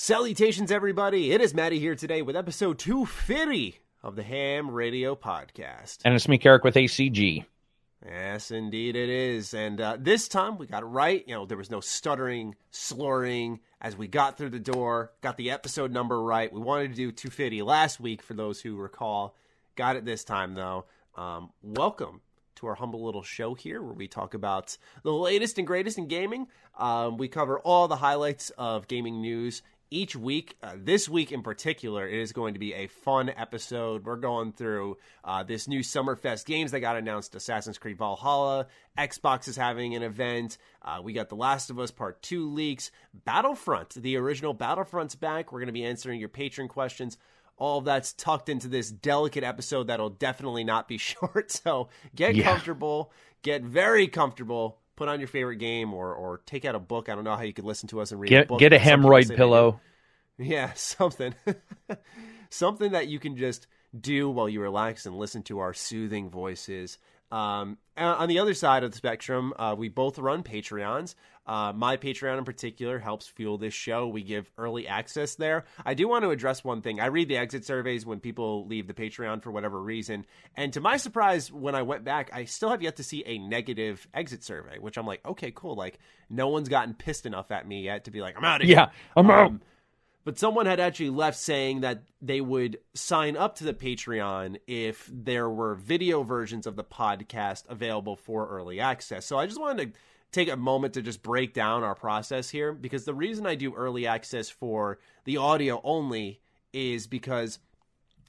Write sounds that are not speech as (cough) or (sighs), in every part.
Salutations, everybody. It is Maddie here today with episode 250 of the Ham Radio Podcast. And it's me, Karak, with ACG. Yes, indeed it is. And uh, this time we got it right. You know, there was no stuttering, slurring as we got through the door, got the episode number right. We wanted to do 250 last week, for those who recall. Got it this time, though. Um, welcome to our humble little show here where we talk about the latest and greatest in gaming. Um, we cover all the highlights of gaming news each week. Uh, this week in particular, it is going to be a fun episode. We're going through uh, this new Summerfest games that got announced Assassin's Creed Valhalla. Xbox is having an event. Uh, we got The Last of Us Part 2 leaks. Battlefront, the original Battlefront's back. We're going to be answering your patron questions. All of that's tucked into this delicate episode that'll definitely not be (laughs) short. So get yeah. comfortable, get very comfortable put on your favorite game or or take out a book. I don't know how you could listen to us and read get, a book. Get a hemorrhoid pillow. (laughs) Yeah, something. (laughs) something that you can just do while you relax and listen to our soothing voices. Um, on the other side of the spectrum, uh, we both run Patreons. Uh, my Patreon in particular helps fuel this show. We give early access there. I do want to address one thing. I read the exit surveys when people leave the Patreon for whatever reason. And to my surprise, when I went back, I still have yet to see a negative exit survey, which I'm like, okay, cool. Like, no one's gotten pissed enough at me yet to be like, I'm out of here. Yeah, I'm out. Um, but someone had actually left saying that they would sign up to the Patreon if there were video versions of the podcast available for early access. So I just wanted to take a moment to just break down our process here because the reason I do early access for the audio only is because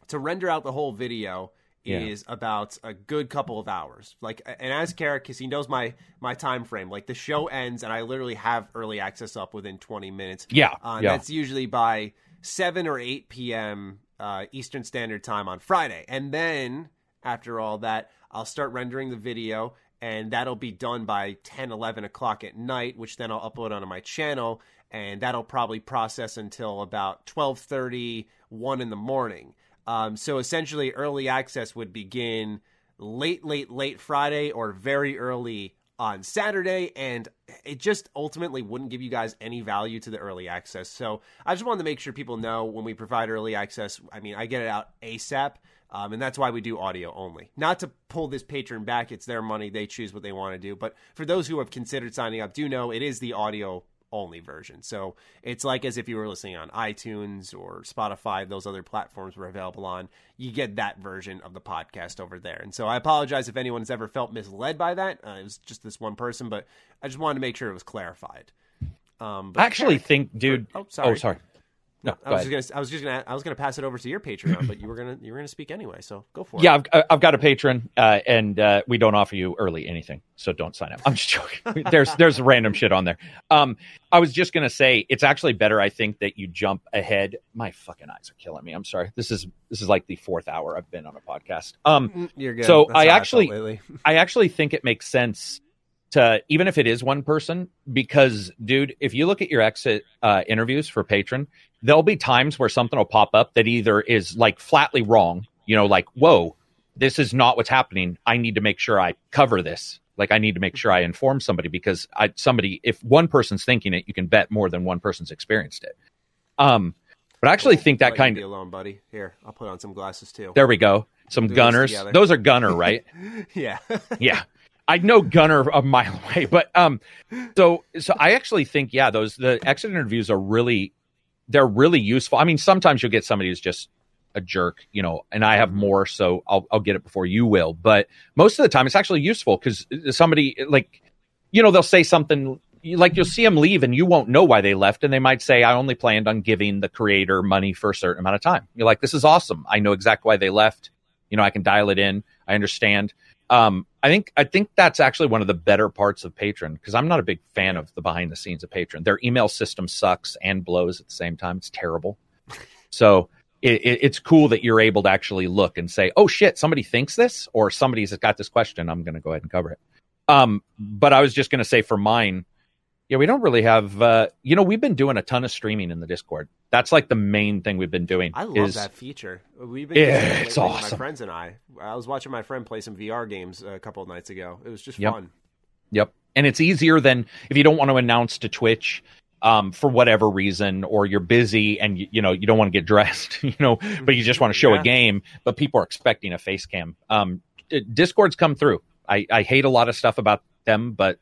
to render out the whole video yeah. is about a good couple of hours. Like, and as Karak, because he knows my my time frame. Like the show ends, and I literally have early access up within 20 minutes. Yeah, uh, yeah. that's usually by 7 or 8 p.m. Uh, Eastern Standard Time on Friday, and then after all that, I'll start rendering the video. And that'll be done by 10, 11 o'clock at night, which then I'll upload onto my channel. And that'll probably process until about 12.30, 1 in the morning. Um, so essentially, early access would begin late, late, late Friday or very early on Saturday, and it just ultimately wouldn't give you guys any value to the early access. So I just wanted to make sure people know when we provide early access, I mean, I get it out ASAP. Um, and that's why we do audio only. Not to pull this patron back, it's their money. They choose what they want to do. But for those who have considered signing up, do know it is the audio only version. So it's like as if you were listening on iTunes or Spotify, those other platforms we're available on. You get that version of the podcast over there. And so I apologize if anyone's ever felt misled by that. Uh, it was just this one person, but I just wanted to make sure it was clarified. Um, I actually think, dude. For, oh, sorry. Oh, sorry. No, I was, just gonna, I was just gonna. I was gonna pass it over to your Patreon, but you were gonna. You were gonna speak anyway, so go for yeah, it. Yeah, I've, I've got a patron, uh, and uh, we don't offer you early anything, so don't sign up. I'm just joking. (laughs) there's there's random shit on there. Um, I was just gonna say it's actually better. I think that you jump ahead. My fucking eyes are killing me. I'm sorry. This is this is like the fourth hour I've been on a podcast. Um, mm, you're good. So That's I actually I, (laughs) I actually think it makes sense to even if it is one person because dude if you look at your exit uh, interviews for Patreon there'll be times where something will pop up that either is like flatly wrong you know like whoa this is not what's happening. I need to make sure i cover this. Like i need to make sure i inform somebody because i somebody if one person's thinking it you can bet more than one person's experienced it. Um but i actually think that kind of alone buddy? Here i'll put on some glasses too. There we go. Some gunners. those are gunner right? (laughs) Yeah. Yeah I know Gunner a mile away, but um, so so I actually think yeah, those the exit interviews are really they're really useful. I mean, sometimes you'll get somebody who's just a jerk, you know, and I have more, so I'll I'll get it before you will. But most of the time, it's actually useful because somebody like you know they'll say something like you'll see them leave and you won't know why they left and they might say i only planned on giving the creator money for a certain amount of time. You're like this is awesome. I know exactly why they left. You know i can dial it in. I understand um, I think I think that's actually one of the better parts of Patreon because I'm not a big fan of the behind the scenes of Patreon. Their email system sucks and blows at the same time. It's terrible. so it, it, it's cool that you're able to actually look and say, "Oh shit, somebody thinks this," or "Somebody's got this question. I'm going to go ahead and cover it." Um, but I was just going to say for mine, yeah, we don't really have. Uh, you know, we've been doing a ton of streaming in the Discord. That's like the main thing we've been doing. I love is, that feature. We've been yeah, it's awesome. My friends and I. I was watching my friend play some VR games a couple of nights ago. It was just yep. fun. Yep, and it's easier than if you don't want to announce to Twitch. um, for whatever reason, or you're busy and you, you know you don't want to get (laughs) dressed, you know, but you just want to show Yeah. a game, but people are expecting a face cam. Um, Discord's come through. I, I hate a lot of stuff about them, but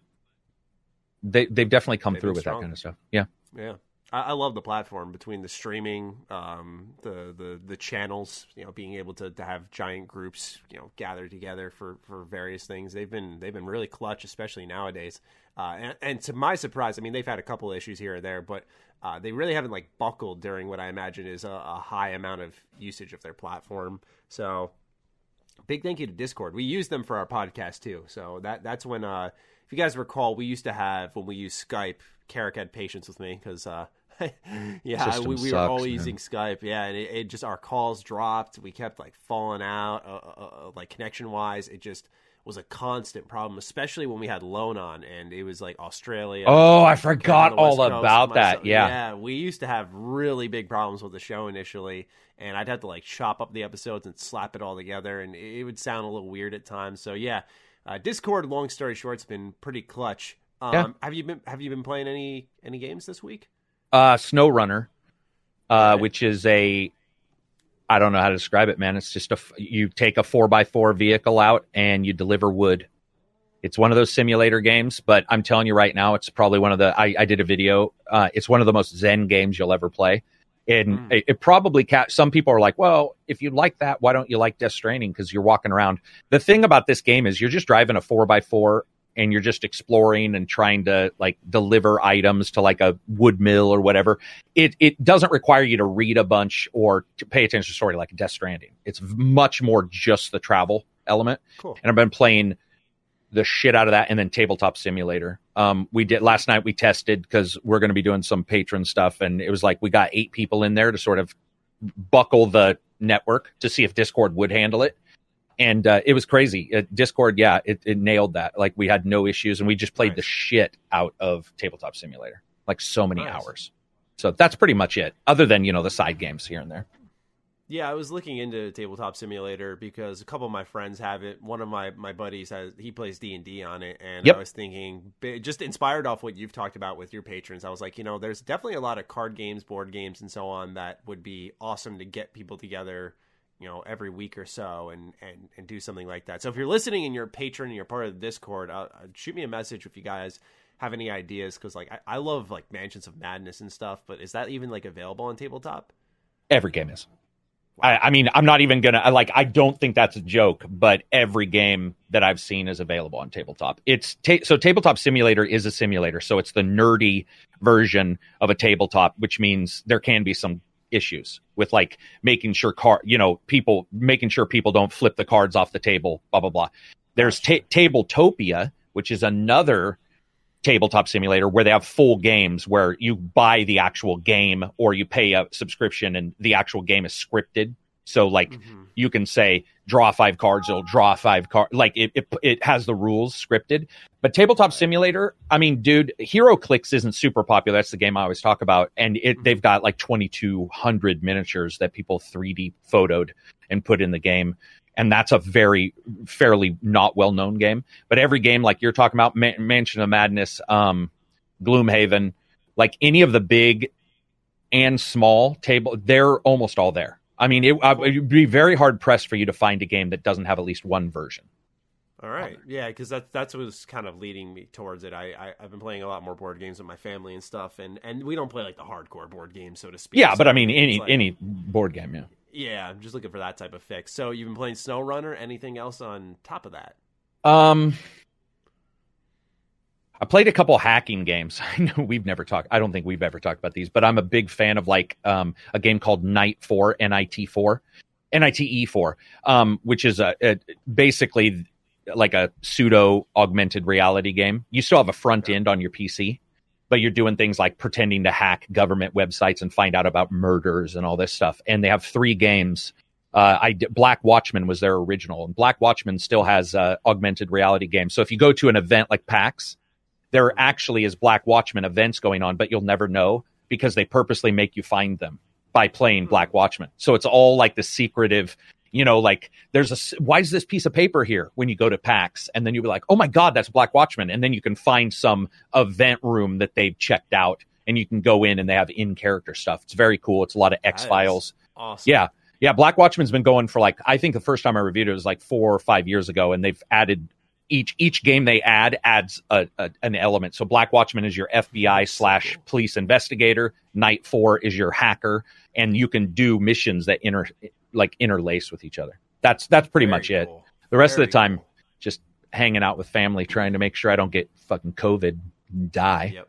they they've definitely come They've through with strong. that kind of stuff. Yeah, Yeah. I, I love the platform between the streaming, um, the, the the channels, you know, being able to, to have giant groups, you know, gather together for, for various things. They've been they've been really clutch, especially nowadays. Uh, and, and to my surprise, I mean, they've had a couple issues here or there, but uh, they really haven't like buckled during what I imagine is a, a high amount of usage of their platform. So big thank you to Discord. We use them for our podcast too. So that that's when, uh, if you guys recall, we used to have when we used Skype. Karak had patience with me because, uh, (laughs) yeah, we, we were sucks, all man. using Skype. Yeah, and it, it just our calls dropped. We kept like falling out, uh, uh, uh, like connection wise. It just was a constant problem, especially when we had loan on, and it was like Australia. Oh, I forgot on the West all Coast, about that. Yeah. yeah, we used to have really big problems with the show initially, and I'd have to like chop up the episodes and slap it all together, and it would sound a little weird at times. So yeah, uh, Discord. Long story short, has been pretty clutch. Um, Yeah. Have you been Have you been playing any any games this week? Uh, Snow Runner, uh, Okay. which is a I don't know how to describe it, man. It's just a you take a four by four vehicle out and you deliver wood. It's one of those simulator games, but I'm telling you right now, it's probably one of the. I, I did a video. Uh, it's one of the most zen games you'll ever play, and Mm. it, it probably ca- some people are like, well, if you like that, why don't you like Death Stranding? Because you're walking around. The thing about this game is you're just driving a four by four and you're just exploring and trying to like deliver items to like a wood mill or whatever. It it doesn't require you to read a bunch or to pay attention to story like Death Stranding. It's much more just the travel element. Cool. And I've been playing the shit out of that and then tabletop simulator. Um, we did last night we tested because we're going to be doing some patron stuff and it was like we got eight people in there to sort of buckle the network to see if Discord would handle it. And uh, it was crazy. Uh, Discord, yeah, it, it nailed that. Like we had no issues, and we just played Nice. the shit out of Tabletop Simulator, like so many Nice. hours. So that's pretty much it. Other than you know the side games here and there. Yeah, I was looking into Tabletop Simulator because a couple of my friends have it. One of my, my buddies has he plays D and D on it, and Yep. I was thinking, just inspired off what you've talked about with your patrons, I was like, you know, there's definitely a lot of card games, board games, and so on that would be awesome to get people together, you know, every week or so, and and and do something like that. So if you're listening and you're a patron and you're part of the Discord, uh, uh, shoot me a message if you guys have any ideas because like I, I love like Mansions of Madness and stuff, but is that even like available on tabletop? Every game is. I, I mean, I'm not even gonna I like. I don't think that's a joke, but every game that I've seen is available on tabletop. It's ta- so tabletop simulator is a simulator, so it's the nerdy version of a tabletop, which means there can be some issues with like making sure car, you know, people making sure people don't flip the cards off the table, blah blah blah. There's ta- Tabletopia, which is another tabletop simulator where they have full games where you buy the actual game or you pay a subscription and the actual game is scripted. So like Mhm. you can say draw five cards, it'll draw five cards. Like it, it it has the rules scripted. But tabletop simulator, I mean, dude, HeroClix isn't super popular. That's the game I always talk about, and it they've got like twenty two hundred miniatures that people three D photoed and put in the game. And that's a very fairly not well known game. But every game like you're talking about, Ma- Mansion of Madness, um, Gloomhaven, like any of the big and small table, they're almost all there. I mean, it, it'd be very hard pressed for you to find a game that doesn't have at least one version. All right, yeah, because that's that's what was kind of leading me towards it. I, I I've been playing a lot more board games with my family and stuff, and and we don't play like the hardcore board games, so to speak. Yeah, So but I mean, any like- any board game, yeah. Yeah, I'm just looking for that type of fix. So you've been playing Snow Runner. Anything else on top of that? Um, I played a couple hacking games. (laughs) I know we've never talked. I don't think we've ever talked about these, but I'm a big fan of like um, a game called Night Four, N I T Four, N I T E Four, um, which is a, a basically like a pseudo augmented reality game. You still have a front end on your PC, but you're doing things like pretending to hack government websites and find out about murders and all this stuff. And they have three games. Uh, I Black Watchman was their original, and Black Watchman still has uh, augmented reality games. So if you go to an event like PAX, there actually is Black Watchman events going on, but you'll never know because they purposely make you find them by playing. Black Watchman. So it's all like the secretive, you know, like there's a why is this piece of paper here when you go to PAX, and then you'll be like, oh my god, that's Black Watchman, and then you can find some event room that they've checked out and you can go in and they have in character stuff. It's very cool. It's a lot of X Files. Awesome. Yeah. Yeah. Black Watchman's been going for like, I think the first time I reviewed it was like four or five years ago, and they've added each each game they add adds a, a, an element. So Black Watchman is your FBI slash police investigator. Night Four is your hacker, and you can do missions that inter like interlace with each other. That's that's pretty Very much it. The rest Very of the time, cool. just hanging out with family, trying to make sure I don't get fucking COVID and die. Yep.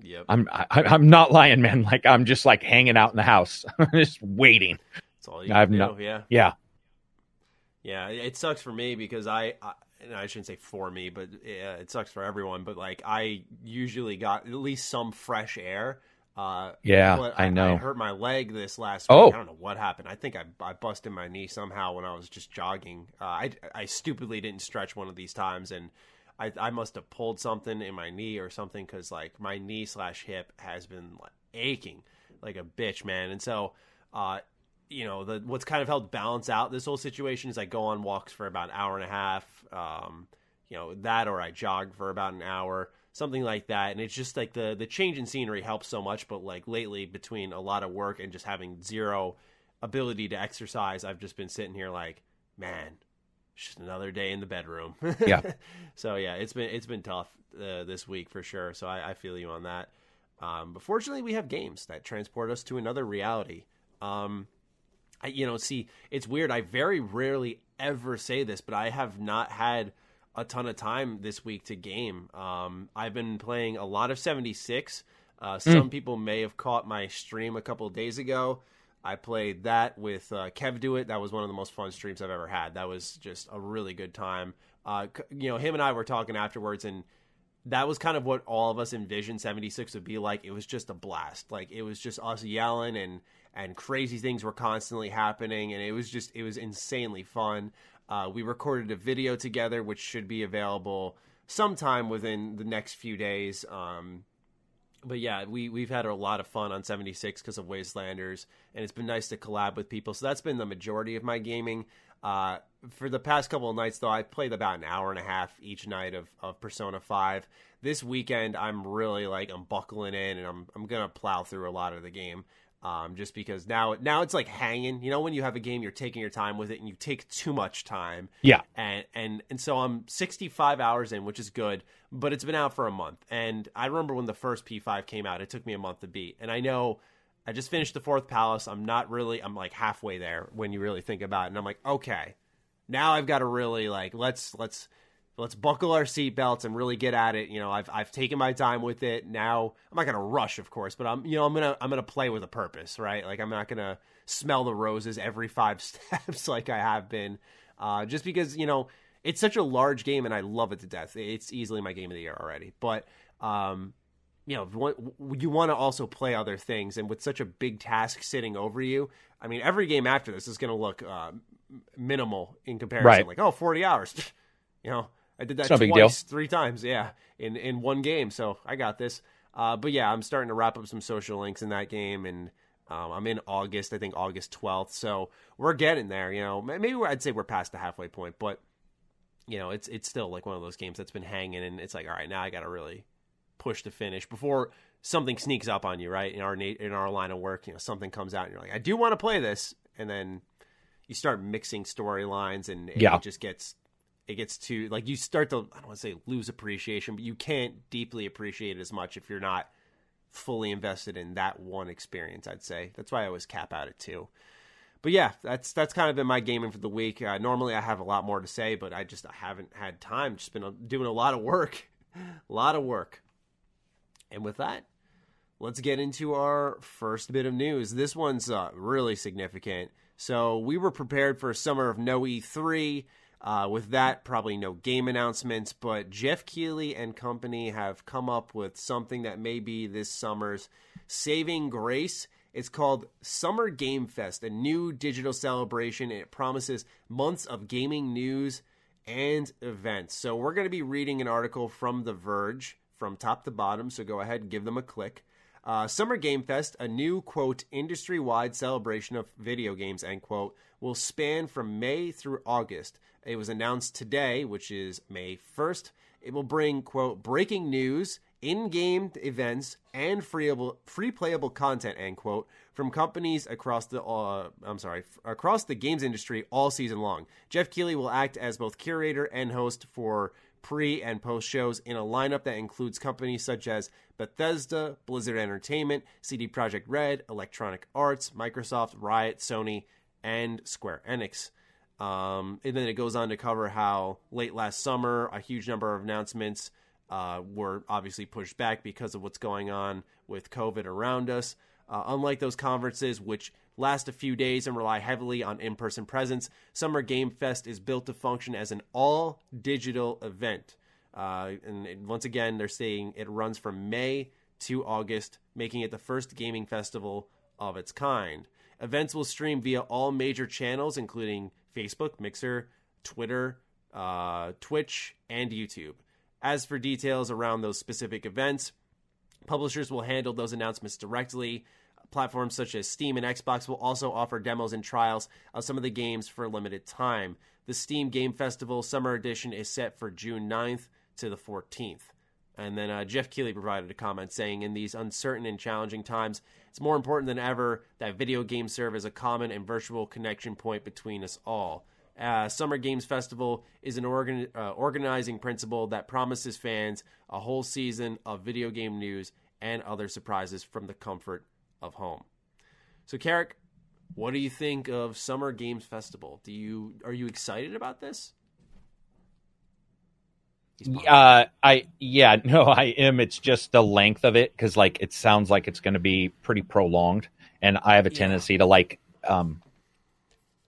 Yep. I'm I, I'm not lying, man. Like I'm just like hanging out in the house, (laughs) just waiting. That's all you I've do. not- Yeah. Yeah, Yeah, it sucks for me because I, I and I shouldn't say for me, but yeah, it sucks for everyone. But like, I usually got at least some fresh air. Uh, yeah, but I know. I hurt my leg this last Oh. week. I don't know what happened. I think I, I busted my knee somehow when I was just jogging. Uh, I, I stupidly didn't stretch one of these times, and I, I must have pulled something in my knee or something because like my knee slash hip has been like, aching like a bitch, man. And so, uh, you know, the what's kind of helped balance out this whole situation is I go on walks for about an hour and a half. Um, you know that, or I jog for about an hour, something like that. And it's just like the the change in scenery helps so much. But like lately, between a lot of work and just having zero ability to exercise, I've just been sitting here like, man, it's just another day in the bedroom. Yeah. (laughs) so yeah, it's been it's been tough uh, this week for sure. So I, I feel you on that. Um, but fortunately, we have games that transport us to another reality. Um, I, you know, see, it's weird. I very rarely ever say this, but I have not had a ton of time this week to game. Um, I've been playing a lot of 76. Uh, some people may have caught my stream a couple of days ago. I played that with uh, Kevduit. That was one of the most fun streams I've ever had. That was just a really good time. Uh, you know, him and I were talking afterwards, and that was kind of what all of us envisioned 76 would be like. It was just a blast. Like it was just us yelling and and crazy things were constantly happening and it was just it was insanely fun. Uh, we recorded a video together which should be available sometime within the next few days. Um, but yeah, we we've had a lot of fun on 76 because of Wastelanders, and it's been nice to collab with people. So that's been the majority of my gaming. Uh, for the past couple of nights, though, I played about an hour and a half each night of, of Persona 5. This weekend, I'm really like I'm buckling in, and I'm I'm gonna plow through a lot of the game. Um, just because now now it's like hanging. You know, when you have a game, you're taking your time with it, and you take too much time Yeah, and and and so I'm 65 hours in, which is good, but it's been out for a month. And I remember when the first P5 came out, it took me a month to beat. And I know I just finished the fourth palace. I'm not really I'm like halfway there when you really think about it. And I'm like, okay, now I've got to really like let's let's let's buckle our seatbelts and really get at it. You know, I've I've taken my time with it. Now I'm not gonna rush, of course, but I'm you know I'm gonna I'm gonna play with a purpose, right? Like I'm not gonna smell the roses every five (laughs) steps like I have been, uh, just because you know it's such a large game and I love it to death. It's easily my game of the year already, but um, you know, you want to also play other things, and with such a big task sitting over you, I mean, every game after this is going to look uh, minimal in comparison. Right. Like, oh, 40 hours, (laughs) you know, I did that It's no big twice, three times, yeah, in in one game, so I got this. Uh, but yeah, I'm starting to wrap up some social links in that game, and um, I'm in August, I think August 12th, so we're getting there. You know, maybe I'd say we're past the halfway point, but you know, it's it's still like one of those games that's been hanging, and it's like, all right, now I got to really push to finish before something sneaks up on you, right? In our in our line of work, you know, something comes out, and you're like, I do want to play this, and then you start mixing storylines, and, and Yeah. it just gets it gets to like you start to I don't want to say lose appreciation, but you can't deeply appreciate it as much if you're not fully invested in that one experience. I'd say that's why I always cap out at two. But yeah, that's that's kind of been my gaming for the week. Uh, normally I have a lot more to say, but I just I haven't had time. Just been uh, doing a lot of work, (laughs) a lot of work. And with that, let's get into our first bit of news. This one's uh, really significant. So we were prepared for a summer of no E3. Uh, with that, probably no game announcements, but Geoff Keighley and company have come up with something that may be this summer's saving grace. It's called Summer Game Fest, a new digital celebration. It promises months of gaming news and events. So we're going to be reading an article from The Verge from top to bottom. So go ahead and give them a click. Uh, Summer Game Fest, a new quote industry wide celebration of video games end quote, will span from May through August. It was announced today, which is May 1st. It will bring quote breaking news, in-game events and free free playable content end quote from companies across the uh, I'm sorry f- across the games industry all season long. Geoff Keighley will act as both curator and host for pre and post shows in a lineup that includes companies such as Bethesda, Blizzard Entertainment, CD Projekt Red, Electronic Arts, Microsoft, Riot, Sony, and Square Enix. Um, and then it goes on to cover how late last summer, a huge number of announcements uh, were obviously pushed back because of what's going on with COVID around us. Uh, unlike those conferences, which last a few days and rely heavily on in person presence, Summer Game Fest is built to function as an all digital event. Uh, and once again, they're saying it runs from May to August, making it the first gaming festival of its kind. Events will stream via all major channels, including Facebook, Mixer, Twitter, uh, Twitch, and YouTube. As for details around those specific events, publishers will handle those announcements directly. Platforms such as Steam and Xbox will also offer demos and trials of some of the games for a limited time. The Steam Game Festival Summer Edition is set for June 9th to the 14th. And then uh, Geoff Keighley provided a comment saying, In these uncertain and challenging times, it's more important than ever that video games serve as a common and virtual connection point between us all. Uh, Summer Games Festival is an organ- uh, organizing principle that promises fans a whole season of video game news and other surprises from the comfort of home. So, Karak, what do you think of Summer Games Festival? Do you are you excited about this? Uh, I yeah, (laughs) no, I am. It's just the length of it because like it sounds like it's going to be pretty prolonged, and I have a tendency yeah. to like um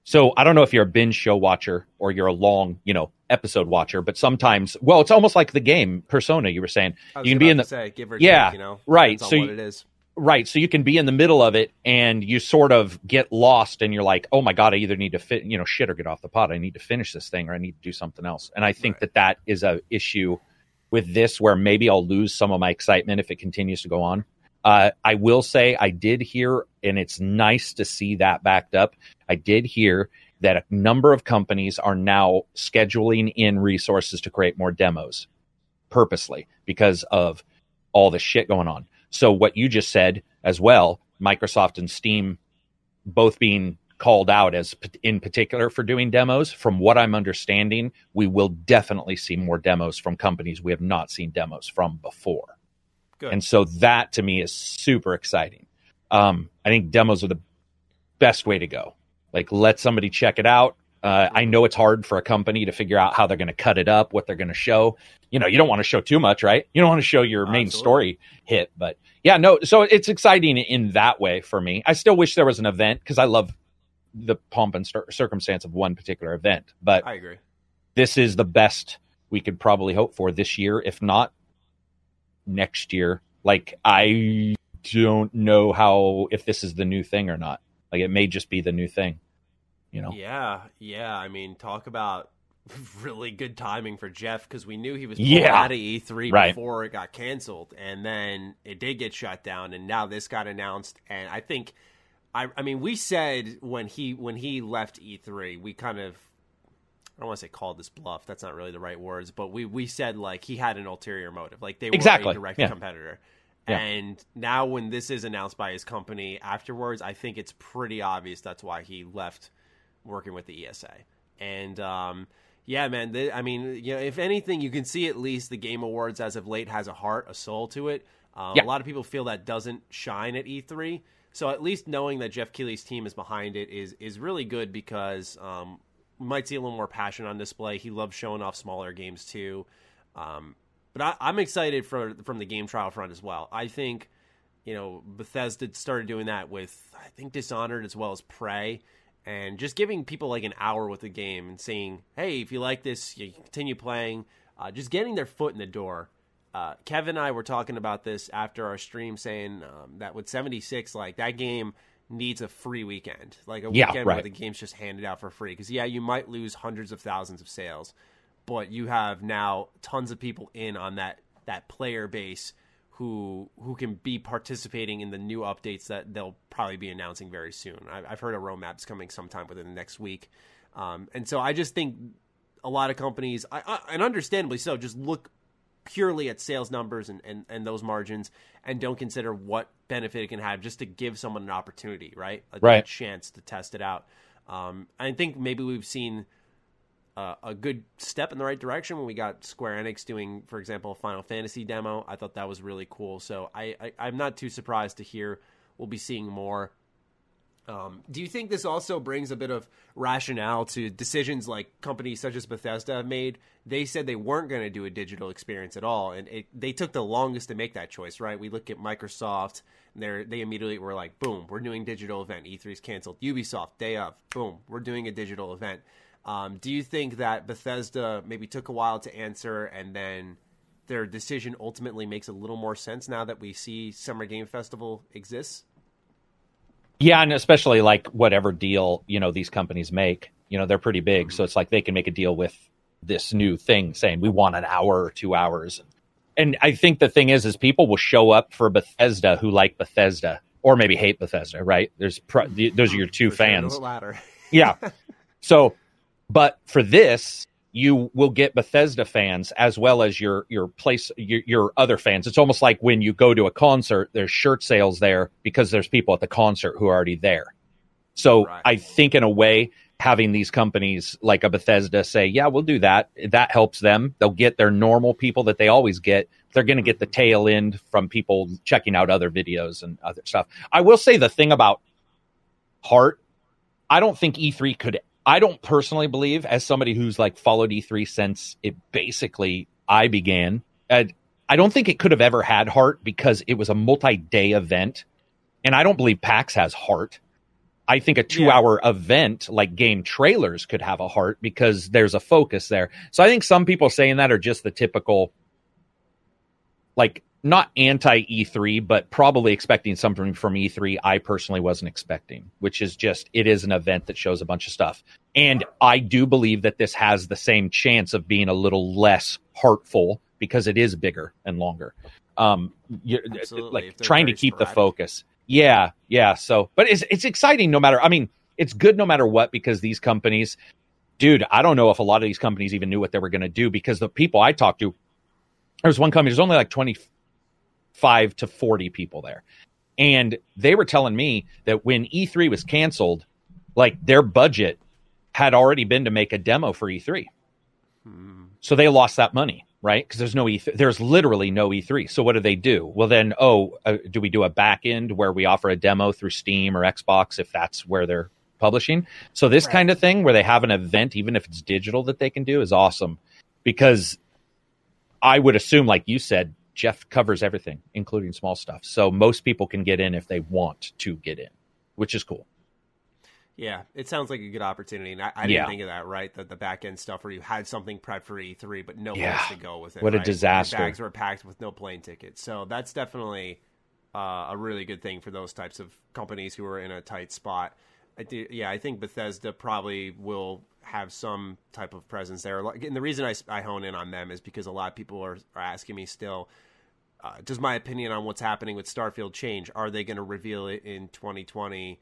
so I don't know if you're a binge show watcher or you're a long, you know, episode watcher, but sometimes, well, it's almost like the game Persona. You were saying you can be in the say, yeah, take, you know, right. So you, it is. Right. So you can be in the middle of it and you sort of get lost and you're like, oh my God, I either need to fit, you know, shit or get off the pot. I need to finish this thing or I need to do something else. And I think right. that that is a issue with this where maybe I'll lose some of my excitement if it continues to go on. Uh, I will say I did hear, and it's nice to see that backed up. I did hear that a number of companies are now scheduling in resources to create more demos purposely because of all the shit going on. So, what you just said as well, Microsoft and Steam both being called out as in particular for doing demos. From what I'm understanding, we will definitely see more demos from companies we have not seen demos from before. Good. And so that to me is super exciting. Um, I think demos are the best way to go. Like, let somebody check it out. Uh, I know it's hard for a company to figure out how they're going to cut it up, what they're going to show. You know, you don't want to show too much, right? You don't want to show your main Absolutely. story hit, but yeah, no. So it's exciting in that way for me. I still wish there was an event because I love the pomp and circumstance of one particular event. But I agree. This is the best we could probably hope for this year, if not next year. Like I don't know how if this is the new thing or not. Like it may just be the new thing. You know. Yeah, yeah. I mean, talk about (laughs) really good timing for Geoff because we knew he was yeah. out of E3 right. before it got canceled, and then it did get shut down, and now this got announced, and I think. I, I mean, we said when he when he left E3, we kind of I don't want to say called this bluff. That's not really the right words, but we we said like he had an ulterior motive, like they were exactly. a direct yeah. competitor. Yeah. And now when this is announced by his company afterwards, I think it's pretty obvious that's why he left working with the ESA. And um, yeah, man, they, I mean, you know, if anything, you can see at least the Game Awards as of late has a heart, a soul to it. Um, yeah. A lot of people feel that doesn't shine at E3. So at least knowing that Geoff Keighley's team is behind it is is really good because um, might see a little more passion on display. He loves showing off smaller games too. Um, but I, I'm excited for from the game trial front as well. I think you know Bethesda started doing that with I think Dishonored as well as Prey, and just giving people like an hour with the game and saying, hey, if you like this, you continue playing. Uh, just getting their foot in the door. Uh, Kevin and I were talking about this after our stream, saying um, that with 76, like that game needs a free weekend, like a yeah, weekend right. where the game's just handed out for free. Because yeah, you might lose hundreds of thousands of sales, but you have now tons of people in on that that player base who who can be participating in the new updates that they'll probably be announcing very soon. I've, I've heard a roadmap's coming sometime within the next week, um, and so I just think a lot of companies, I, I, and understandably so, just look purely at sales numbers and, and, and those margins and don't consider what benefit it can have just to give someone an opportunity, right? A, right. a chance to test it out. Um, I think maybe we've seen uh, a good step in the right direction when we got Square Enix doing, for example, a Final Fantasy demo. I thought that was really cool. So I, I, I'm not too surprised to hear we'll be seeing more um, do you think this also brings a bit of rationale to decisions like companies such as Bethesda have made? They said they weren't going to do a digital experience at all, and it, they took the longest to make that choice. Right? We look at Microsoft, they they immediately were like, "Boom, we're doing digital event." E3's canceled. Ubisoft, day of, boom, we're doing a digital event. Um, do you think that Bethesda maybe took a while to answer, and then their decision ultimately makes a little more sense now that we see Summer Game Festival exists? Yeah, and especially like whatever deal you know these companies make, you know they're pretty big, so it's like they can make a deal with this new thing saying we want an hour or two hours. And I think the thing is, is people will show up for Bethesda who like Bethesda or maybe hate Bethesda, right? There's pro- those are your two fans. Yeah. (laughs) So, but for this, you will get Bethesda fans as well as your your place your, your, other fans. It's almost like when you go to a concert, there's shirt sales there because there's people at the concert who are already there. So right. I think in a way, having these companies like a Bethesda say, "Yeah, we'll do that," that helps them. They'll get their normal people that they always get. They're going to get the mm-hmm. tail end from people checking out other videos and other stuff. I will say the thing about Heart, I don't think E3 could I don't personally believe, as somebody who's like followed E3 since it basically I began, I don't think it could have ever had heart because it was a multi-day event, and I don't believe PAX has heart. I think a two-hour yeah. event like game trailers could have a heart because there's a focus there. So I think some people saying that are just the typical, like not anti E3, but probably expecting something from E3 I personally wasn't expecting, which is just it is an event that shows a bunch of stuff. And I do believe that this has the same chance of being a little less heartful because it is bigger and longer. Um, like trying to keep sporadic. the focus. Yeah, yeah. So, but it's it's exciting no matter. I mean, it's good no matter what because these companies, dude. I don't know if a lot of these companies even knew what they were going to do because the people I talked to, there was one company. There's only like twenty five to 40 people there. And they were telling me that when E3 was canceled, like their budget had already been to make a demo for E3. Hmm. So they lost that money, right? Because there's no E3. There's literally no E3. So what do they do? Well, then, oh, uh, do we do a back end where we offer a demo through Steam or Xbox if that's where they're publishing? So this right. kind of thing where they have an event, even if it's digital, that they can do is awesome because I would assume, like you said, Geoff covers everything, including small stuff. So most people can get in if they want to get in, which is cool. Yeah, it sounds like a good opportunity. And I, I didn't yeah. think of that, right? The, the back end stuff where you had something prepped for E3, but no yeah. place to go with it. What right? a disaster. Your bags were packed with no plane tickets. So that's definitely uh, a really good thing for those types of companies who are in a tight spot. I do, yeah, I think Bethesda probably will have some type of presence there. And the reason I, I hone in on them is because a lot of people are, are asking me still – uh, does my opinion on what's happening with Starfield change? Are they going to reveal it in 2020?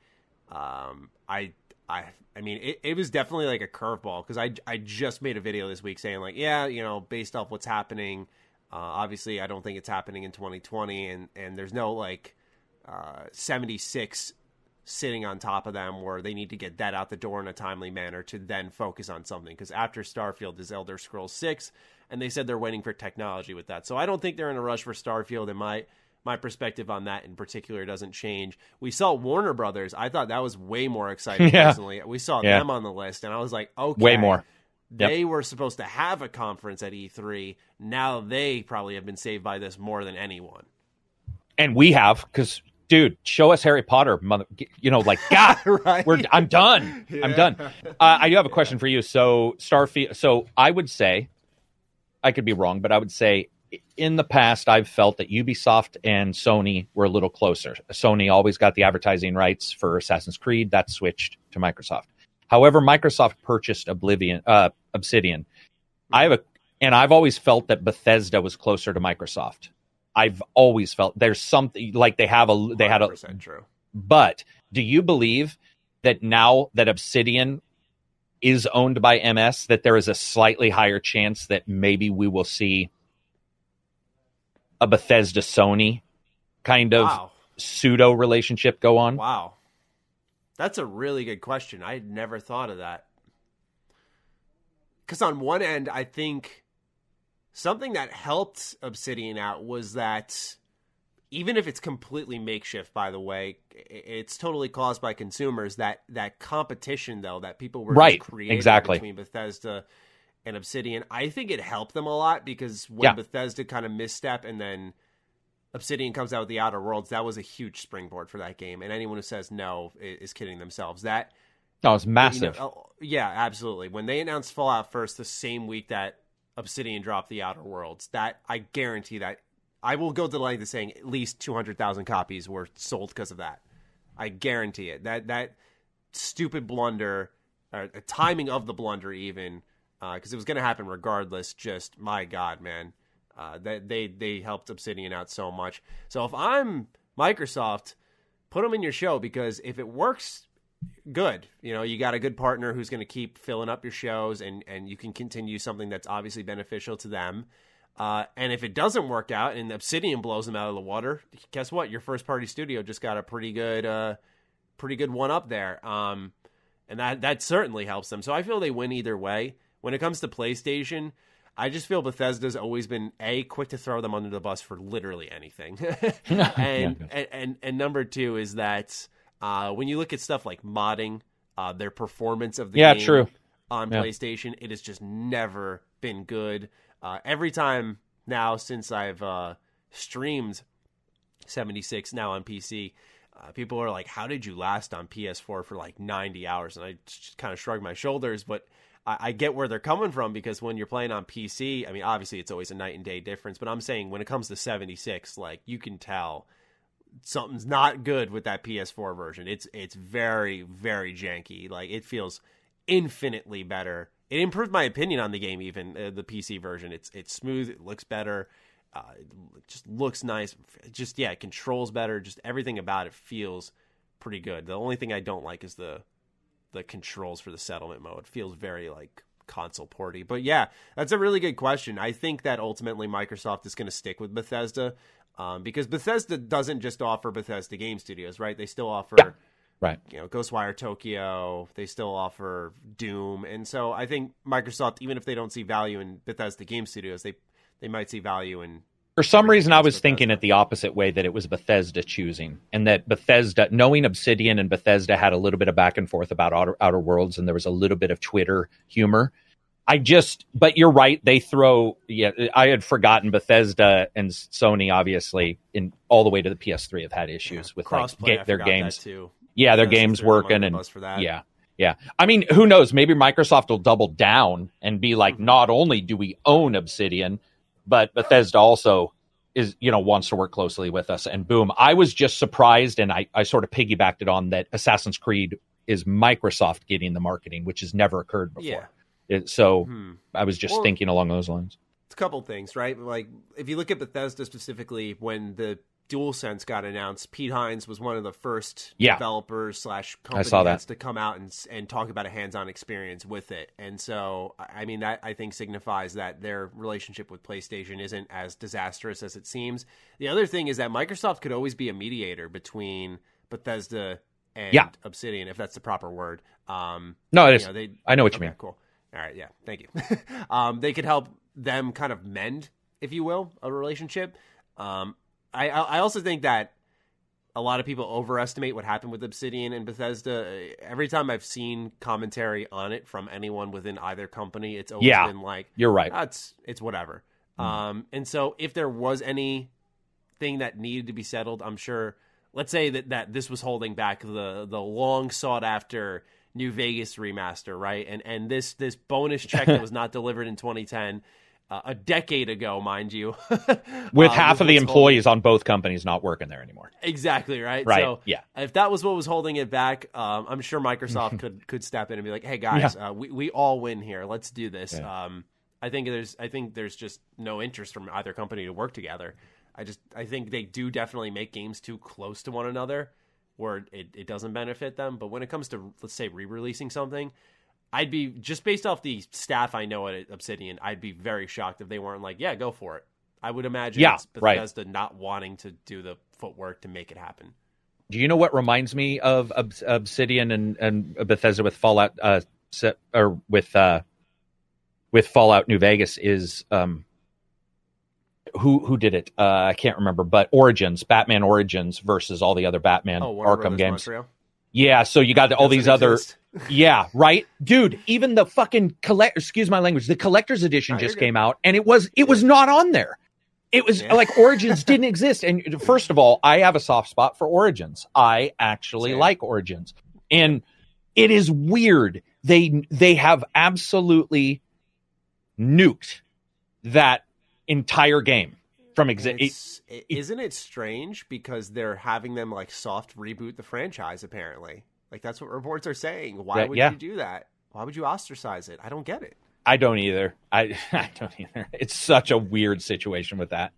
Um, I, I, I mean, it, it was definitely like a curveball because I, I just made a video this week saying like, yeah, you know, based off what's happening, uh, obviously I don't think it's happening in 2020, and and there's no like uh, 76 sitting on top of them where they need to get that out the door in a timely manner to then focus on something because after Starfield is Elder Scrolls 6 and they said they're waiting for technology with that. So I don't think they're in a rush for Starfield, and my my perspective on that in particular doesn't change. We saw Warner Brothers. I thought that was way more exciting (laughs) yeah. personally. We saw yeah. them on the list, and I was like, okay, way more. They yep. were supposed to have a conference at E3. Now they probably have been saved by this more than anyone. And we have because dude, show us Harry Potter, mother. You know, like God, (laughs) right? we're I'm done. Yeah. I'm done. Uh, I do have a question for you. So Starfield. So I would say I could be wrong, but I would say in the past I've felt that Ubisoft and Sony were a little closer. Sony always got the advertising rights for Assassin's Creed. That switched to Microsoft. However, Microsoft purchased Oblivion, uh, Obsidian. I have a, and I've always felt that Bethesda was closer to Microsoft. I've always felt there's something like they have a they had a true. But do you believe that now that Obsidian is owned by MS, that there is a slightly higher chance that maybe we will see a Bethesda Sony kind of Wow. pseudo relationship go on. Wow. That's a really good question. I had never thought of that. Because on one end, I think something that helped Obsidian out was that even if it's completely makeshift, by the way, it's totally caused by consumers. That that competition, though, that people were Right, creating exactly. between Bethesda and Obsidian, I think it helped them a lot because when Yeah. Bethesda kind of misstep and then Obsidian comes out with the Outer Worlds, that was a huge springboard for that game. And anyone who says no is kidding themselves. That No, it's you know, massive. oh, yeah, absolutely. When they announced Fallout first, the same week that Obsidian dropped the Outer Worlds, that I guarantee that I will go to the length of saying at least two hundred thousand copies were sold because of that. I guarantee it. That that stupid blunder, or the timing of the blunder, even because it was going to happen regardless. Just my God, man, uh, that they they helped Obsidian out so much. So if I'm Microsoft, put them in your show because if it works good. You know, you got a good partner who's going to keep filling up your shows, and and you can continue something that's obviously beneficial to them. Uh, and if it doesn't work out and Obsidian blows them out of the water, guess what? Your first party studio just got a pretty good, uh, pretty good one up there. Um, and that that certainly helps them. So I feel they win either way. When it comes to PlayStation, I just feel Bethesda's always been a quick to throw them under the bus for literally anything, (laughs) (laughs) and, and and and number two is that uh, when you look at stuff like modding, uh, their performance of the Yeah, game true. on Yeah. PlayStation, it has just never been good. Uh, every time now since I've uh, streamed 76 now on PC, uh, people are like, "How did you last on PS4 for like 90 hours?" And I just kind of shrug my shoulders, but I, I get where they're coming from because when you're playing on PC, I mean, obviously it's always a night and day difference, but I'm saying when it comes to 76, like you can tell something's not good with that PS4 version. It's it's very very janky. Like it feels infinitely better. It improved my opinion on the game. Even uh, the PC version, it's it's smooth. It looks better. Uh, it just looks nice. Just yeah, it controls better. Just everything about it feels pretty good. The only thing I don't like is the the controls for the settlement mode. It feels very like console porty. But yeah, that's a really good question. I think that ultimately Microsoft is going to stick with Bethesda um, because Bethesda doesn't just offer Bethesda game studios, right? They still offer Yeah. Right. you know Ghostwire Tokyo. They still offer Doom, and so I think Microsoft, even if they don't see value in Bethesda game studios, they they might see value in For some reason, I was thinking it the opposite way that it was Bethesda choosing, and that Bethesda, knowing Obsidian and Bethesda had a little bit of back and forth about Outer, Outer Worlds, and there was a little bit of Twitter humor. I just, but you're right. They throw, yeah, I had forgotten Bethesda and Sony, obviously, in all the way to the PS3 have had issues with like ga- their games. too. Yeah, their games threw them under working and bus for that. yeah, yeah. I mean, who knows? Maybe Microsoft will double down and be like, Mhm. not only do we own Obsidian, but Bethesda also is, you know, wants to work closely with us. And boom, I was just surprised, and I, I sort of piggybacked it on that Assassin's Creed is Microsoft getting the marketing, which has never occurred before. Yeah. It- so Hmm. I was just Well- thinking along those lines. It's a couple things, right? Like if you look at Bethesda specifically, when the DualSense got announced, Pete Hines was one of the first Yeah. developers slash I saw that. heads to come out and and talk about a hands-on experience with it. And so, I mean, that I think signifies that their relationship with PlayStation isn't as disastrous as it seems. The other thing is that Microsoft could always be a mediator between Bethesda and Yeah. Obsidian, if that's the proper word. Um, No, it is. know, they I know what you mean. Cool. All right. Yeah. Thank you. (laughs) um, they could help them kind of mend, if you will, a relationship. Um, I I also think that a lot of people overestimate what happened with Obsidian and Bethesda. Every time I've seen commentary on it from anyone within either company, it's always Yeah. been like, You're right. "Ah, it's it's whatever. Mhm. Um, and so if there was anything that needed to be settled, I'm sure. Let's say that that this was holding back the the long sought after New Vegas remaster, right? And and this this bonus check that was not delivered in 2010. Uh, a decade ago, mind you, (laughs) With uh, half of the what's holding- employees on both companies not working there anymore. exactly right. Right. So yeah. if that was what was holding it back, um, I'm sure Microsoft (laughs) could could step in and be like, "Hey guys, uh, we we all win here. Let's do this." Yeah. Um, I think there's I think there's just no interest from either company to work together. I just I think they do definitely make games too close to one another where it, it doesn't benefit them. But when it comes to let's say re-releasing something, I'd be just based off the staff I know at Obsidian, I'd be very shocked if they weren't like, "Yeah, go for it." I would imagine Yeah, it's right. Bethesda not wanting to do the footwork to make it happen. Do you know what reminds me of Obsidian and, and Bethesda with Fallout uh, or with uh, with Fallout New Vegas is um, who who did it? Uh, I can't remember, but Origins, Batman Origins versus all the other Batman Oh, Arkham Brothers games. Montreal? Yeah, so you got all Doesn't these other exist. (laughs) yeah, right, dude. Even the fucking collect excuse my language, the collector's edition you're just came out, and it was it was not on there. It was Yeah. like Origins didn't (laughs) exist. And first of all, I have a soft spot for Origins. I actually Same. like Origins, and it is weird. They they have absolutely nuked that entire game from exist. Isn't it strange because they're having them like soft reboot the franchise? Apparently, like that's what reports are saying. Why That- would yeah. you do that? Why would you ostracize it? I don't get it. I don't either. I (laughs) I don't either. It's such a weird situation with that.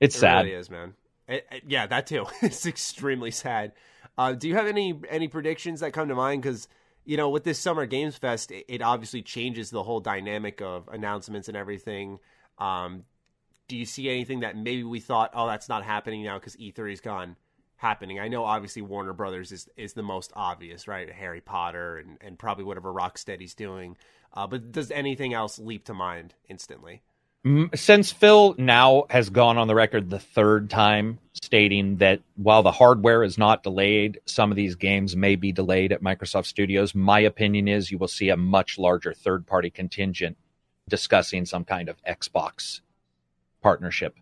It's It sad. really is, man. It- it- yeah, that too. (laughs) it's extremely sad. Uh, do you have any any predictions that come to mind? Because you know, with this Summer Games Fest, it, it obviously changes the whole dynamic of announcements and everything. Um, do you see anything that maybe we thought, oh, that's not happening now because E3 is gone? Happening. I know, obviously, Warner Brothers is is the most obvious, right? Harry Potter and and probably whatever Rocksteady's doing. Uh, but does anything else leap to mind instantly? Since Phil now has gone on the record the third time stating that while the hardware is not delayed, some of these games may be delayed at Microsoft Studios, my opinion is you will see a much larger third party contingent discussing some kind of Xbox partnership.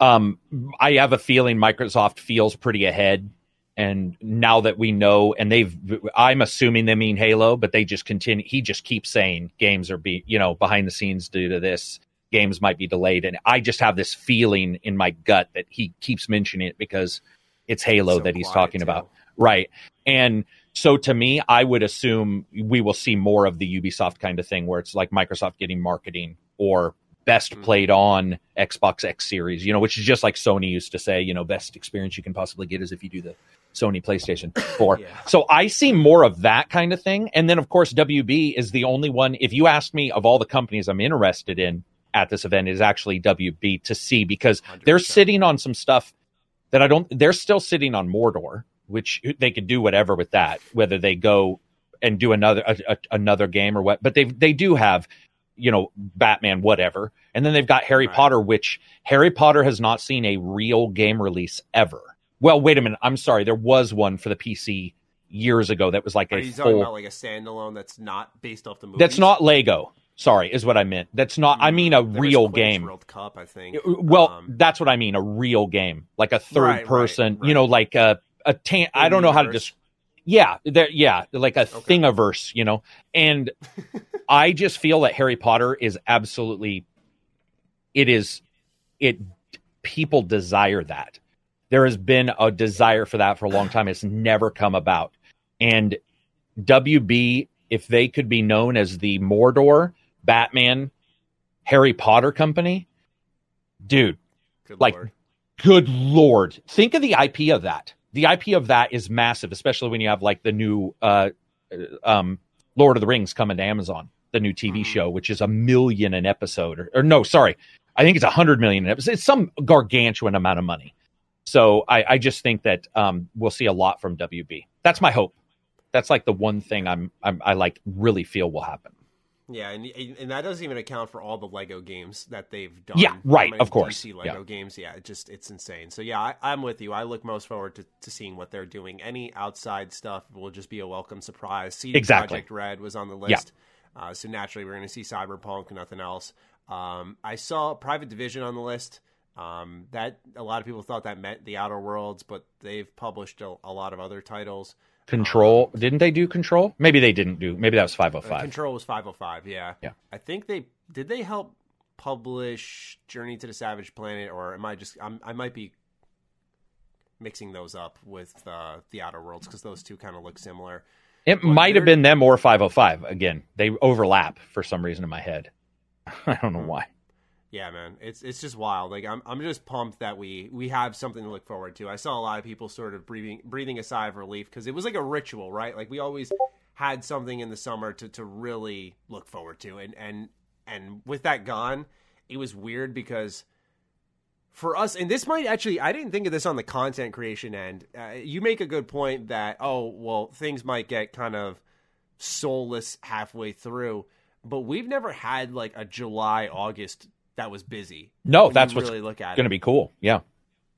Um, I have a feeling Microsoft feels pretty ahead. And now that we know, and they've, I'm assuming they mean Halo, but they just continue. He just keeps saying games are be, you know, behind the scenes due to this. Games might be delayed, and I just have this feeling in my gut that he keeps mentioning it because it's Halo So that he's talking too. about, right? And so to me, I would assume we will see more of the Ubisoft kind of thing where it's like Microsoft getting marketing or best Mhm. played on Xbox X Series, you know, which is just like Sony used to say, you know, best experience you can possibly get is if you do the Sony PlayStation (laughs) 4. Yeah. So I see more of that kind of thing. And then, of course, WB is the only one. If you ask me of all the companies I'm interested in at this event, is actually WB to see because they're sitting on some stuff that I don't, they're still sitting on Mordor, which they could do whatever with that, whether they go and do another, a, a- another game or what, but they, they do have, you know, Batman, whatever. And then they've got Harry Right. Potter, which Harry Potter has not seen a real game release ever. Well, wait a minute. I'm sorry. There was one for the PC years ago that was like Are a you talking about like a standalone that's not based off the movie? that's not Lego. Sorry, is what I meant. That's not. I mean a real game. World Cup, I think. Well, Um, that's what I mean. A real game, like a third Right, person. right. You know, like a a tan. I don't know how to universe. Yeah, there. Yeah, like a thingiverse. You know, and (laughs) I just feel that Harry Potter is absolutely. It is, it. People desire that. There has been a desire for that for a long time. It's never come about, and WB, if they could be known as the Mordor Batman Harry Potter company, dude, Good like, lord. good lord. Think of the IP of that. The IP of that is massive, especially when you have like the new uh, um, Lord of the Rings coming to Amazon, the new TV Mhm. show, which is a million an episode, or, or no, sorry, I think it's a hundred million an episode. It's some gargantuan amount of money. So I, I just think that um, we'll see a lot from WB. That's my hope. That's like the one thing I'm, I'm I like really feel will happen. Yeah, and and that doesn't even account for all the Lego games that they've done. Yeah, right, of course, DC Lego yeah. games. Yeah, it just it's insane. So yeah, I, I'm with you. I look most forward to, to seeing what they're doing. Any outside stuff will just be a welcome surprise. CD Exactly. Project Red was on the Yeah. list, uh, so naturally we're going to see Cyberpunk, nothing else. Um, I saw Private Division on the list. Um, that a lot of people thought that meant the Outer Worlds, but they've published a, a lot of other titles. Control, didn't they do Control? Maybe they didn't do. Maybe that was Uh, 505. Control was 505, yeah. Yeah. I think they did they help publish Journey to the Savage Planet or am I just I'm, I might be mixing those up with uh, the Outer Worlds cuz those two kind of look similar. It Well, might have been them or 505. Again, they overlap for some reason in my head. (laughs) I don't know Hmm. why. Yeah, man. It's it's just wild. Like I'm I'm just pumped that we we have something to look forward to. I saw a lot of people sort of breathing breathing a sigh of relief cuz it was like a ritual, right? Like we always had something in the summer to to really look forward to and and and with that gone, it was weird because for us, and this might actually, I didn't think of this on the content creation end. Uh, you make a good point that, oh, well, things might get kind of soulless halfway through, but we've never had like a July, August that was busy. No, that's what's really look at going to be cool. Yeah.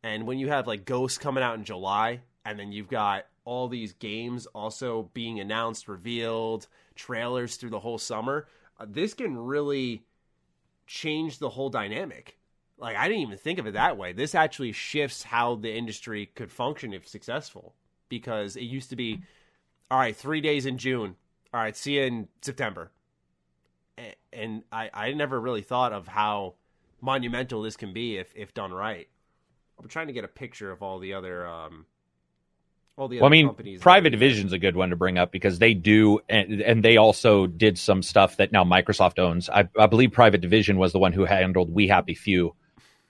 And when you have like Ghosts coming out in July, and then you've got all these games also being announced, revealed, trailers through the whole summer, uh, this can really change the whole dynamic like I didn't even think of it that way. This actually shifts how the industry could function if successful because it used to be all right, 3 days in June. All right, see you in September. And I I never really thought of how monumental this can be if if done right. I'm trying to get a picture of all the other um all the well, I mean, Private Division's a good one to bring up because they do, and, and they also did some stuff that now Microsoft owns. I, I believe Private Division was the one who handled We Happy Few,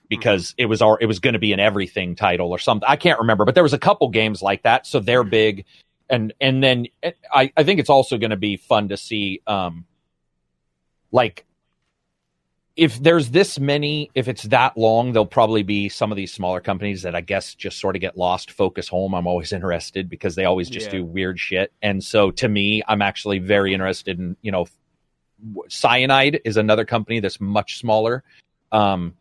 because it was our, it was going to be an everything title or something. I can't remember, but there was a couple games like that. So they're mm-hmm. big. And, and then I, I think it's also going to be fun to see, um, like if there's this many, if it's that long, there'll probably be some of these smaller companies that I guess just sort of get lost, focus home. I'm always (laughs) interested because they always just yeah. do weird shit. And so to me, I'm actually very interested in, you know, Cyanide is another company that's much smaller. Um,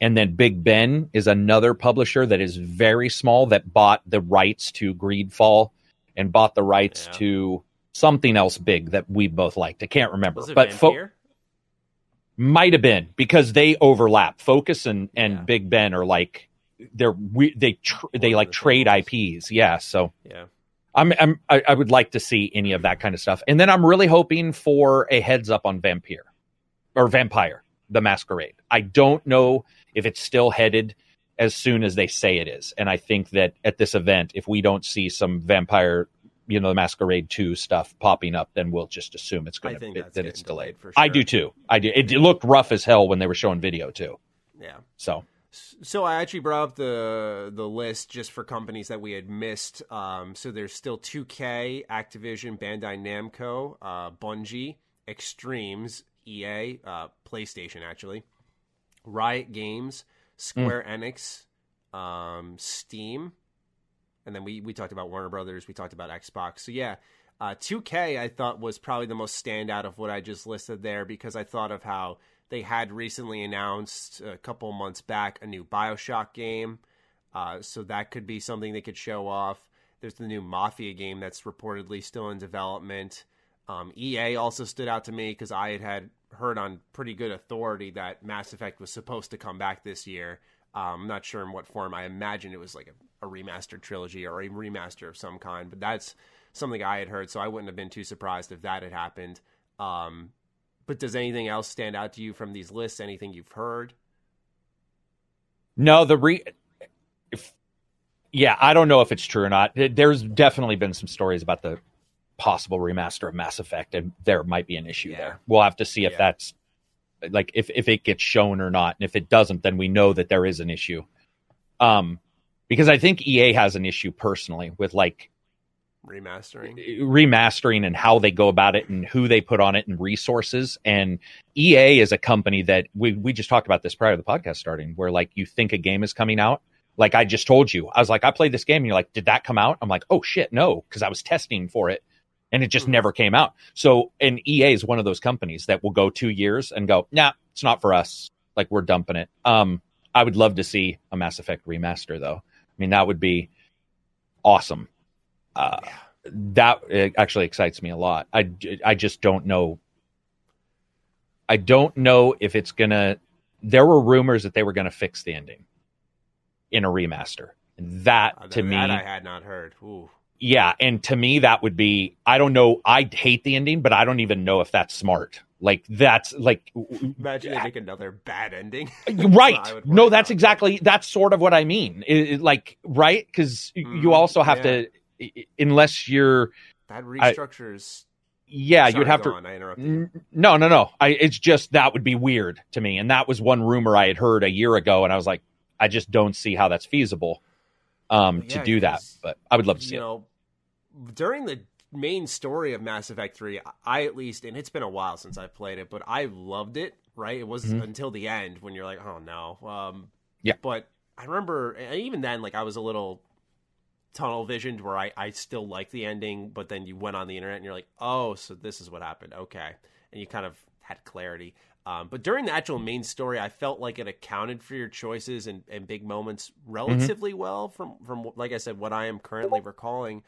and then Big Ben is another publisher that is very small that bought the rights to Greedfall and bought the rights yeah. to something else big that we both liked. I can't remember, but fo- might have been because they overlap. Focus and and yeah. Big Ben are like they're we, they tr- they like trade IPs. Yeah, so yeah. I'm, I'm I, I would like to see any of that kind of stuff, and then I'm really hoping for a heads up on Vampire or Vampire the Masquerade. I don't know if it's still headed as soon as they say it is. And I think that at this event, if we don't see some vampire, you know, the Masquerade 2 stuff popping up, then we'll just assume it's going to that it's delayed. For sure. I do too. I do. It, it looked rough as hell when they were showing video too. Yeah. So so I actually brought up the the list just for companies that we had missed. Um, so there's still 2K, Activision, Bandai Namco, uh, Bungie, Extremes, EA, uh, PlayStation actually, Riot Games, Square mm. Enix, um, Steam, and then we we talked about Warner Brothers. We talked about Xbox. So yeah, uh, 2K I thought was probably the most standout of what I just listed there because I thought of how they had recently announced a couple months back a new Bioshock game. Uh, so that could be something they could show off. There's the new Mafia game that's reportedly still in development. Um, EA also stood out to me because I had had heard on pretty good authority that Mass Effect was supposed to come back this year. Um, I'm not sure in what form. I imagine it was like a, a, remastered trilogy or a remaster of some kind, but that's something I had heard, so I wouldn't have been too surprised if that had happened. Um, but does anything else stand out to you from these lists? Anything you've heard? No, the re. If, yeah, I don't know if it's true or not. There's definitely been some stories about the possible remaster of Mass Effect, and there might be an issue yeah. there. We'll have to see if yeah. that's like if if it gets shown or not, and if it doesn't, then we know that there is an issue. Um, because I think EA has an issue personally with like remastering remastering and how they go about it and who they put on it and resources and EA is a company that we we just talked about this prior to the podcast starting where like you think a game is coming out like I just told you I was like I played this game and you're like did that come out I'm like oh shit no because I was testing for it and it just mm-hmm. never came out. So, and EA is one of those companies that will go two years and go, nah, it's not for us. Like we're dumping it. Um, I would love to see a Mass Effect remaster though. I mean, that would be awesome. Uh, yeah. That actually excites me a lot. I, I just don't know. I don't know if it's gonna. There were rumors that they were gonna fix the ending in a remaster. And that uh, to that me, I had not heard. Ooh yeah, and to me that would be I don't know, I hate the ending, but I don't even know if that's smart. Like that's like imagine they make another bad ending. (laughs) right. no, that's exactly that's sort of what I mean. It, it, like right because mm, you also have yeah. to unless you're that restructures. yeah, Sorry, you'd have to. On, I interrupted you. No, no, no. I, it's just that would be weird to me, and that was one rumor I had heard a year ago, and I was like, I just don't see how that's feasible um, yeah, to do that. But I would love to see You know, during the main story of Mass Effect 3, I at least, and it's been a while since I played it, but I loved it, right? It was mm-hmm. until the end when you're like, oh no. Um, Yeah. But I remember and even then, like I was a little tunnel visioned where I, I still liked the ending, but then you went on the internet and you're like, oh, so this is what happened. Okay. And you kind of had clarity. Um, but during the actual main story, I felt like it accounted for your choices and, and big moments relatively well from, from, like I said, what I am currently recalling.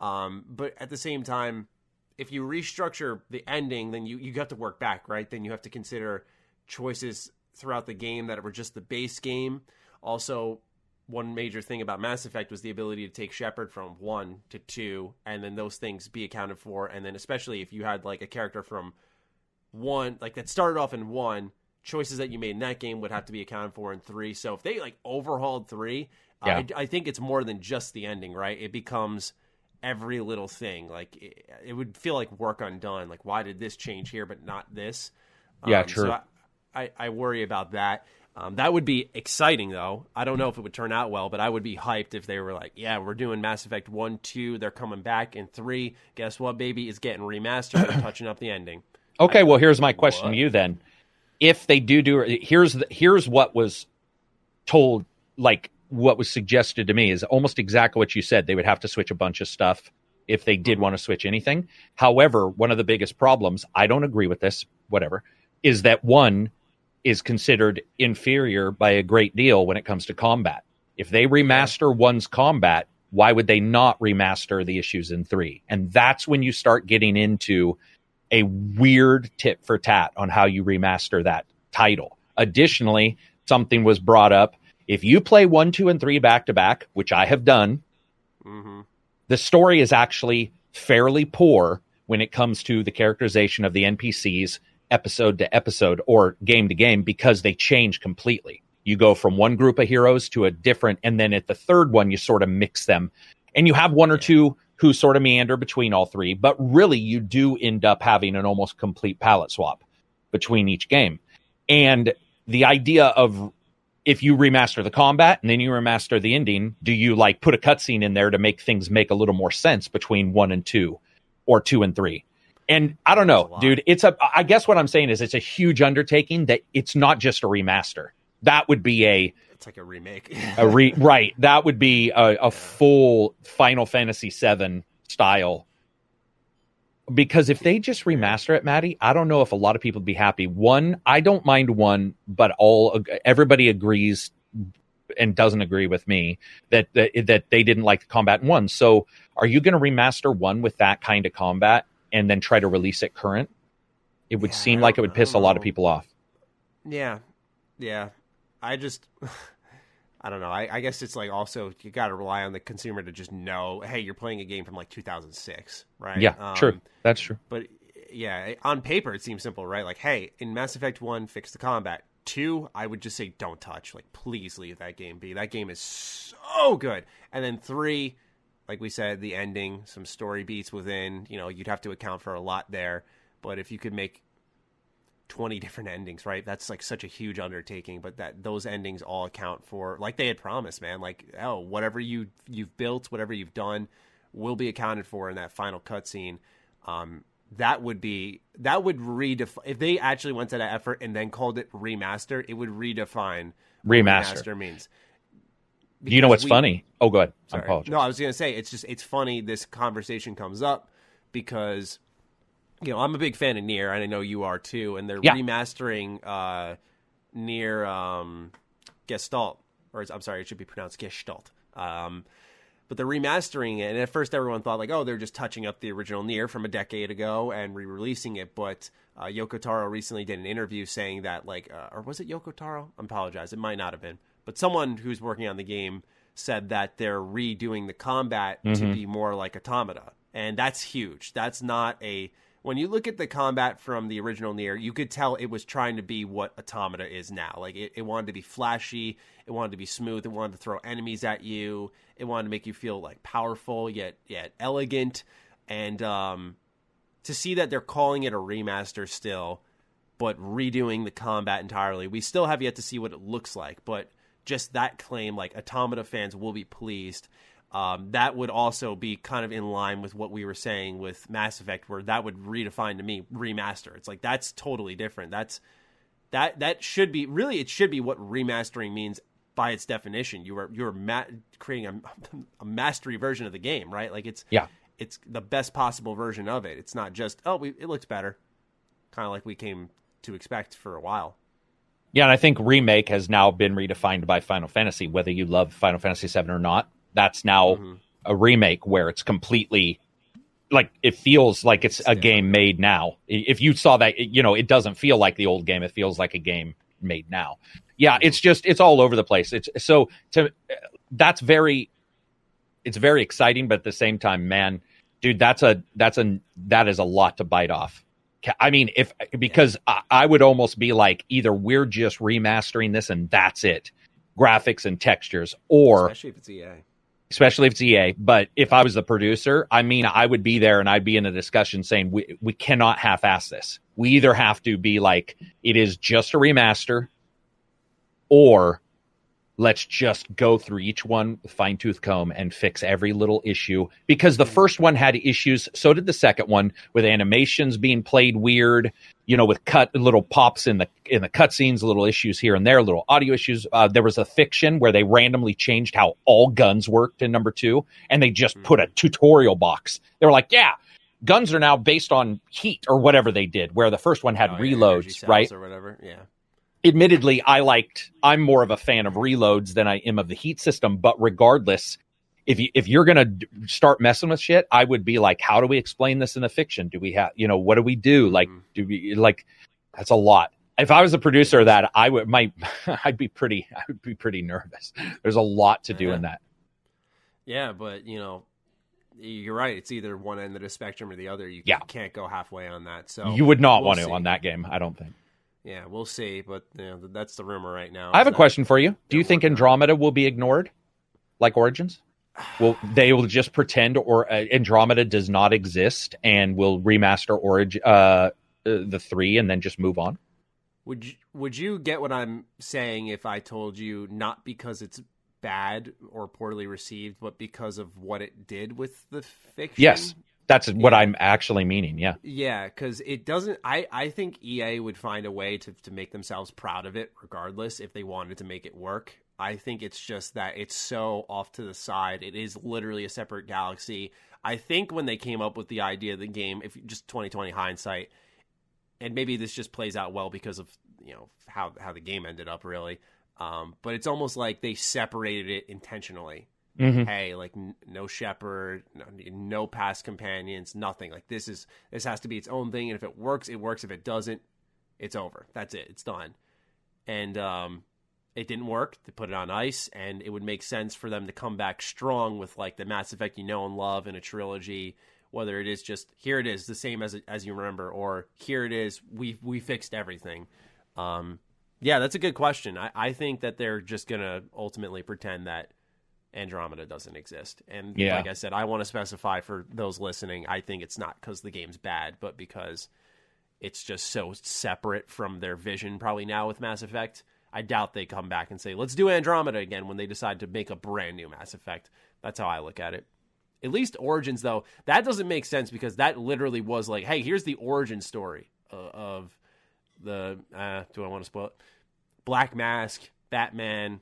Um, but at the same time, if you restructure the ending, then you, you have to work back, right? Then you have to consider choices throughout the game that were just the base game. Also, one major thing about Mass Effect was the ability to take Shepard from one to two, and then those things be accounted for. And then, especially if you had like a character from one, like that started off in one, choices that you made in that game would have to be accounted for in three. So if they like overhauled three, Yeah. I, I think it's more than just the ending, right? It becomes every little thing. Like it, it would feel like work undone. Like why did this change here but not this? Yeah, Um, true. So I, I, I worry about that. Um, that would be exciting, though. I don't know if it would turn out well, but I would be hyped if they were like, "Yeah, we're doing Mass Effect one, two. They're coming back in three. Guess what, baby? Is getting remastered. They're (clears throat) touching up the ending." Okay, well, here's my question What? to you then. If they do do here's the, here's what was told, like what was suggested to me is almost exactly what you said. They would have to switch a bunch of stuff if they did want to switch anything. However, one of the biggest problems, I don't agree with this, whatever, is that one is considered inferior by a great deal when it comes to combat. If they remaster one's combat, why would they not remaster the issues in three? And that's when you start getting into a weird tit for tat on how you remaster that title. Additionally, something was brought up. If you play one, two, and three back to back, which I have done, hmm the story is actually fairly poor when it comes to the characterization of the NPCs episode to episode or game to game because they change completely. You go from one group of heroes to a different, and then at the third one, you sort of mix them. And you have one or two who sort of meander between all three, but really you do end up having an almost complete palette swap between each game. And the idea of if you remaster the combat and then you remaster the ending, do you like put a cutscene in there to make things make a little more sense between one and two or two and three? And I don't know, dude. It's a, I guess what I'm saying is it's a huge undertaking that it's not just a remaster. That would be a, It's like a remake. a re, (laughs) right. That would be a, a full Final Fantasy VII style. Because if they just remaster it, Maddie, I don't know if a lot of people would be happy. One, I don't mind one, but all everybody agrees and doesn't agree with me that that, that they didn't like the combat in one. So, are you going to remaster one with that kind of combat and then try to release it current? It would Yeah, seem like it would piss a lot of people off. Yeah, yeah. I just, (laughs) I don't know. I, I guess it's like also you got to rely on the consumer to just know, hey, you're playing a game from like 2006, right? Yeah, Um, true. That's true. But yeah, on paper it seems simple, right? Like, hey, in Mass Effect One, fix the combat. Two, I would just say don't touch. Like, please leave that game be. That game is so good. And then three, like we said, the ending, some story beats within. You know, you'd have to account for a lot there. But if you could make 20 different endings, right? That's like such a huge undertaking, but that those endings all account for like they had promised, man. Like, oh, whatever you you've built, whatever you've done will be accounted for in that final cutscene. Um that would be that would redefine if they actually went to that effort and then called it remaster, it would redefine Remaster. remaster means. you know what's we- funny? Oh, go ahead. I Sorry. apologize. No, I was going to say it's just it's funny this conversation comes up because you know I'm a big fan of Nier, and I know you are too, and they're Yeah. remastering uh, Nier um, Gestalt, or it's- I'm sorry, it should be pronounced Gestalt. Um, but they're remastering it, and at first everyone thought like, oh, they're just touching up the original Nier from a decade ago and re-releasing it. But uh, Yoko Taro recently did an interview saying that like, uh, or was it Yoko Taro? I apologize, it might not have been, but someone who's working on the game said that they're redoing the combat to be more like Automata, and that's huge. That's not a when you look at the combat from the original Nier, you could tell it was trying to be what Automata is now. Like it, it wanted to be flashy, it wanted to be smooth, it wanted to throw enemies at you, it wanted to make you feel like powerful yet yet elegant, and um, to see that they're calling it a remaster still, but redoing the combat entirely. We still have yet to see what it looks like, but just that claim, like Automata fans will be pleased. Um, that would also be kind of in line with what we were saying with Mass Effect, where that would redefine to me remaster. It's like that's totally different. That's that that should be really it should be what remastering means by its definition. You are you're ma- creating a, a mastery version of the game, right? Like it's Yeah. it's the best possible version of it. It's not just oh, we, it looks better, kind of like we came to expect for a while. Yeah, and I think remake has now been redefined by Final Fantasy. Whether you love Final Fantasy VII or not, that's now Mm-hmm. a remake where it's completely like it feels like it's a game made now. If you saw that, you know, it doesn't feel like the old game. It feels like a game made now. Yeah, it's just it's all over the place. It's so to that's very it's very exciting, but at the same time, man, dude, that's a that's a that is a lot to bite off. I mean, if because I, I would almost be like either we're just remastering this and that's it, graphics and textures, or Especially if it's EA. Especially if it's EA. But if I was the producer, I mean, I would be there and I'd be in a discussion saying we we cannot half-ass this. We either have to be like it is just a remaster, or let's just go through each one with fine tooth comb and fix every little issue because the first one had issues so did the second one with animations being played weird you know with cut little pops in the in the cutscenes little issues here and there little audio issues uh, there was a fiction where they randomly changed how all guns worked in number two and they just put a tutorial box they were like yeah guns are now based on heat or whatever they did where the first one had Oh, yeah, reloads right or whatever. Yeah. Admittedly i liked i'm more of a fan of reloads than i am of the heat system but regardless if you if you're gonna d- start messing with shit i would be like how do we explain this in the fiction do we have you know what do we do like Mhm. do we like that's a lot if i was a producer of that i would my (laughs) i'd be pretty i would be pretty nervous there's a lot to do in that Yeah, but you know, you're right. It's either one end of the spectrum or the other. You Yeah. can't go halfway on that. So you would not we'll want to see. on that game i don't think Yeah, we'll see. But you know, that's the rumor right now. i have a question for you do you think working on it. andromeda will be ignored like origins (sighs) will they will just pretend or uh, andromeda does not exist and will remaster origin uh, uh the three and then just move on Would you, would you get what I'm saying if I told you not because it's bad or poorly received, but because of what it did with the fiction? yes that's what i'm actually meaning yeah Yeah, because it doesn't. I I think EA would find a way to to make themselves proud of it, regardless if they wanted to make it work. I think it's just that it's so off to the side. It is literally a separate galaxy. I think when they came up with the idea of the game, if just 2020 hindsight, and maybe this just plays out well because of you know how how the game ended up really. Um, but it's almost like they separated it intentionally Mhm. hey, like n- no Shepard, no, no past companions, nothing. Like this is this has to be its own thing, and if it works, it works. If it doesn't, it's over. That's it. It's done. And um, it didn't work. They put it on ice, and it would make sense for them to come back strong with like the Mass Effect you know and love in a trilogy. Whether it is just here it is the same as as you remember, or here it is we we fixed everything. Um, yeah, that's a good question. I, I think that they're just gonna ultimately pretend that Andromeda doesn't exist. And Yeah. like I said, I want to specify for those listening, I think it's not because the game's bad, but because it's just so separate from their vision probably now with Mass Effect. I doubt they come back and say, let's do Andromeda again when they decide to make a brand new Mass Effect. That's how I look at it. At least Origins, though, that doesn't make sense because that literally was like, hey, here's the origin story uh, of the, uh, do I want to spoil it? Black Mask, Batman,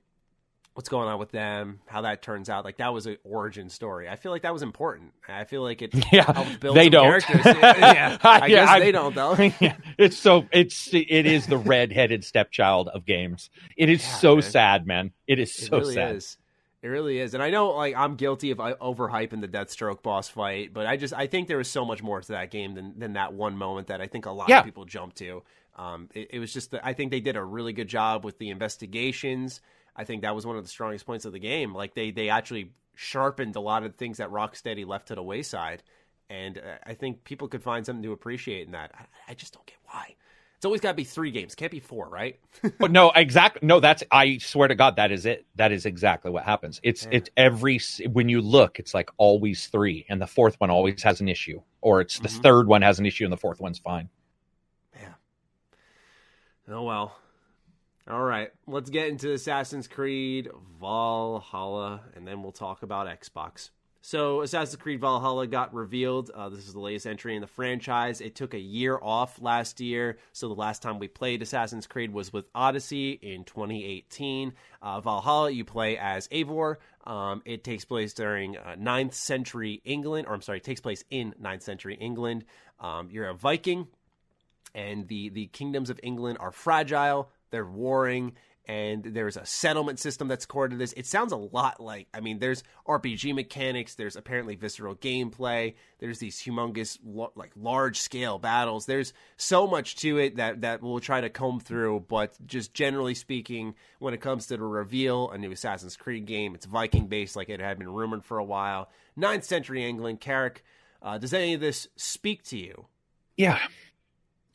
what's going on with them, how that turns out. Like that was an origin story. I feel like that was important. I feel like it (laughs) Yeah, helped build they don't. characters. (laughs) yeah, (laughs) I Yeah, guess I- they don't though. Yeah, it's so it's it is the red-headed stepchild of games. It is Yeah, so man. sad, man. It is It so really sad. is. It really is. And I know like I'm guilty of overhyping the Deathstroke boss fight, but I just I think there was so much more to that game than than that one moment that I think a lot Yeah. of people jumped to. Um, it, it was just that I think they did a really good job with the investigations. I think that was one of the strongest points of the game. Like they they actually sharpened a lot of things that Rocksteady left to the wayside, and uh, I think people could find something to appreciate in that. I, I just don't get why. It's always got to be three games. Can't be four, right? (laughs) But no, exactly. No, that's. I swear to God, that is it. That is exactly what happens. It's Yeah. it's every when you look, it's like always three, and the fourth one always has an issue, or it's the Mhm. third one has an issue, and the fourth one's fine. Yeah. Oh well. All right, let's get into Assassin's Creed Valhalla, and then we'll talk about Xbox. So, Assassin's Creed Valhalla got revealed. Uh, this is the latest entry in the franchise. It took a year off last year. So, the last time we played Assassin's Creed was with Odyssey in 2018. Uh, Valhalla, you play as Eivor. Um, it takes place during uh, 9th century England, or I'm sorry, it takes place in 9th century England. Um, you're a Viking, and the, the kingdoms of England are fragile. They're warring, and there's a settlement system that's core to this. It sounds a lot like, I mean, there's RPG mechanics, there's apparently visceral gameplay, there's these humongous, like large scale battles. There's so much to it that that we'll try to comb through. But just generally speaking, when it comes to the reveal, a new Assassin's Creed game, it's Viking based, like it had been rumored for a while. Ninth century England, Karak. Uh, does any of this speak to you? Yeah,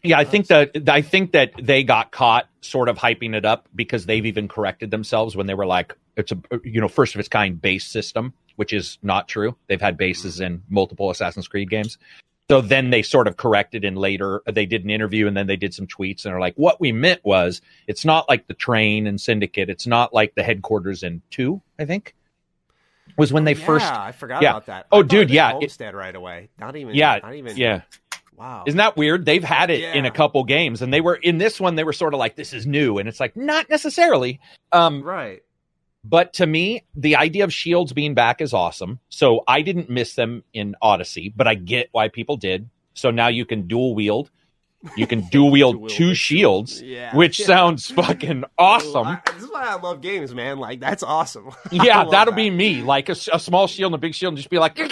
yeah, I think that I think that they got caught sort of hyping it up because they've even corrected themselves when they were like, it's a you know first of its kind base system, which is not true. They've had bases mm-hmm. in multiple Assassin's Creed games. So then they sort of corrected and later uh, they did an interview and then they did some tweets and are like, what we meant was it's not like the train and syndicate. It's not like the headquarters in two, I think. Was when they Oh, yeah, first I forgot yeah. about that. Oh, dude, it yeah, it- Homestead right away. Not even. Yeah, Not even. yeah. Wow. Isn't that weird? They've had it in a couple games, and they were in this one. They were sort of like, "This is new," and it's like not necessarily. Um, right? but to me, the idea of shields being back is awesome. So I didn't miss them in Odyssey, but I get why people did. So now you can dual wield. You can dual wield two shields, Yeah. which sounds fucking (laughs) awesome. I- this is why I love games, man. Like that's awesome. (laughs) Yeah, that'll that. be me. Like a small shield and a big shield, and just be like, Just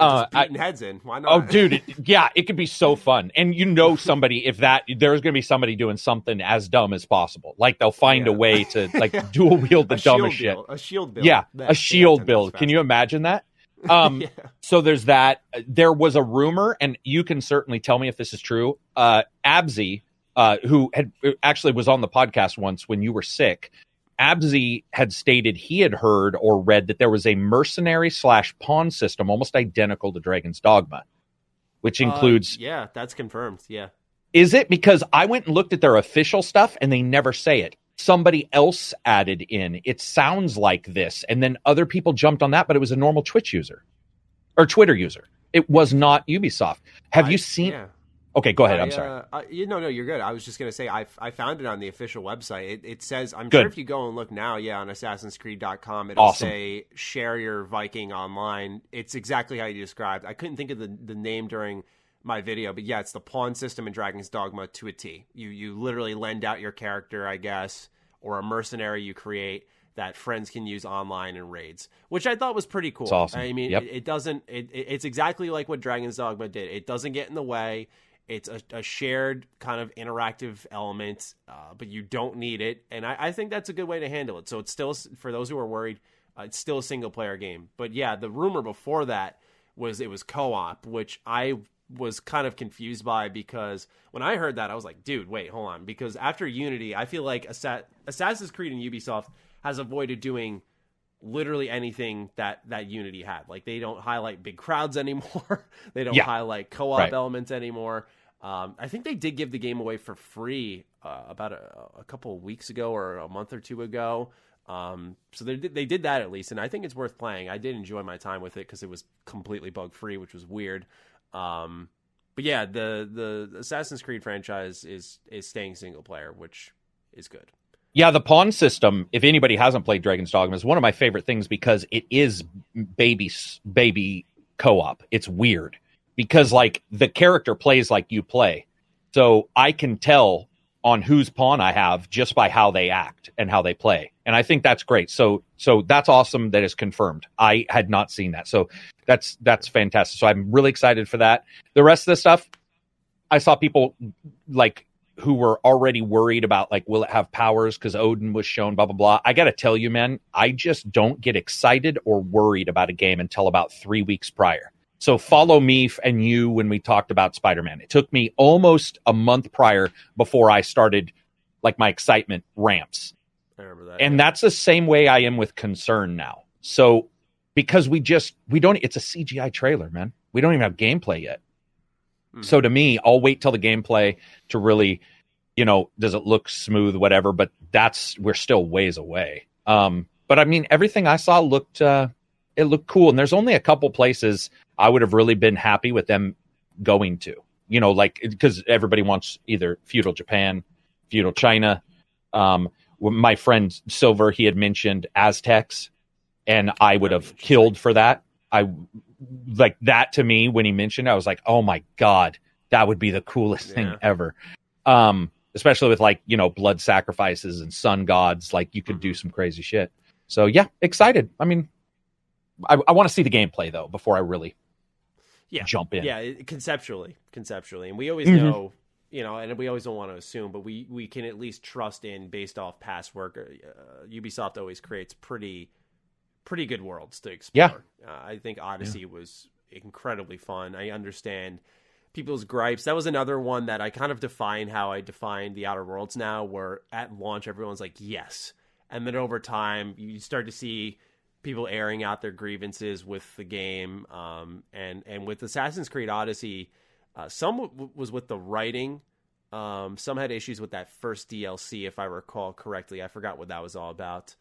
uh, I- heads in. Why not? Oh, dude, it, (laughs) yeah, it could be so fun. And you know, somebody if that there's going to be somebody doing something as dumb as possible. Like they'll find a way to like dual wield the a dumbest shit. build, a shield build. Yeah, That- a shield build. Can you imagine that? (laughs) Um, Yeah. So there's that. There was a rumor, and you can certainly tell me if this is true. Uh, Absy, uh, who had actually was on the podcast once when you were sick, Absy had stated he had heard or read that there was a mercenary slash pawn system almost identical to Dragon's Dogma, which Uh, includes. yeah, that's confirmed. Yeah. Is it because I went and looked at their official stuff and they never say it? Somebody else added in. It sounds like this, and then other people jumped on that, but it was a normal Twitch user or Twitter user. It was not Ubisoft. Have I- you seen? Yeah. Okay, go ahead. I, I'm sorry. Uh, I, you, no, no, you're good. I was just gonna say I, I found it on the official website. It, it says I'm Good. sure if you go and look now, yeah, on Assassin'sCreed.com, it'll Awesome. say share your Viking online. It's exactly how you described. I couldn't think of the the name during my video, but yeah, it's the pawn system in Dragon's Dogma to a T. You you literally lend out your character, I guess, or a mercenary you create that friends can use online in raids, which I thought was pretty cool. It's awesome. I mean, Yep. it, it doesn't. It, it- it's exactly like what Dragon's Dogma did. It doesn't get in the way. It's a, a shared kind of interactive element, uh, but you don't need it, and I, I think that's a good way to handle it. So it's still for those who are worried, uh, it's still a single player game. But yeah, the rumor before that was it was co op, which I was kind of confused by because when I heard that, I was like, dude, wait, hold on, because after Unity, I feel like Assa- Assassin's Creed and Ubisoft has avoided doing literally anything that that Unity had. Like they don't highlight big crowds (laughs) anymore. they don't Yeah. highlight co-op Right. elements anymore. Um, I think they did give the game away for free uh, about a, a couple of weeks ago or a month or two ago. Um, so they they did that at least, and I think it's worth playing. I did enjoy my time with it because it was completely bug free, which was weird. Um, but yeah, the the Assassin's Creed franchise is is staying single player, which is good. Yeah, the pawn system. If anybody hasn't played Dragon's Dogma, is one of my favorite things because it is baby baby co-op. It's weird because like the character plays like you play, so I can tell on whose pawn I have just by how they act and how they play, and I think that's great. So so that's awesome. That is confirmed. I had not seen that, so that's that's fantastic. So I'm really excited for that. The rest of the stuff, I saw people like who were already worried about like will it have powers because odin was shown blah blah blah i gotta tell you man i just don't get excited or worried about a game until about three weeks prior so follow me and you when we talked about spider-man it took me almost a month prior before i started like my excitement ramps I remember that. and that's the same way i am with concern now so because we just we don't it's a cgi trailer man we don't even have gameplay yet Mhm. so to me, I'll wait till the gameplay to really, you know, does it look smooth, whatever. But that's we're still ways away. Um, but I mean, everything I saw looked uh, it looked cool. And there's only a couple places I would have really been happy with them going to. You know, like because everybody wants either feudal Japan, feudal China. Um, my friend Silver, he had mentioned Aztecs, and I would have killed for that. I like that to me when he mentioned. I was like, oh my god, that would be the coolest yeah. thing ever. Um, especially with like you know blood sacrifices and sun gods, like you could do mm-hmm. some crazy shit. So yeah, excited. I mean, I, I want to see the gameplay though before I really yeah jump in. Yeah, conceptually, conceptually, and we always mm-hmm. know you know, and we always don't want to assume, but we we can at least trust in based off past work. Uh, Ubisoft always creates pretty pretty good worlds to explore. Yeah. Uh, I think Odyssey yeah. was incredibly fun. I understand people's gripes. That was another one that I kind of define how I define the Outer Worlds now, where at launch everyone's like, yes. And then over time, you start to see people airing out their grievances with the game. Um, and, and with Assassin's Creed Odyssey, uh, some w- was with the writing. Um, some had issues with that first DLC, if I recall correctly. I forgot what that was all about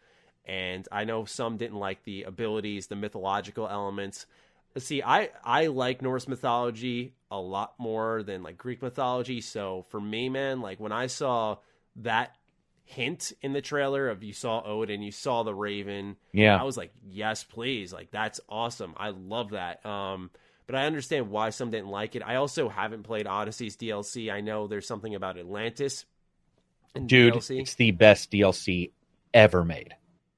and I know some didn't like the abilities, the mythological elements. See, I I like Norse mythology a lot more than like Greek mythology. So for me, man, like when I saw that hint in the trailer of you saw Odin, you saw the Raven, yeah, I was like, yes, please, like that's awesome. I love that. Um, but I understand why some didn't like it. I also haven't played Odyssey's DLC. I know there's something about Atlantis. Dude, DLC. it's the best DLC ever made.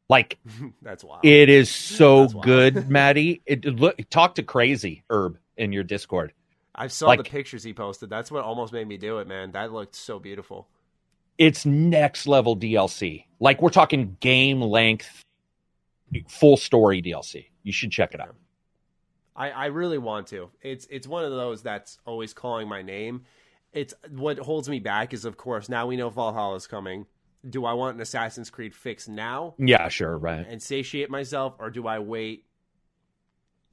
Like (laughs) that's wild. It is so good, (laughs) Maddie. It look talk to crazy Herb in your Discord. I saw like, the pictures he posted. That's what almost made me do it, man. That looked so beautiful. It's next level DLC. Like we're talking game length, full story DLC. You should check it out. I, I really want to. It's it's one of those that's always calling my name. It's what holds me back is of course now we know Valhalla is coming do I want an Assassin's Creed fix now? Yeah, sure, right. And satiate myself, or do I wait?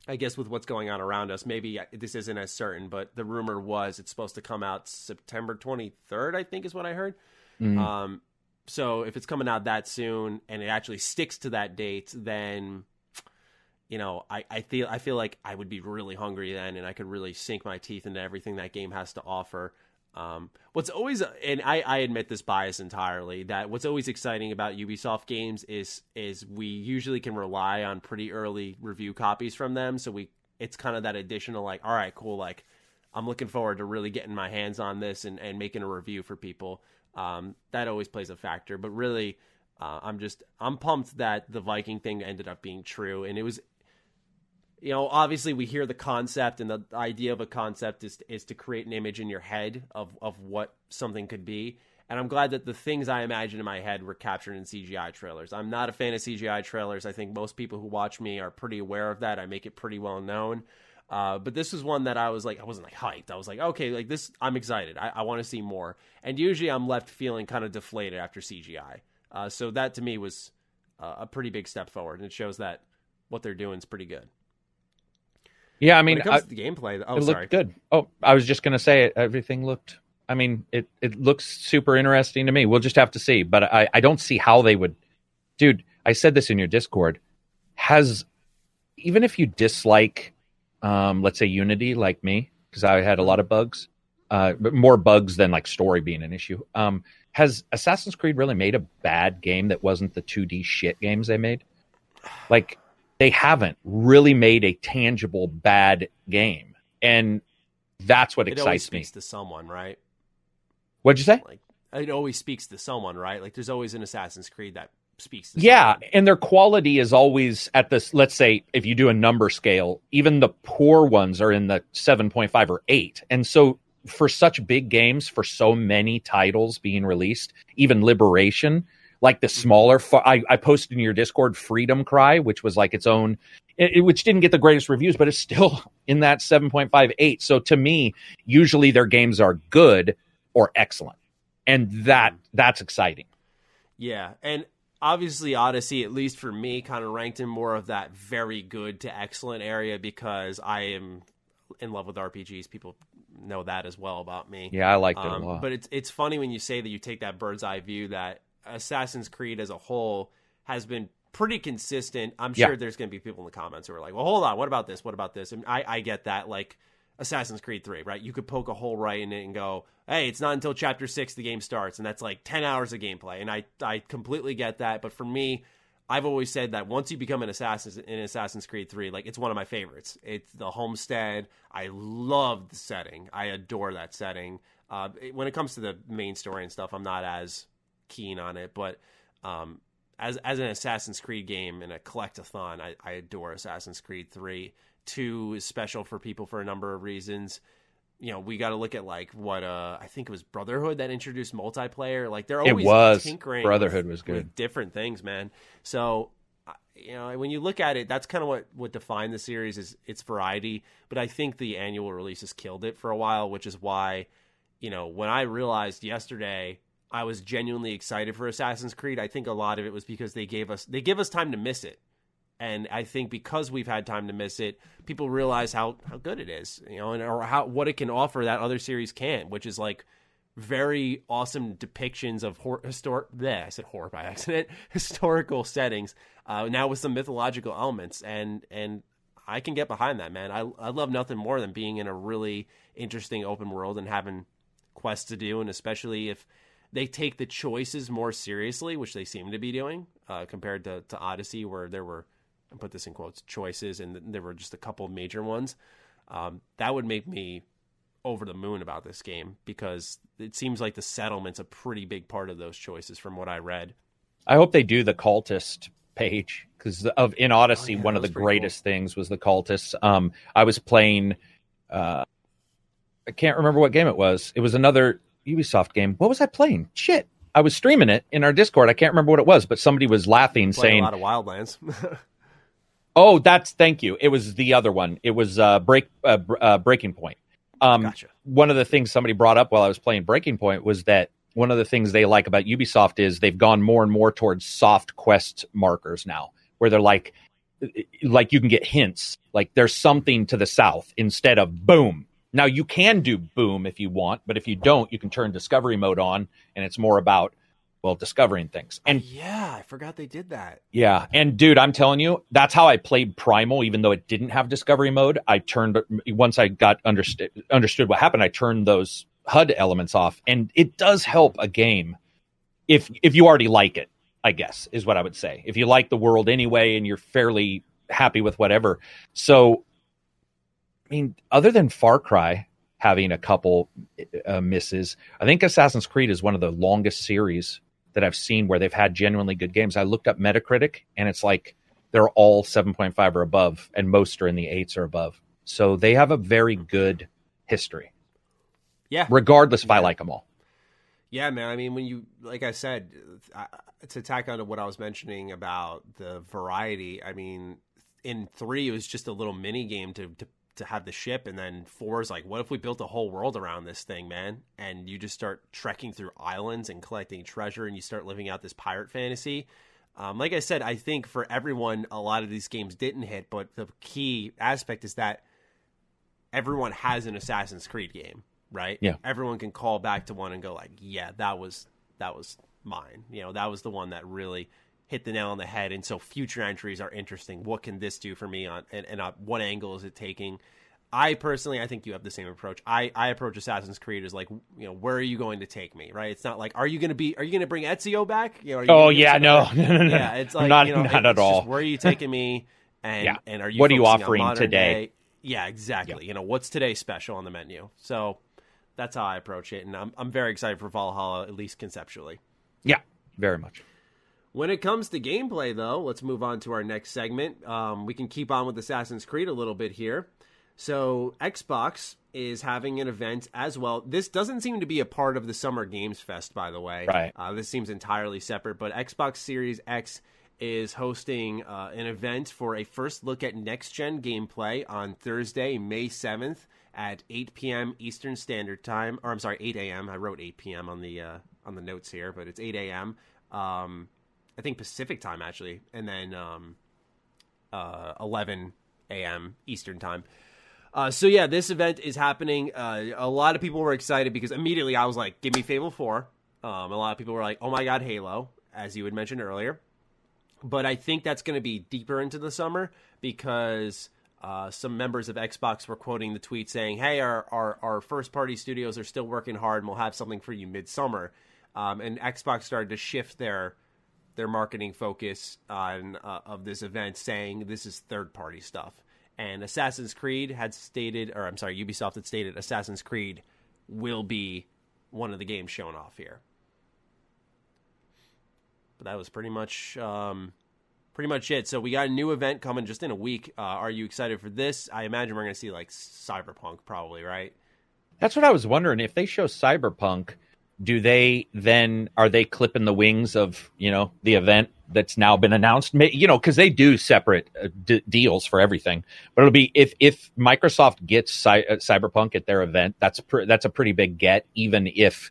I guess with what's going on around us, maybe uh, this isn't as certain, but the rumor was it's supposed to come out September 23rd, I think is what I heard. Mm-hmm. Um, so if it's coming out that soon and it actually sticks to that date, then you know, I, I feel I feel like I would be really hungry then, and I could really sink my teeth into everything that game has to offer. Um, what's always, and I, I admit this bias entirely, that what's always exciting about Ubisoft games is is we usually can rely on pretty early review copies from them. So we, it's kind of that additional like, all right, cool, like I'm looking forward to really getting my hands on this and, and making a review for people. Um, that always plays a factor, but really, uh, I'm just I'm pumped that the Viking thing ended up being true, and it was you know, obviously we hear the concept and the idea of a concept is is to create an image in your head of of what something could be. And I'm glad that the things I imagine in my head were captured in CGI trailers. I'm not a fan of CGI trailers. I think most people who watch me are pretty aware of that. I make it pretty well known. Uh, but this was one that I was like, I wasn't like hyped. I was like, okay, like this, I'm excited. I, I want to see more. And usually I'm left feeling kind of deflated after CGI. Uh, so that to me was uh, a pretty big step forward. And it shows that what they're doing is pretty good. Yeah, I mean, when it comes I, to the gameplay, oh, it sorry. looked good. Oh, I was just going to say it. Everything looked. I mean, it it looks super interesting to me. We'll just have to see, but I I don't see how they would. Dude, I said this in your Discord. Has even if you dislike, um, let's say Unity, like me, because I had a lot of bugs, uh, but more bugs than like story being an issue. Um, has Assassin's Creed really made a bad game that wasn't the 2D shit games they made? Like they haven't really made a tangible bad game, and that's what it excites always speaks me. To someone, right? What'd you say? Like it always speaks to someone, right? Like there's always an Assassin's Creed that speaks yeah and their quality is always at this let's say if you do a number scale even the poor ones are in the 7.5 or 8 and so for such big games for so many titles being released even liberation like the mm-hmm. smaller. I, I posted in your Discord Freedom Cry, which was like its own, it, which didn't get the greatest reviews, but it's still (laughs) in that 7.58. So to me, usually their games are good or excellent, and that mm-hmm. that's exciting. Yeah, and obviously Odyssey, at least for me, kind of ranked in more of that very good to excellent area because I am in love with RPGs. People know that as well about me. Yeah, I like it um, a lot. But it's it's funny when you say that you take that bird's eye view that Assassin's Creed as a whole has been pretty consistent. I'm Yeah. sure there's going to be people in the comments who are like, "Well, hold on, what about this? What about this?" And I, I get that. Like Assassin's Creed 3, right? You could poke a hole right in it and go, "Hey, it's not until Chapter Six the game starts," and that's like 10 hours of gameplay. And I, I completely get that. But for me, I've always said that once you become an assassin in Assassin's Creed 3, like it's one of my favorites. It's the homestead. I love the setting. I adore that setting. Uh, it- when it comes to the main story and stuff, I'm not as keen on it, but um, as as an Assassin's Creed game and a collectathon, I, I adore Assassin's Creed 3. 2 is special for people for a number of reasons. You know, we got to look at like what uh I think it was Brotherhood that introduced multiplayer. Like they're It always was. tinkering. Brotherhood with- was good. different things, man. So, you know, when you look at it, that's kind of what what defined the series is its variety. But I think the annual releases killed it for a while, which is why, you know, when I realized yesterday I was genuinely excited for Assassin's Creed, I think a lot of it was because they gave us they give us time to miss it. And I think because we've had time to miss it, people realize how, how good it is, you know, and or how what it can offer that other series can't, which is like very awesome depictions of hor- historic. I said horror by (laughs) accident. Historical settings. Uh, now with some mythological elements, and and I can get behind that, man. I I love nothing more than being in a really interesting open world and having quests to do, and especially if they take the choices more seriously, which they seem to be doing, uh, compared to, to Odyssey, where there were, I put this in quotes, choices, and there were just a couple major ones. Um, that would make me over the moon about this game because it seems like the settlement's a pretty big part of those choices from what I read. I hope they do the cultist page because of in Odyssey, Oh, yeah, one of the pretty greatest things was the cultists. Um, I was playing, uh, I can't remember what game it was. It was another Ubisoft game. What was I playing? Shit, I was streaming it in our Discord. I can't remember what it was, but somebody was laughing, saying, a lot of Wildlands. (laughs) "Oh, that's thank you." It was the other one. It was uh, break uh, uh, Breaking Point. Um, gotcha. one of the things somebody brought up while I was playing Breaking Point was that one of the things they like about Ubisoft is they've gone more and more towards soft quest markers now, where they're like, like you can get hints, like there's something to the south instead of boom. Now you can do boom if you want, but if you don't, you can turn discovery mode on, and it's more about well discovering things. And yeah, I forgot they did that. yeah, and dude, I'm telling you, that's how I played Primal. Even though it didn't have discovery mode, I turned once I got understood understood what happened. I turned those HUD elements off, and it does help a game if if you already like it. I guess is what I would say. If you like the world anyway, and you're fairly happy with whatever, so mean, other than Far Cry having a couple uh, misses, I think Assassin's Creed is one of the longest series that I've seen where they've had genuinely good games. I looked up Metacritic and it's like they're all 7.5 or above, and most are in the eights or above. So they have a very good history, Yeah, regardless if I like them all. Yeah, man. I mean, when you, like I said, I, to tack on to what I was mentioning about the variety, I mean, in three, it was just a little mini game to, to, to have the ship. And then four is like, what if we built a whole world around this thing, man? And you just start trekking through islands and collecting treasure and you start living out this pirate fantasy. Um, like I said, I think for everyone, a lot of these games didn't hit, but the key aspect is that everyone has an Assassin's Creed game, right? Yeah. Everyone can call back to one and go like, "Yeah, that was that was mine." You know, that was the one that really hit the nail on the head. And so future entries are interesting. What can this do for me on and, and uh, what angle is it taking? I personally, I think you have the same approach. I, I approach Assassin's Creed as like, you know, where are you going to take me? Right? It's not like, are you going to be, are you going to bring Ezio back? You know, are you Oh yeah, no, (laughs) no, no, no. yeah, it's like not you know, not at all. just, where are you (laughs) taking me? And Yeah. and are you What are you offering today? day? Yeah, exactly. You know, what's today special on the menu? So that's how I approach it, and I'm I'm very excited for Valhalla, at least conceptually. Yeah, very much. When it comes to gameplay, though, let's move on to our next segment. Um, we can keep on with Assassin's Creed a little bit here. So, Xbox is having an event as well. This doesn't seem to be a part of the Summer Games Fest, by the way. Right. Uh, this seems entirely separate, but Xbox Series X is hosting uh, an event for a first look at next gen gameplay on Thursday, May 7th at 8 p.m. Eastern Standard Time. Or I'm sorry, 8 a.m. I wrote 8 p.m. on the uh, on the notes here, but it's 8 a.m. Um, I think Pacific time actually, and then um, uh, 11 a.m. Eastern time. Uh, so yeah, this event is happening. Uh, a lot of people were excited because immediately I was like, "Give me Fable 4." Um, a lot of people were like, "Oh my god, Halo!" As you had mentioned earlier. but I think that's going to be deeper into the summer because uh, some members of Xbox were quoting the tweet saying, "Hey, our our, our first party studios are still working hard, and we'll have something for you midsummer." Um, and Xbox started to shift their their marketing focus on uh, of this event, saying this is third party stuff. And Assassin's Creed had stated, or I'm sorry, Ubisoft had stated Assassin's Creed will be one of the games shown off here. But that was pretty much um, pretty much it. So we got a new event coming just in a week. Uh, are you excited for this? I imagine we're going to see like Cyberpunk, probably, right? That's what I was wondering. If they show Cyberpunk, do they then are they clipping the wings of you know the event that's now been announced? You know, because they do separate uh, d- deals for everything. But it'll be if if Microsoft gets Cy- uh, Cyberpunk at their event, that's pr- that's a pretty big get. Even if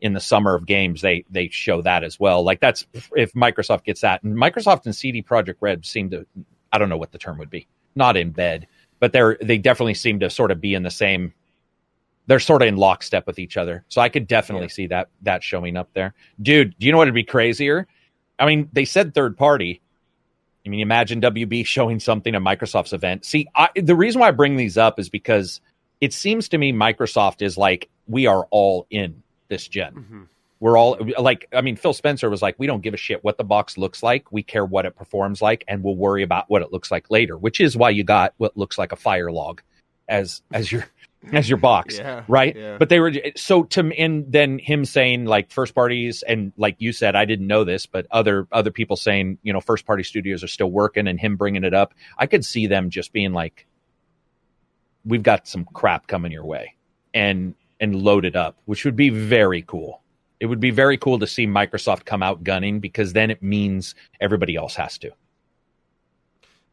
in the summer of games they they show that as well. Like that's if Microsoft gets that, and Microsoft and CD Projekt Red seem to I don't know what the term would be, not in bed, but they're they definitely seem to sort of be in the same. They're sort of in lockstep with each other, so I could definitely yeah. see that that showing up there, dude. Do you know what would be crazier? I mean, they said third party. I mean, imagine WB (laughs) showing something at Microsoft's event. See, I, the reason why I bring these up is because it seems to me Microsoft is like we are all in this gen. Mm-hmm. We're all like, I mean, Phil Spencer was like, we don't give a shit what the box looks like. We care what it performs like, and we'll worry about what it looks like later. Which is why you got what looks like a fire log as as your as your box, (laughs) yeah, right? Yeah. But they were so to and then him saying like first parties and like you said, I didn't know this, but other other people saying you know first party studios are still working and him bringing it up. I could see them just being like, we've got some crap coming your way, and and load it up, which would be very cool. It would be very cool to see Microsoft come out gunning because then it means everybody else has to.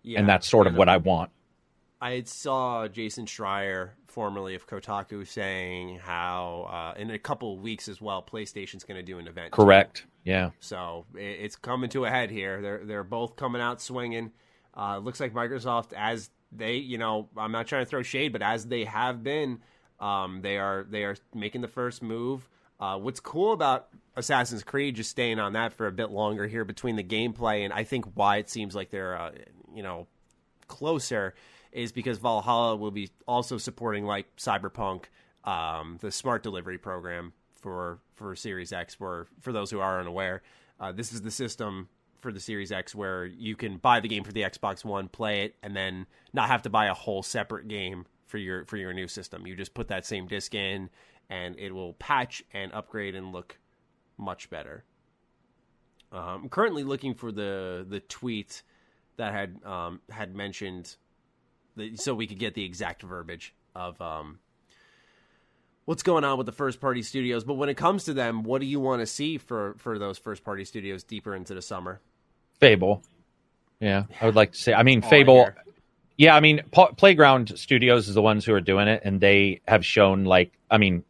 Yeah, and that's sort of what I want. I saw Jason Schreier, formerly of Kotaku, saying how uh, in a couple of weeks as well, PlayStation's going to do an event. Correct. Too. Yeah. So it's coming to a head here. They're they're both coming out swinging. Uh, looks like Microsoft, as they, you know, I'm not trying to throw shade, but as they have been um, they are they are making the first move. Uh, what's cool about Assassin's Creed, just staying on that for a bit longer here between the gameplay and I think why it seems like they're uh, you know closer is because Valhalla will be also supporting like Cyberpunk, um, the smart delivery program for for Series X. For for those who are unaware, uh, this is the system for the Series X where you can buy the game for the Xbox One, play it, and then not have to buy a whole separate game for your for your new system. You just put that same disk in, and it will patch and upgrade and look much better. Um, I'm currently looking for the the tweet that had um, had mentioned, so we could get the exact verbiage of um, what's going on with the first party studios. But when it comes to them, what do you want to see for for those first party studios deeper into the summer? Fable. Yeah, I would like to say. I mean, Fable. Yeah, I mean, Playground Studios is the ones who are doing it, and they have shown like, I mean,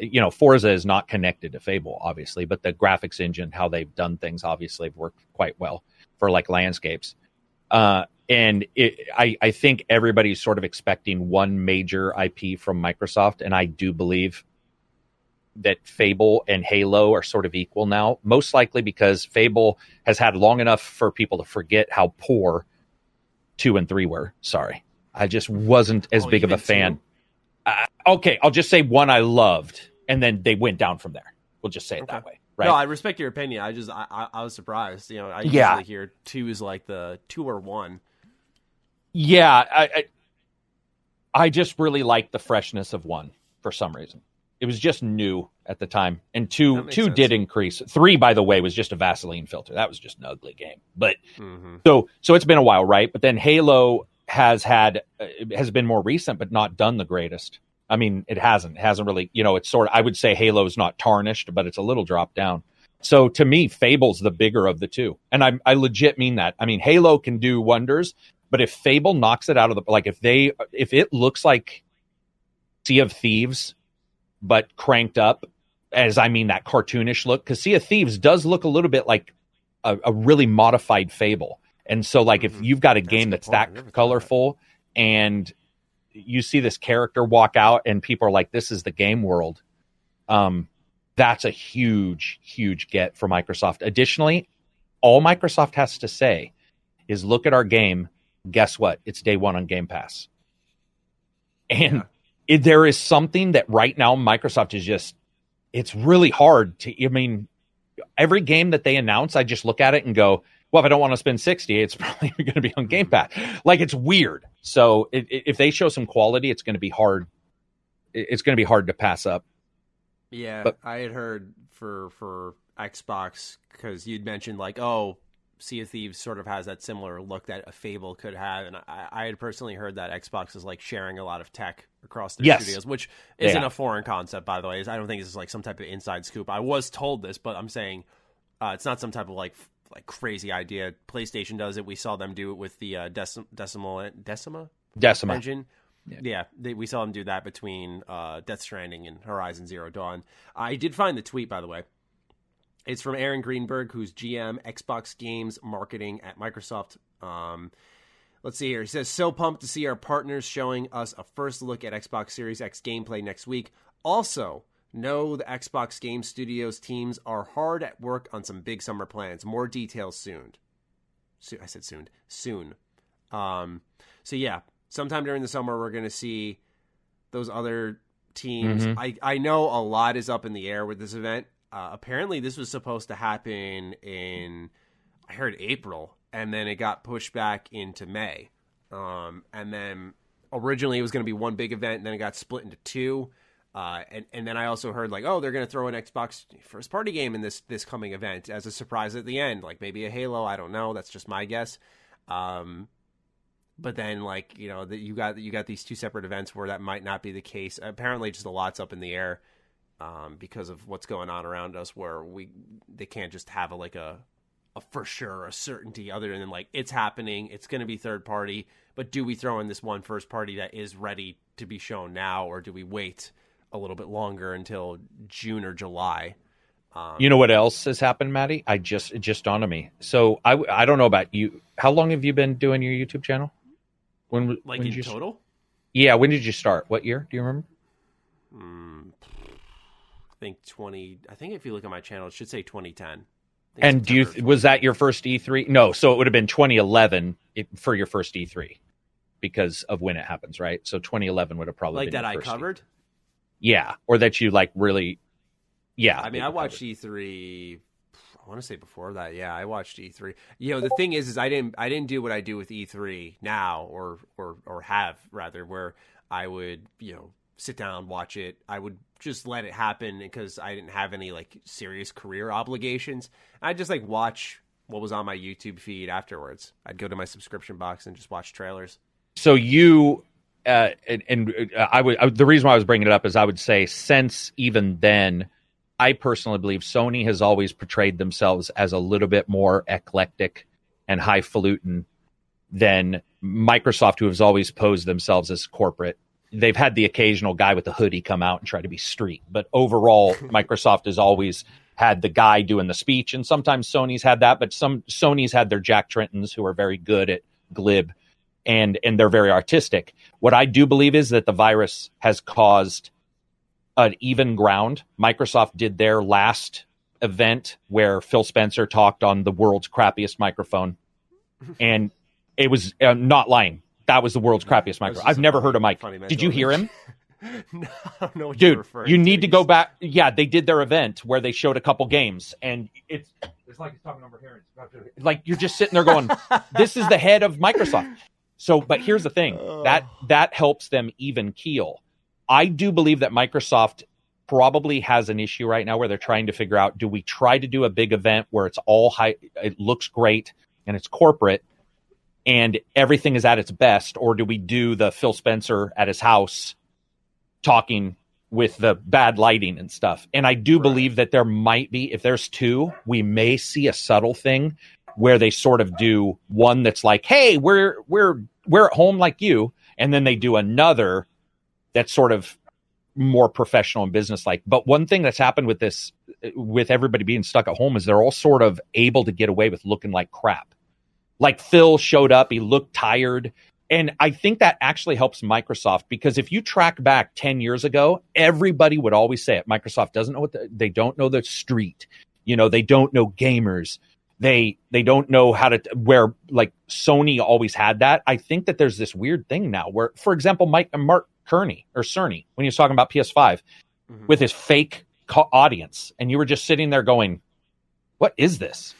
you know, Forza is not connected to Fable, obviously, but the graphics engine, how they've done things, obviously, have worked quite well for like landscapes. Uh, and it, I, I think everybody's sort of expecting one major IP from Microsoft, and I do believe that Fable and Halo are sort of equal now, most likely because Fable has had long enough for people to forget how poor two and three were. Sorry, I just wasn't as oh, big of a fan. Uh, okay, I'll just say one I loved, and then they went down from there. We'll just say it okay. that way. Right? No, I respect your opinion. I just I, I, I was surprised. You know, I yeah. usually hear two is like the two or one. Yeah, I, I I just really like the freshness of one for some reason. It was just new at the time, and two two sense. did increase. Three, by the way, was just a Vaseline filter. That was just an ugly game. But mm-hmm. so so it's been a while, right? But then Halo has had uh, has been more recent, but not done the greatest. I mean, it hasn't it hasn't really. You know, it's sort of. I would say Halo's not tarnished, but it's a little dropped down. So to me, Fable's the bigger of the two, and I I legit mean that. I mean, Halo can do wonders, but if Fable knocks it out of the like, if they if it looks like Sea of Thieves but cranked up, as I mean that cartoonish look. Because Sea of Thieves does look a little bit like a, a really modified Fable. And so, like, mm-hmm. if you've got a that's game that's that colorful and you see this character walk out and people are like, this is the game world, um, that's a huge, huge get for Microsoft. Additionally, all Microsoft has to say is look at our game. Guess what? It's day one on Game Pass. And yeah. it, there is something that right now Microsoft is just, it's really hard to, I mean, every game that they announce, I just look at it and go, well, if I don't want to spend 60, it's (laughs) probably going to be on Game mm-hmm. Pass. Like it's weird. So it, it, if they show some quality, it's going to be hard. It's going to be hard to pass up. Yeah, but, I had heard for for Xbox because you'd mentioned like, oh, Sea of Thieves sort of has that similar look that a Fable could have, and I, I had personally heard that Xbox is like sharing a lot of tech across their yes. studios, which isn't yeah. a foreign concept, by the way. I don't think this is like some type of inside scoop. I was told this, but I'm saying uh, it's not some type of like like crazy idea. PlayStation does it. We saw them do it with the uh, decim- decimal Decima Decima engine. Yeah, yeah they, we saw them do that between uh, Death Stranding and Horizon Zero Dawn. I did find the tweet, by the way. It's from Aaron Greenberg, who's GM Xbox Games Marketing at Microsoft. Um, let's see here. He says, So pumped to see our partners showing us a first look at Xbox Series X gameplay next week. Also, know the Xbox Game Studios teams are hard at work on some big summer plans. More details soon. So, I said soon. Soon. Um, so, yeah, sometime during the summer, we're going to see those other teams. Mm-hmm. I, I know a lot is up in the air with this event. Uh, apparently, this was supposed to happen in, I heard April, and then it got pushed back into May. Um, and then originally it was going to be one big event, and then it got split into two. Uh, and and then I also heard like, oh, they're going to throw an Xbox first party game in this this coming event as a surprise at the end, like maybe a Halo. I don't know. That's just my guess. Um, but then like you know that you got you got these two separate events where that might not be the case. Apparently, just a lot's up in the air um, because of what's going on around us, where we they can't just have a like a a for sure a certainty other than like it's happening, it's going to be third party. But do we throw in this one first party that is ready to be shown now, or do we wait a little bit longer until June or July? Um, you know what else has happened, Maddie? I just it just dawned on me. So I I don't know about you. How long have you been doing your YouTube channel? When like when in total? Yeah. When did you start? What year? Do you remember? Mm, think 20 i think if you look at my channel it should say 2010 and do you was that your first e3 no so it would have been 2011 for your first e3 because of when it happens right so 2011 would have probably like that i covered E3. yeah or that you like really yeah i mean i watched covered. e3 I want to say before that, yeah, I watched E3. You know, the thing is, is I didn't, I didn't do what I do with E3 now, or, or, or have rather, where I would, you know, sit down, watch it. I would just let it happen because I didn't have any like serious career obligations. I'd just like watch what was on my YouTube feed afterwards. I'd go to my subscription box and just watch trailers. So you uh, and, and uh, I would I, the reason why I was bringing it up is I would say since even then, I personally believe Sony has always portrayed themselves as a little bit more eclectic and highfalutin than Microsoft, who has always posed themselves as corporate they've had the occasional guy with a hoodie come out and try to be street, but overall, (laughs) Microsoft has always had the guy doing the speech, and sometimes Sony's had that, but some Sony's had their Jack Trettons who are very good at glib and and they're very artistic. What I do believe is that the virus has caused an even ground. Microsoft did their last event where Phil Spencer talked on the world's crappiest microphone, (laughs) and it was uh, not lying that was the world's crappiest micro. I've never heard of Mike. Did you hear him? (laughs) no, I don't know Dude, you need to go back. Yeah, they did their event where they showed a couple games, and it's it's like he's talking over here. Like you're just sitting there going, (laughs) "This is the head of Microsoft." So, but here's the thing that that helps them even keel. I do believe that Microsoft probably has an issue right now where they're trying to figure out: do we try to do a big event where it's all high, it looks great, and it's corporate, and everything is at its best, or do we do the Phil Spencer at his house talking with the bad lighting and stuff? And I do right. believe that there might be, if there's two, we may see a subtle thing where they sort of do one that's like, "Hey, we're we're we're at home like you," and then they do another that's sort of more professional and business like. But one thing that's happened with this, with everybody being stuck at home, is they're all sort of able to get away with looking like crap. Like Phil showed up, he looked tired. And I think that actually helps Microsoft because if you track back 10 years ago, everybody would always say it. Microsoft doesn't know what the, they don't know the street. You know, they don't know gamers. they they don't know how to where like Sony always had that. I think that there's this weird thing now where, for example, Mike Mark Kearney or Cerny when he was talking about PS5 mm-hmm. with his fake co- audience, and you were just sitting there going, "What is this?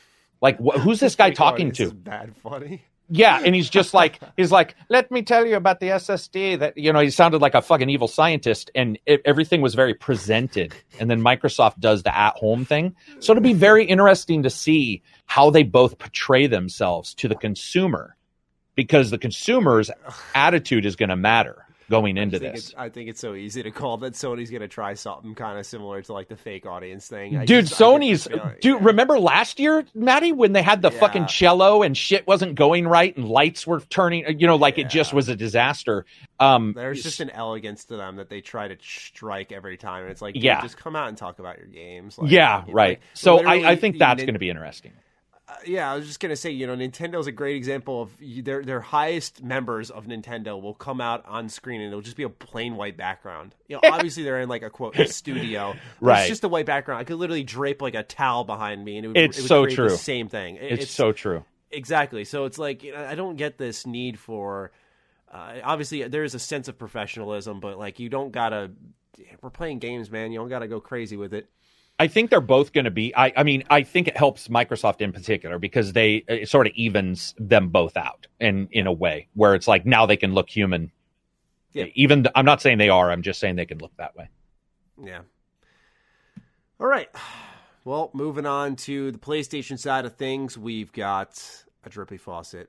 Like, wh- who's this (laughs) guy talking to?" bad funny. Yeah, and he's just like he's like, let me tell you about the SSD. That you know, he sounded like a fucking evil scientist, and it, everything was very presented. And then Microsoft does the at-home thing, so it'll be very interesting to see how they both portray themselves to the consumer, because the consumer's attitude is going to matter going into I this. I think it's so easy to call that Sony's going to try something kind of similar to like the fake audience thing. I dude, just, Sony's dude. Yeah. Remember last year, Maddie, when they had the yeah. fucking cello and shit wasn't going right and lights were turning. You know, like yeah. it just was a disaster. Um, There's just an elegance to them that they try to strike every time, and it's like, yeah, just come out and talk about your games. Like, yeah, right. Know, like, so I, I think that's going to be interesting. Uh, yeah, I was just gonna say, you know, Nintendo's a great example of their their highest members of Nintendo will come out on screen and it'll just be a plain white background. You know, (laughs) obviously they're in like a quote a studio, (laughs) right? It's just a white background. I could literally drape like a towel behind me, and it would, it's it would so true. same thing. It's, it's, so true. Exactly. So it's like you know, I don't get this need for. Uh, obviously, there is a sense of professionalism, but like you don't gotta. We're playing games, man. You don't gotta go crazy with it. I think they're both going to be. I, I mean, I think it helps Microsoft in particular because they it sort of evens them both out in in a way where it's like now they can look human. Yeah. Even I'm not saying they are. I'm just saying they can look that way. Yeah. All right. Well, moving on to the PlayStation side of things, we've got a drippy faucet.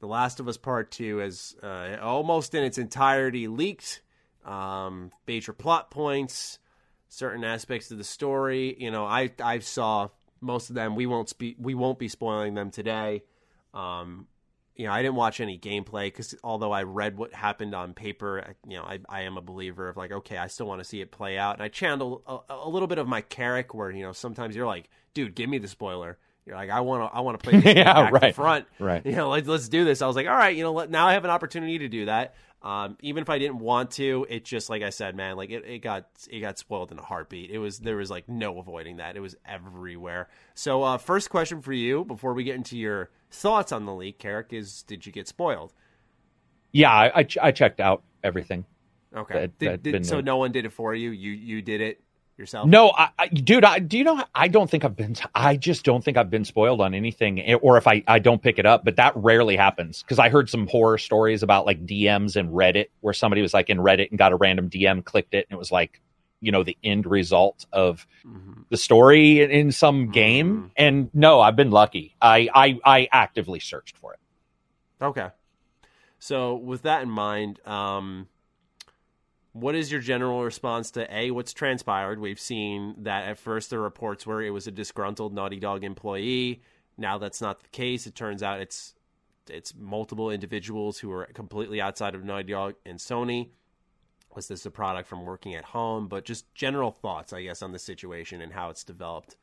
The Last of Us Part Two is uh, almost in its entirety leaked. Um, major plot points certain aspects of the story. You know, I I saw most of them. We won't be we won't be spoiling them today. Um, you know, I didn't watch any gameplay because although I read what happened on paper, you know, I, I am a believer of like, okay, I still want to see it play out. And I channeled a, a little bit of my Karak, where you know sometimes you're like, dude, give me the spoiler. You're like, I want (laughs) to, I want to play yeah, right. front, right? You know, let's let's do this. I was like, all right, you know, let, now I have an opportunity to do that. Um, even if I didn't want to, it just like I said, man, like it, it got it got spoiled in a heartbeat. It was there was like no avoiding that. It was everywhere. So uh, first question for you before we get into your thoughts on the leak, Karak, is did you get spoiled? Yeah, I, I, I checked out everything. Okay, that, did, did, so no one did it for you. You you did it yourself? No, I, I, dude. I, do you know? I don't think I've been. I just don't think I've been spoiled on anything, or if I I don't pick it up. But that rarely happens because I heard some horror stories about like DMs and Reddit where somebody was like in Reddit and got a random DM, clicked it, and it was like you know the end result of mm-hmm. the story in, in some mm-hmm. game. And no, I've been lucky. I I I actively searched for it. Okay. So with that in mind, um, what is your general response to a what's transpired? We've seen that at first the reports were it was a disgruntled Naughty Dog employee. Now that's not the case. It turns out it's it's multiple individuals who are completely outside of Naughty Dog and Sony. Was this a product from working at home? But just general thoughts, I guess, on the situation and how it's developed.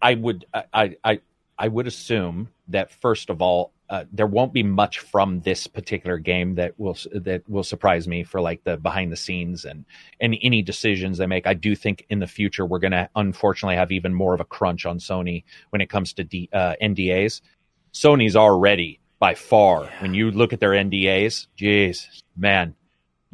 I would I I I would assume that first of all, uh, there won't be much from this particular game that will that will surprise me for like the behind the scenes and and any decisions they make. I do think in the future we're going to unfortunately have even more of a crunch on Sony when it comes to D, uh, NDAs. Sony's already by far yeah. when you look at their NDAs. Jeez, man,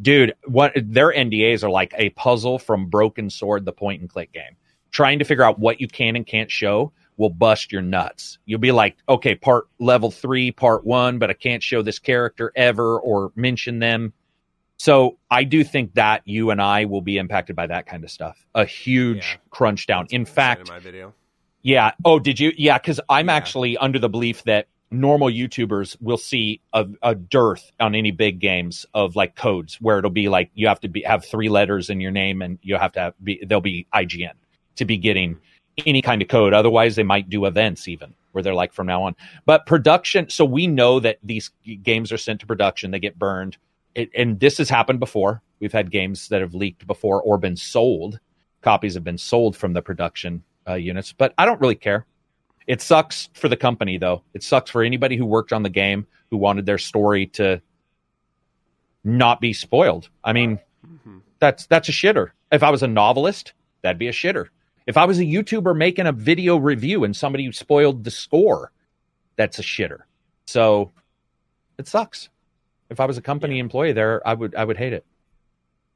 dude, what their NDAs are like a puzzle from Broken Sword, the point and click game, trying to figure out what you can and can't show will bust your nuts. You'll be like, okay, part level three, part one, but I can't show this character ever or mention them. So I do think that you and I will be impacted by that kind of stuff. A huge yeah. crunch down. In fact, in my video. Yeah. Oh, did you? Yeah, because I'm yeah. actually under the belief that normal YouTubers will see a, a, dearth on any big games of like codes where it'll be like you have to be have three letters in your name and you have to have be they'll be IGN to be getting mm-hmm. Any kind of code. Otherwise, they might do events even where they're like from now on. But production, so we know that these games are sent to production, they get burned. It, and this has happened before. We've had games that have leaked before or been sold. Copies have been sold from the production uh, units, but I don't really care. It sucks for the company, though. It sucks for anybody who worked on the game who wanted their story to not be spoiled. I mean, mm-hmm. that's that's a shitter. If I was a novelist, that'd be a shitter If I was a YouTuber making a video review and somebody spoiled the score, that's a shitter. So it sucks. If I was a company Yeah. employee there, I would I would hate it.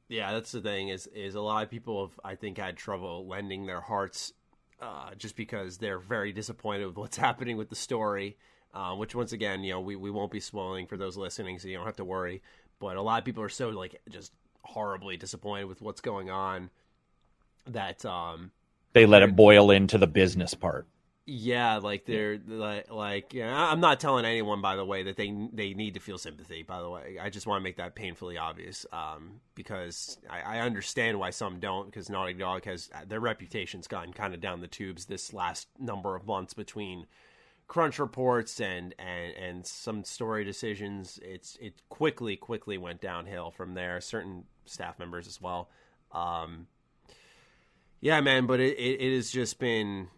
Yeah, that's the thing is is a lot of people have I think had trouble lending their hearts uh, just because they're very disappointed with what's (laughs) happening with the story. Uh, which once again, you know, we, we won't be spoiling for those listening, so you don't have to worry. But a lot of people are so like just horribly disappointed with what's going on that um They let it boil into the business part. yeah, like they're like like yeah, I'm not telling anyone by the way that they they need to feel sympathy. By the way, I just want to make that painfully obvious um, because I, I understand why some don't because Naughty Dog has their reputation's gotten kind of down the tubes this last number of months between crunch reports and and and some story decisions. It's it quickly quickly went downhill from there. Certain staff members as well. Um, yeah, man, but it, it, it has just been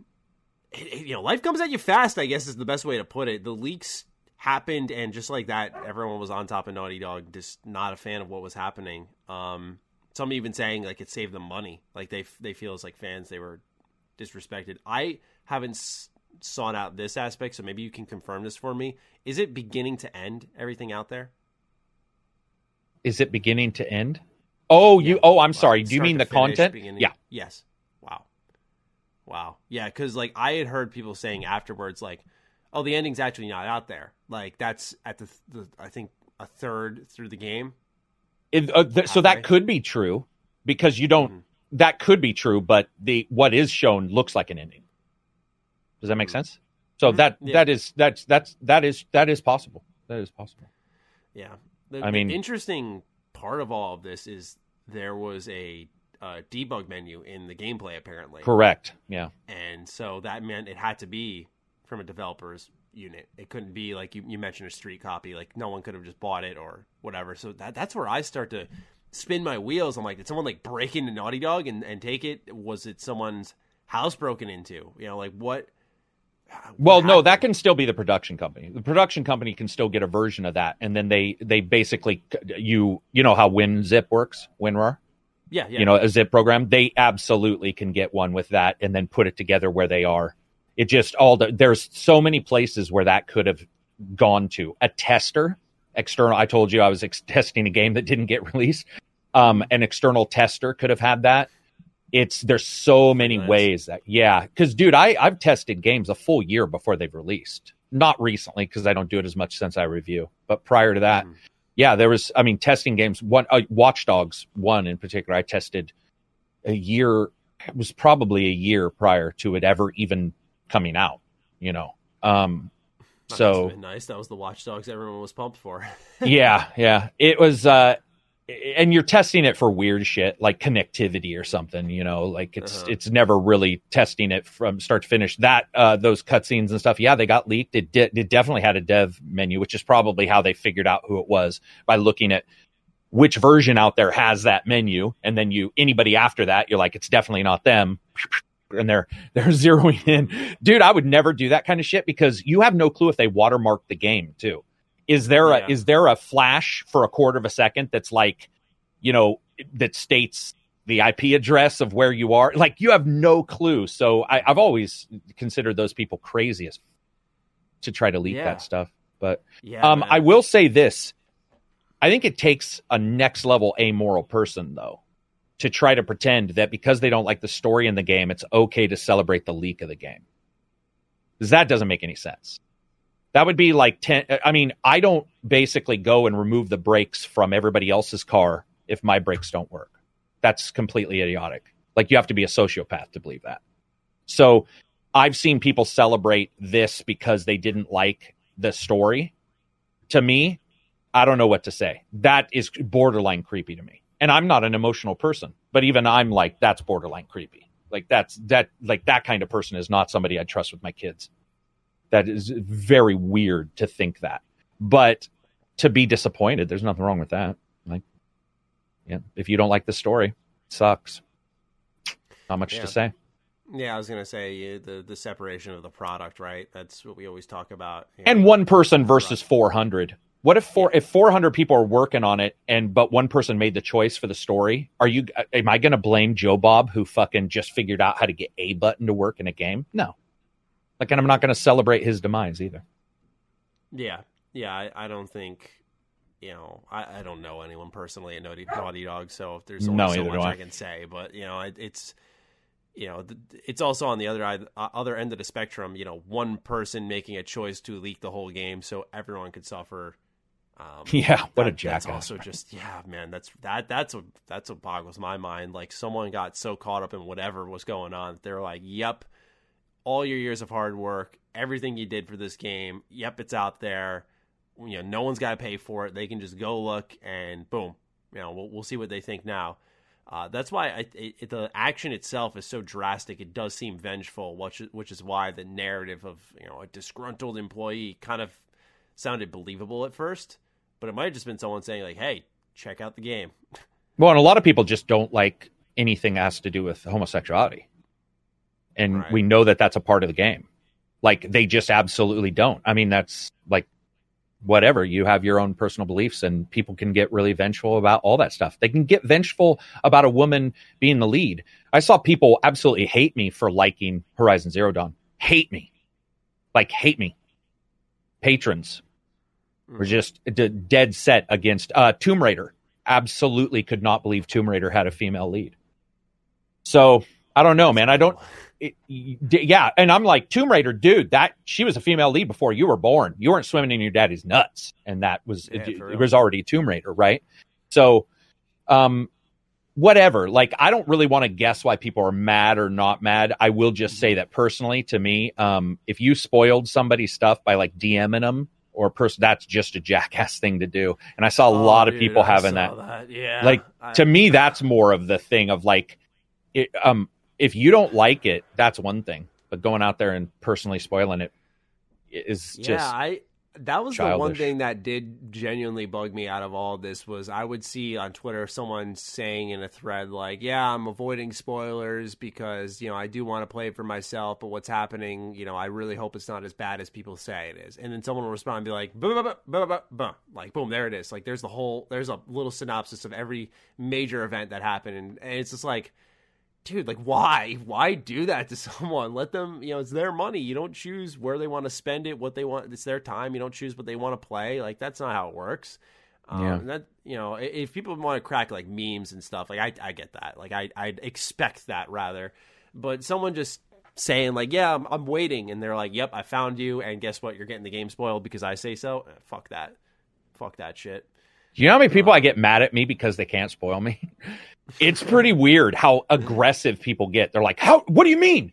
it, you know, life comes at you fast. I guess is the best way to put it. The leaks happened, and just like that, everyone was on top of Naughty Dog, just not a fan of what was happening. Um, some even saying like it saved them money, like they they feel as like fans they were disrespected. I haven't s- sought out this aspect, so maybe you can confirm this for me. Is it beginning to end everything out there? Is it beginning to end? Oh, you. Oh, I'm sorry. Do you mean the finish, content? beginning- Yeah. Yes. Wow. Yeah, because like I had heard people saying afterwards, like, "Oh, the ending's actually not out there." Like that's at the, the I think a third through the game. It, uh, th- so that could be true because you don't. Mhm. That could be true, but the what is shown looks like an ending. Does that make Mhm. sense? So Mhm. that Yeah. that is that's that's that is that is possible. That is possible. Yeah. The, I mean- interesting part of all of this is there was a uh, debug menu in the gameplay apparently, Correct. Yeah. and so that meant it had to be from a developer's unit. It couldn't be like you, you mentioned a street copy. Like no one could have just bought it or whatever. So that that's where I start to spin my wheels. I'm like, did someone like break into Naughty Dog and, and take it? Was it someone's house broken into? You know, like what? what Well, no, that can still be the production company. The production company can still get a version of that, and then they they basically you you know how WinZip works, WinRAR. Yeah, yeah. you know, a zip program, they absolutely can get one with that and then put it together where they are. It just all the, there's so many places where that could have gone to. A tester, external. I told you I was ex- (laughs) testing a game that didn't get released. Um, an external tester could have had that. It's there's so many Nice. ways that yeah, because dude, I I've tested games a full year before they've released. Not recently because I don't do it as much since I review, but prior to that, Mhm. Yeah, there was. I mean, testing games. One, uh, Watch Dogs one in particular, I tested a year. It was probably a year prior to it ever even coming out. You know. Um. So nice. That was the Watch Dogs everyone was pumped for. (laughs) yeah, yeah. It was. uh and you're testing it for weird shit like connectivity or something, you know, like it's Uh-huh. it's never really testing it from start to finish. That uh those cutscenes and stuff, yeah, they got leaked. It did it definitely had a dev menu, which is probably how they figured out who it was by looking at which version out there has that menu, and then you anybody after that, you're like, it's definitely not them. (laughs) And they're they're (laughs) zeroing in. Dude, I would never do that kind of shit because you have no clue if they watermark the game too. Is there Yeah. a is there a flash for a quarter of a second that's like, you know, that states the IP address of where you are? Like you have no clue. So I, I've always considered those people crazy as to try to leak Yeah. that stuff. But yeah, um. I will say this: I think it takes a next level amoral person though to try to pretend that because they don't like the story in the game, it's okay to celebrate the leak of the game. Because that doesn't make any sense. That would be like ten. I mean, I don't basically go and remove the brakes from everybody else's car if my brakes don't work. That's completely idiotic. Like you have to be a sociopath to believe that. So I've seen people celebrate this because they didn't like the story. To me, I don't know what to say. That is borderline creepy to me. And I'm not an emotional person, but even I'm like, that's borderline creepy. Like that's that like that kind of person is not somebody I trust with my kids. That is very weird to think that. But to be disappointed, there's nothing wrong with that. Like, yeah, if you don't like the story, it sucks. Not much Yeah. to say. Yeah, I was gonna say the the separation of the product, right? That's what we always talk about. you And one person versus 400. What if four if 400 people are working on it and but one person made the choice for the story? Are you uh, am I going to blame Joe Bob who fucking just figured out how to get a button to work in a game? No. Like and I'm not going to celebrate his demise either. Yeah. Yeah, I, I don't think you know, I, I don't know anyone personally at Naughty, Naughty Dog, so if there's only No, so much I. I can say. But you know, it, it's you know, it's also on the other uh, other end of the spectrum. You know, one person making a choice to leak the whole game so everyone could suffer. Um, (laughs) Yeah, what a jackass. That's also just yeah, man. That's that that's what that's what boggles my mind. Like someone got so caught up in whatever was going on, they're like, "Yep, all your years of hard work, everything you did for this game. Yep, it's out there. You know, no one's got to pay for it. They can just go look and boom. You know, we'll we'll see what they think now." Uh, that's why I, it, the action itself is so drastic. It does seem vengeful, which which is why the narrative of you know a disgruntled employee kind of sounded believable at first. But it might have just been someone saying like, "Hey, check out the game." (laughs) Well, and a lot of people just don't like anything that has to do with homosexuality. And Right. we know that that's a part of the game. Like they just absolutely don't. I mean, that's like whatever. You have your own personal beliefs and people can get really vengeful about all that stuff. They can get vengeful about a woman being the lead. I saw people absolutely hate me for liking Horizon Zero Dawn. Hate me. Like hate me. Patrons were just d- dead set against uh, Tomb Raider. Absolutely could not believe Tomb Raider had a female lead. So I don't know, man. I don't. It, yeah, and I'm like Tomb Raider, dude. That she was a female lead before you were born. You weren't swimming in your daddy's nuts, and that was Yeah, it, it was already Tomb Raider, right? So, um, whatever. Like, I don't really want to guess why people are mad or not mad. I will just say that personally, to me, um, if you spoiled somebody's stuff by like DMing them or person, that's just a jackass (laughs) thing to do. And I saw a Oh, lot of people I having saw that. Yeah, Like, I- To me, (laughs) that's more of the thing of like, it, um, if you don't like it, that's one thing. But going out there and personally spoiling it is just yeah, I that was the one thing that did genuinely bug me out of all this was I would see on Twitter someone saying in a thread like, "Yeah, I'm avoiding spoilers because you know I do want to play it for myself, but what's happening, you know, I really hope it's not as bad as people say it is." And then someone will respond and be like, "Buh, buh, buh, buh, buh, buh," like boom, there it is. Like there's the whole there's a little synopsis of every major event that happened, and, and it's just like dude, like why? Why do that to (laughs) someone? Let them, you know, it's their money. You don't choose where they want to spend it, what they want. It's their time. You don't choose what they want to play. Like that's not how it works. Um, Yeah. and that you know, if people want to crack like memes and stuff, like I, I get that. Like I, I expect that rather. But someone just saying like, yeah, I'm, I'm waiting, and they're like, yep, I found you, and guess what? You're getting the game spoiled because I say so. Eh, fuck that. Fuck that shit. Do you know how many people I get mad at me because they can't spoil me? (laughs) It's pretty weird how aggressive people get. They're like, "How? What do you mean?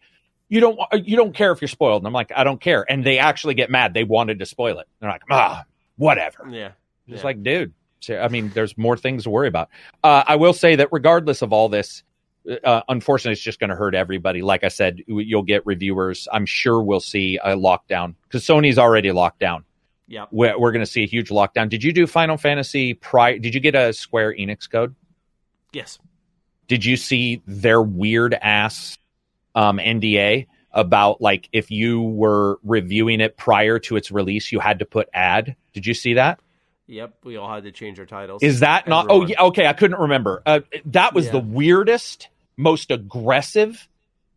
You don't you don't care if you're spoiled?" And I'm like, "I don't care." And they actually get mad. They wanted to spoil it. They're like, "Ah, whatever." Yeah. Just Yeah. like, dude. I mean, there's more things to worry about. Uh, I will say that regardless of all this, uh, unfortunately, it's just going to hurt everybody. Like I said, you'll get reviewers. I'm sure we'll see a lockdown because Sony's already locked down Yeah, we're, we're going to see a huge lockdown. Did you do Final Fantasy prior? Did you get a Square Enix code? Yes. Did you see their weird ass um, NDA about like if you were reviewing it prior to its release, you had to put ad? Did you see that? Yep. We all had to change our titles. Is that not? Oh, yeah, okay. I couldn't remember. Uh, that was Yeah. the weirdest, most aggressive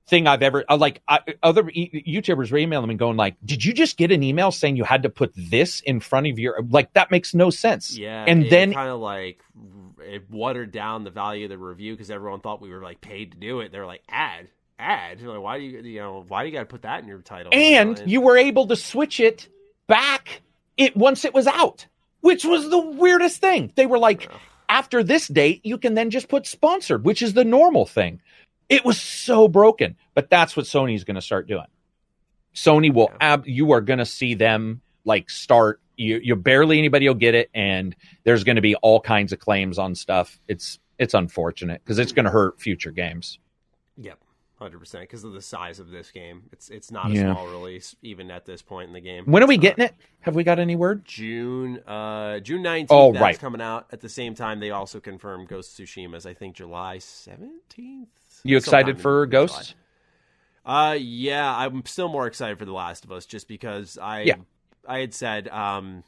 thing I've ever. Uh, like I, other e- YouTubers were emailing me going like, "Did you just get an email saying you had to put this in front of your like that makes no sense." Yeah, and it then kind of like it watered down the value of the review because everyone thought we were like paid to do it. They're like ad, ad. Like, why do you you know why do you got to put that in your title? and you were able to switch it back it once it was out, which was the weirdest thing. They were like, after this date, you can then just put sponsored, which is the normal thing. It was so broken, but that's what Sony's going to start doing. Sony will ab you are going to see them like start you you barely anybody will get it and there's going to be all kinds of claims on stuff. It's it's unfortunate because it's going to hurt future games. Yep, hundred percent because of the size of this game. It's it's not a Yeah. small release even at this point in the game. When are we getting it? Have we got any word? June, uh, June nineteenth. Oh, that's right. coming out at the same time. They also confirmed Ghost of Tsushima as I think July You excited for Ghosts? Uh, yeah, I'm still more excited for The Last of Us just because I Yeah. I had said um,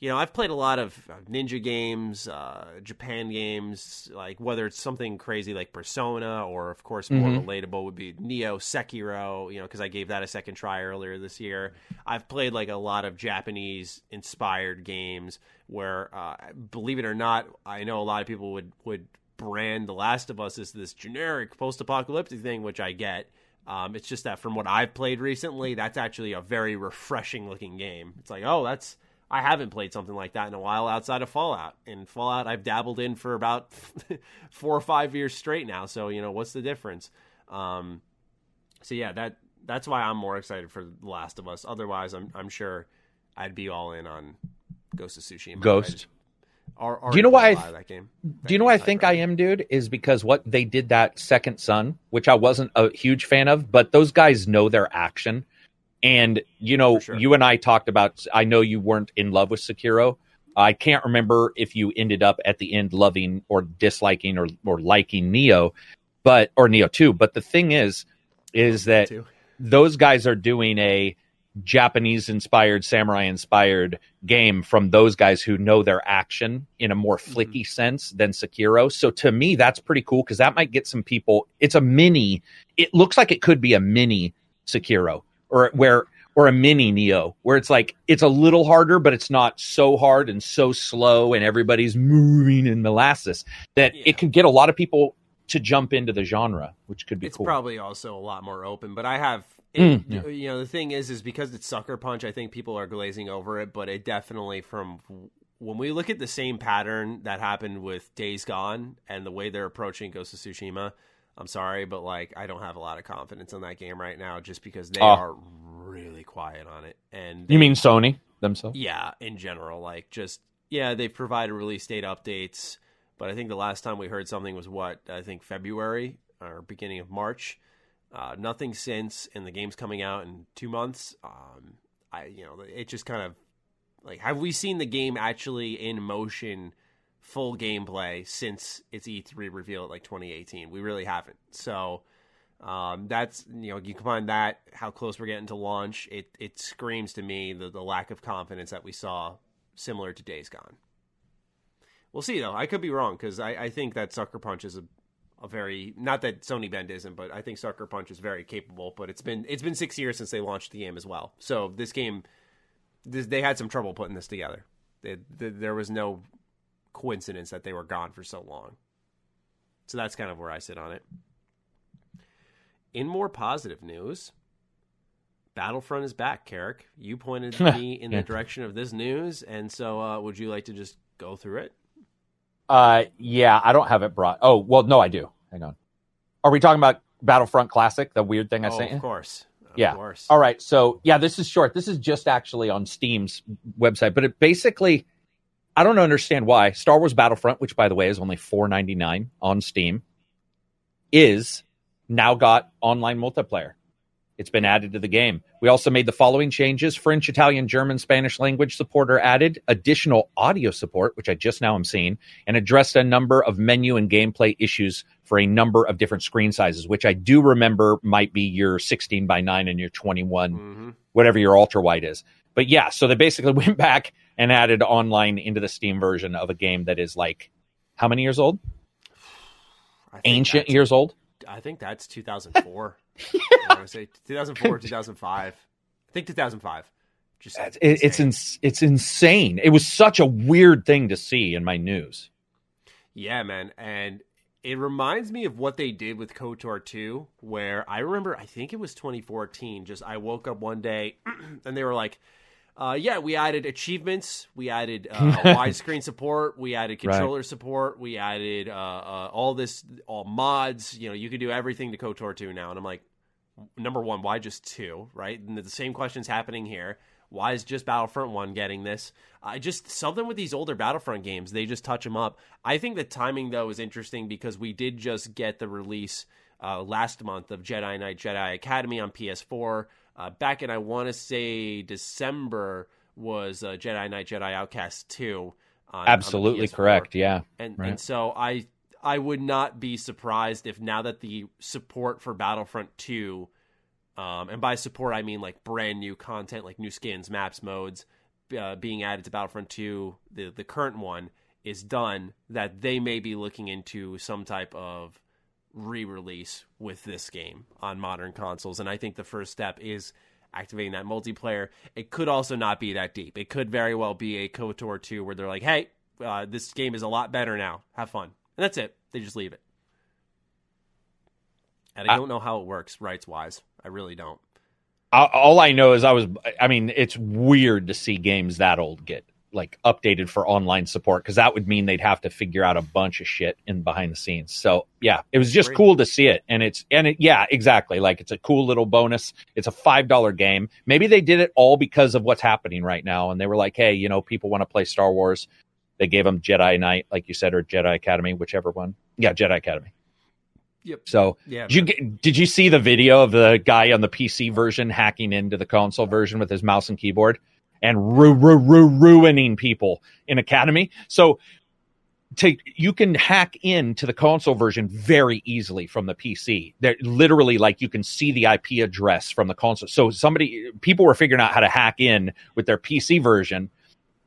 you know, I've played a lot of ninja games, uh, Japan games, like whether it's something crazy like Persona or, of course, more Mhm. relatable would be Nioh Sekiro, you know, because I gave that a second try earlier this year. I've played like a lot of Japanese inspired games where, uh, believe it or not, I know a lot of people would, would brand The Last of Us as this generic post apocalyptic thing, which I get. Um, it's just that from what I've played recently, that's actually a very refreshing looking game. It's like, oh, that's I haven't played something like that in a while outside of Fallout. And Fallout, I've dabbled in for about (laughs) four or five years straight now. So you know, what's the difference? Um, so yeah, that that's why I'm more excited for The Last of Us. Otherwise, I'm I'm sure I'd be all in on Ghost of Tsushima. Ghost. Or, or Do you know why I that game? Do you know why I think I am, dude? Is because what they did that Second Son, which I wasn't a huge fan of, but those guys know their action. And you know, sure. you and I talked about. I know you weren't in love with Sekiro. I can't remember if you ended up at the end loving or disliking or or liking Nioh, but or Nioh Two. But the thing is, is that those guys are doing a Japanese inspired, samurai inspired game from those guys who know their action in a more Mm-hmm. flicky sense than Sekiro. So to me, that's pretty cool because that might get some people. It's a mini. It looks like it could be a mini Sekiro or where or a mini Nioh, where it's like it's a little harder, but it's not so hard and so slow, and everybody's moving in molasses that Yeah. it could get a lot of people to jump into the genre, which could be it's cool. probably also a lot more open but i have Mm, it, you know the thing is is because it's sucker punch i think people are glazing over it but it definitely from when we look at the same pattern that happened with days gone and the way they're approaching ghost of tsushima i'm sorry but like i don't have a lot of confidence in that game right now just because they Oh. are really quiet on it and you mean Sony themselves? yeah, in general, like just yeah, they've provided release date updates, but I think the last time we heard something was what I think February or beginning of March. Uh, nothing since, and the game's coming out in two months. Um, I you know it just kind of like have we seen the game actually in motion, full gameplay since its E3 reveal at like 2018? We really haven't. So. Um, that's you know you combine that how close we're getting to launch. It it screams to me the, the lack of confidence that we saw similar to Days Gone. We'll see though. I could be wrong because I, I think that Sucker Punch is a, a very not that Sony Bend isn't, but I think Sucker Punch is very capable. But it's been it's been six years since they launched the game as well. So this game, this, they had some trouble putting this together. They, th there was no coincidence that they were gone for so long. So that's kind of where I sit on it. In more positive news, Battlefront is back, Karak. You pointed (laughs) me in the direction of this news, and so uh, would you like to just go through it? Uh, yeah, I don't have it brought. Oh, well, no, I do. Hang on. Are we talking about Battlefront Classic, the weird thing I oh, sent you? of course. Of Yeah. course. All right, so yeah, this is short. This is just actually on Steam's website, but it basically, I don't understand why Star Wars Battlefront, which by the way is only four ninety nine on Steam, is now got online multiplayer. It's been added to the game. We also made the following changes: French, Italian, German, Spanish language support are added, additional audio support, which I just now am seeing, and addressed a number of menu and gameplay issues for a number of different screen sizes, which I do remember might be your 16 by 9 and your 21 hmm whatever your ultra wide is. But yeah, so they basically (laughs) went back and added online into the Steam version of a game that is like how many years old? Ancient years old. I think that's 2004. (laughs) I want to say 2004, 2005. I think 2005. Just It's it's ins- it's insane. It was such a weird thing to see in my news. Yeah, man. And it reminds me of what they did with KOTOR 2, where I remember, I think it was 2014. Just I woke up one day (clears throat) and they were like, uh, yeah, we added achievements, we added uh, (laughs) widescreen support, we added Right. controller support, we added uh, uh, all this, all mods. You know, you could do everything to KOTOR 2 now. And I'm like, number one, why just two, right? And the same question's happening here. Why is just Battlefront 1 getting this? I just something with these older Battlefront games, they just touch them up. I think the timing though is interesting because we did just get the release uh, last month of Jedi Knight Jedi Academy on PS4. Uh, back in I want to say December was uh, Jedi Knight Jedi Outcast 2. On, on Absolutely PS4 correct. Yeah. and Right. and so I I would not be surprised if now that the support for Battlefront 2 um, and by support I mean like brand new content like new skins, maps, modes uh, being added to Battlefront 2, the the current one, is done, that they may be looking into some type of re-release with this game on modern consoles. And I think the first step is activating that multiplayer. It could also not be that deep. It could very well be a KOTOR 2 where they're like, hey, uh, this game is a lot better now. Have fun. And that's it. They just leave it. And I don't know how it works rights wise. I really don't. All I know is I was, I mean, it's weird to see games that old get like updated for online support because that would mean they'd have to figure out a bunch of shit in behind the scenes. So yeah, it was just Great. cool to see it, and it's and it yeah exactly like it's a cool little bonus. It's a five dollar game. Maybe they did it all because of what's happening right now, and they were like, hey, you know, people want to play Star Wars. They gave them Jedi Knight, like you said, or Jedi Academy, whichever one. Yeah, Jedi Academy. Yep. So, yeah, did you get, did you see the video of the guy on the PC version hacking into the console version with his mouse and keyboard and ru- ru- ru- ruining people in Academy? So, to you can hack into the console version very easily from the PC. They're literally like you can see the IP address from the console. So somebody people were figuring out how to hack in with their PC version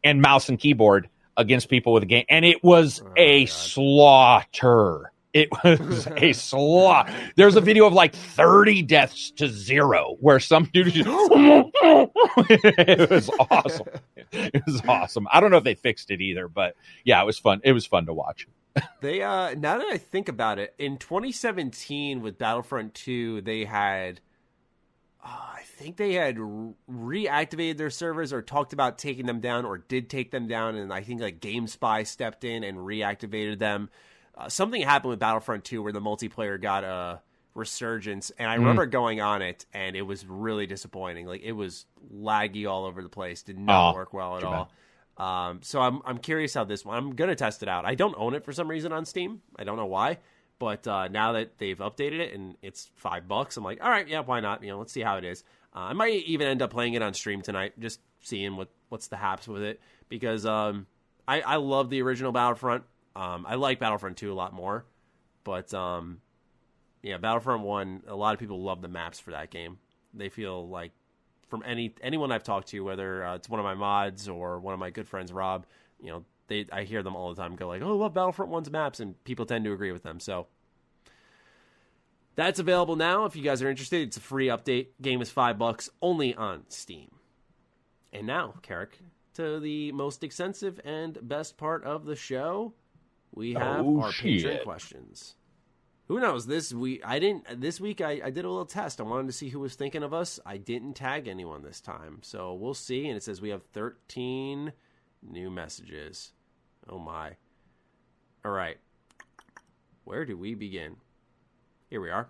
and mouse and keyboard against people with a game, and it was oh, a God. slaughter. It (laughs) was a (laughs) slaughter. There's a video of like 30 deaths to zero where some dude just, (laughs) it was awesome. It was awesome. I don't know if they fixed it either, but yeah, it was fun. It was fun to watch. they uh now that I think about it, in 2017 with Battlefront 2, they had uh, I think they had reactivated their servers or talked about taking them down or did take them down and I think like GameSpy stepped in and reactivated them uh, something happened with Battlefront 2 where the multiplayer got a resurgence, and I mm. remember going on it, and it was really disappointing. Like it was laggy all over the place, did not oh, work well at all. Um, so I'm I'm curious how this one. I'm gonna test it out. I don't own it for some reason on Steam. I don't know why, but uh, now that they've updated it and it's five bucks, I'm like, all right, yeah, why not? You know, let's see how it is. Uh, I might even end up playing it on stream tonight, just seeing what what's the haps with it because um, I I love the original Battlefront. Um, I like Battlefront 2 a lot more, but um, yeah, Battlefront 1, a lot of people love the maps for that game. They feel like from any anyone I've talked to, whether uh, it's one of my mods or one of my good friends, Rob, you know, they I hear them all the time go like, "Oh, I love Battlefront 1's maps," and people tend to agree with them. So that's available now. If you guys are interested, it's a free update. Game is five bucks, only on Steam. And now, Karak, to the most extensive and best part of the show we oh, have oh, our shit. Patreon questions. Who knows? This week I didn't. This week I, I did a little test. I wanted to see who was thinking of us. I didn't tag anyone this time, so we'll see. And it says we have thirteen new messages. Oh my! All right, where do we begin? Here we are.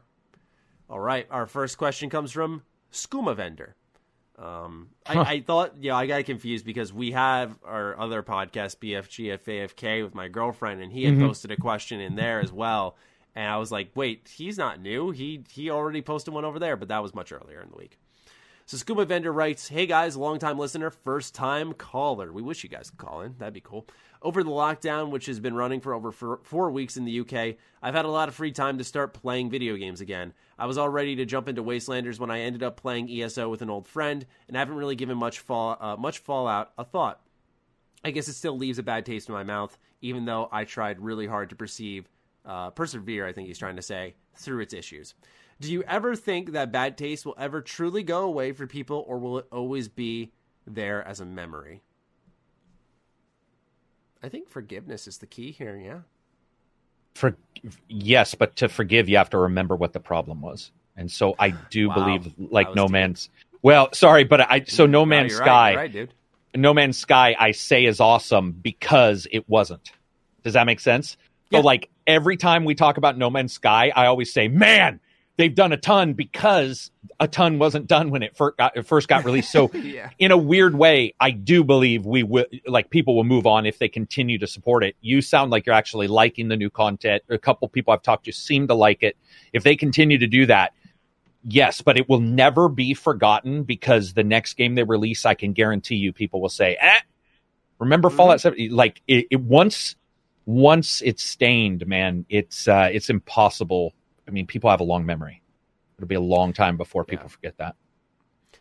All right, our first question comes from Skooma Um, I, I, thought, yeah, I got confused because we have our other podcast, BFG AFK, with my girlfriend, and he had mm-hmm. posted a question in there as well. And I was like, wait, he's not new. He he already posted one over there, but that was much earlier in the week. So Skooma Vendor writes, Hey guys, long time listener, first time caller. We wish you guys could call in. That'd be cool. Over the lockdown, which has been running for over four weeks in the UK, I've had a lot of free time to start playing video games again. I was all ready to jump into Wastelanders when I ended up playing ESO with an old friend, and I haven't really given much fall uh, much Fallout a thought. I guess it still leaves a bad taste in my mouth, even though I tried really hard to perceive, uh, persevere. I think he's trying to say through its issues. Do you ever think that bad taste will ever truly go away for people, or will it always be there as a memory? I think forgiveness is the key here, yeah. For yes, but to forgive, you have to remember what the problem was, and so I do wow. believe, like No deep. Man's. Well, sorry, but I so No Man's no, Sky, right, right, No Man's Sky, I say is awesome because it wasn't. Does that make sense? Yeah. So, like every time we talk about No Man's Sky, I always say, "Man, they've done a ton because a ton wasn't done when it first got, first got released. So, (laughs) yeah. in a weird way, I do believe we will like people will move on if they continue to support it. You sound like you're actually liking the new content. A couple people I've talked to seem to like it. If they continue to do that, yes, but it will never be forgotten because the next game they release, I can guarantee you, people will say, "Eh, remember mm-hmm. Fallout 7? Like it, it once once it's stained, man, it's uh, it's impossible I mean, people have a long memory. It'll be a long time before people yeah. forget that.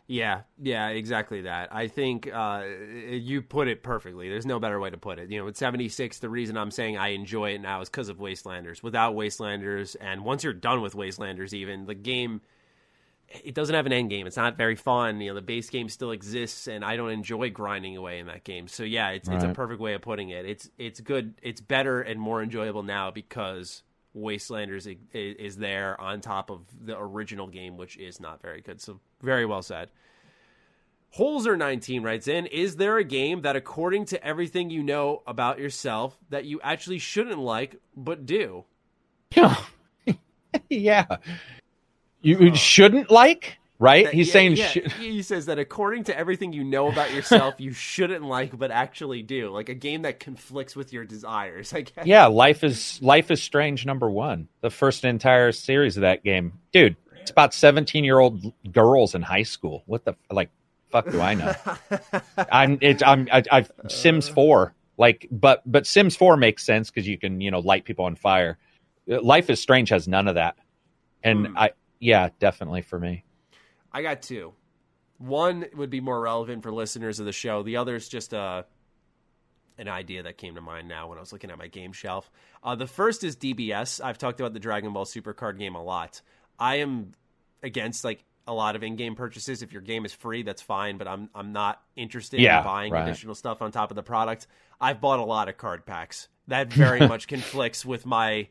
Yeah, yeah, exactly that. I think uh, you put it perfectly. There's no better way to put it. You know, with 76, the reason I'm saying I enjoy it now is because of Wastelanders. Without Wastelanders, and once you're done with Wastelanders, even the game, it doesn't have an end game. It's not very fun. You know, the base game still exists, and I don't enjoy grinding away in that game. So yeah, it's right. it's a perfect way of putting it. It's it's good. It's better and more enjoyable now because Wastelanders is there on top of the original game, which is not very good. So very well said. Holzer 19 writes in Is there a game that, according to everything you know about yourself, that you actually shouldn't like but do? Yeah. (laughs) yeah. You oh. shouldn't like? Right? That, He's yeah, saying yeah. Sh- he says that according to everything you know about yourself, you (laughs) shouldn't like, but actually do. Like a game that conflicts with your desires. I guess. Yeah, life is life is strange. Number one, the first entire series of that game, dude. It's about seventeen year old girls in high school. What the like? Fuck do I know? (laughs) I'm it's I'm I, I've Sims four like, but but Sims four makes sense because you can you know light people on fire. Life is Strange has none of that, and hmm. I yeah definitely for me. I got two. One would be more relevant for listeners of the show. The other is just a uh, an idea that came to mind now when I was looking at my game shelf. Uh, the first is DBS. I've talked about the Dragon Ball Super card game a lot. I am against like a lot of in-game purchases. If your game is free, that's fine, but I'm I'm not interested yeah, in buying right. additional stuff on top of the product. I've bought a lot of card packs. That very (laughs) much conflicts with my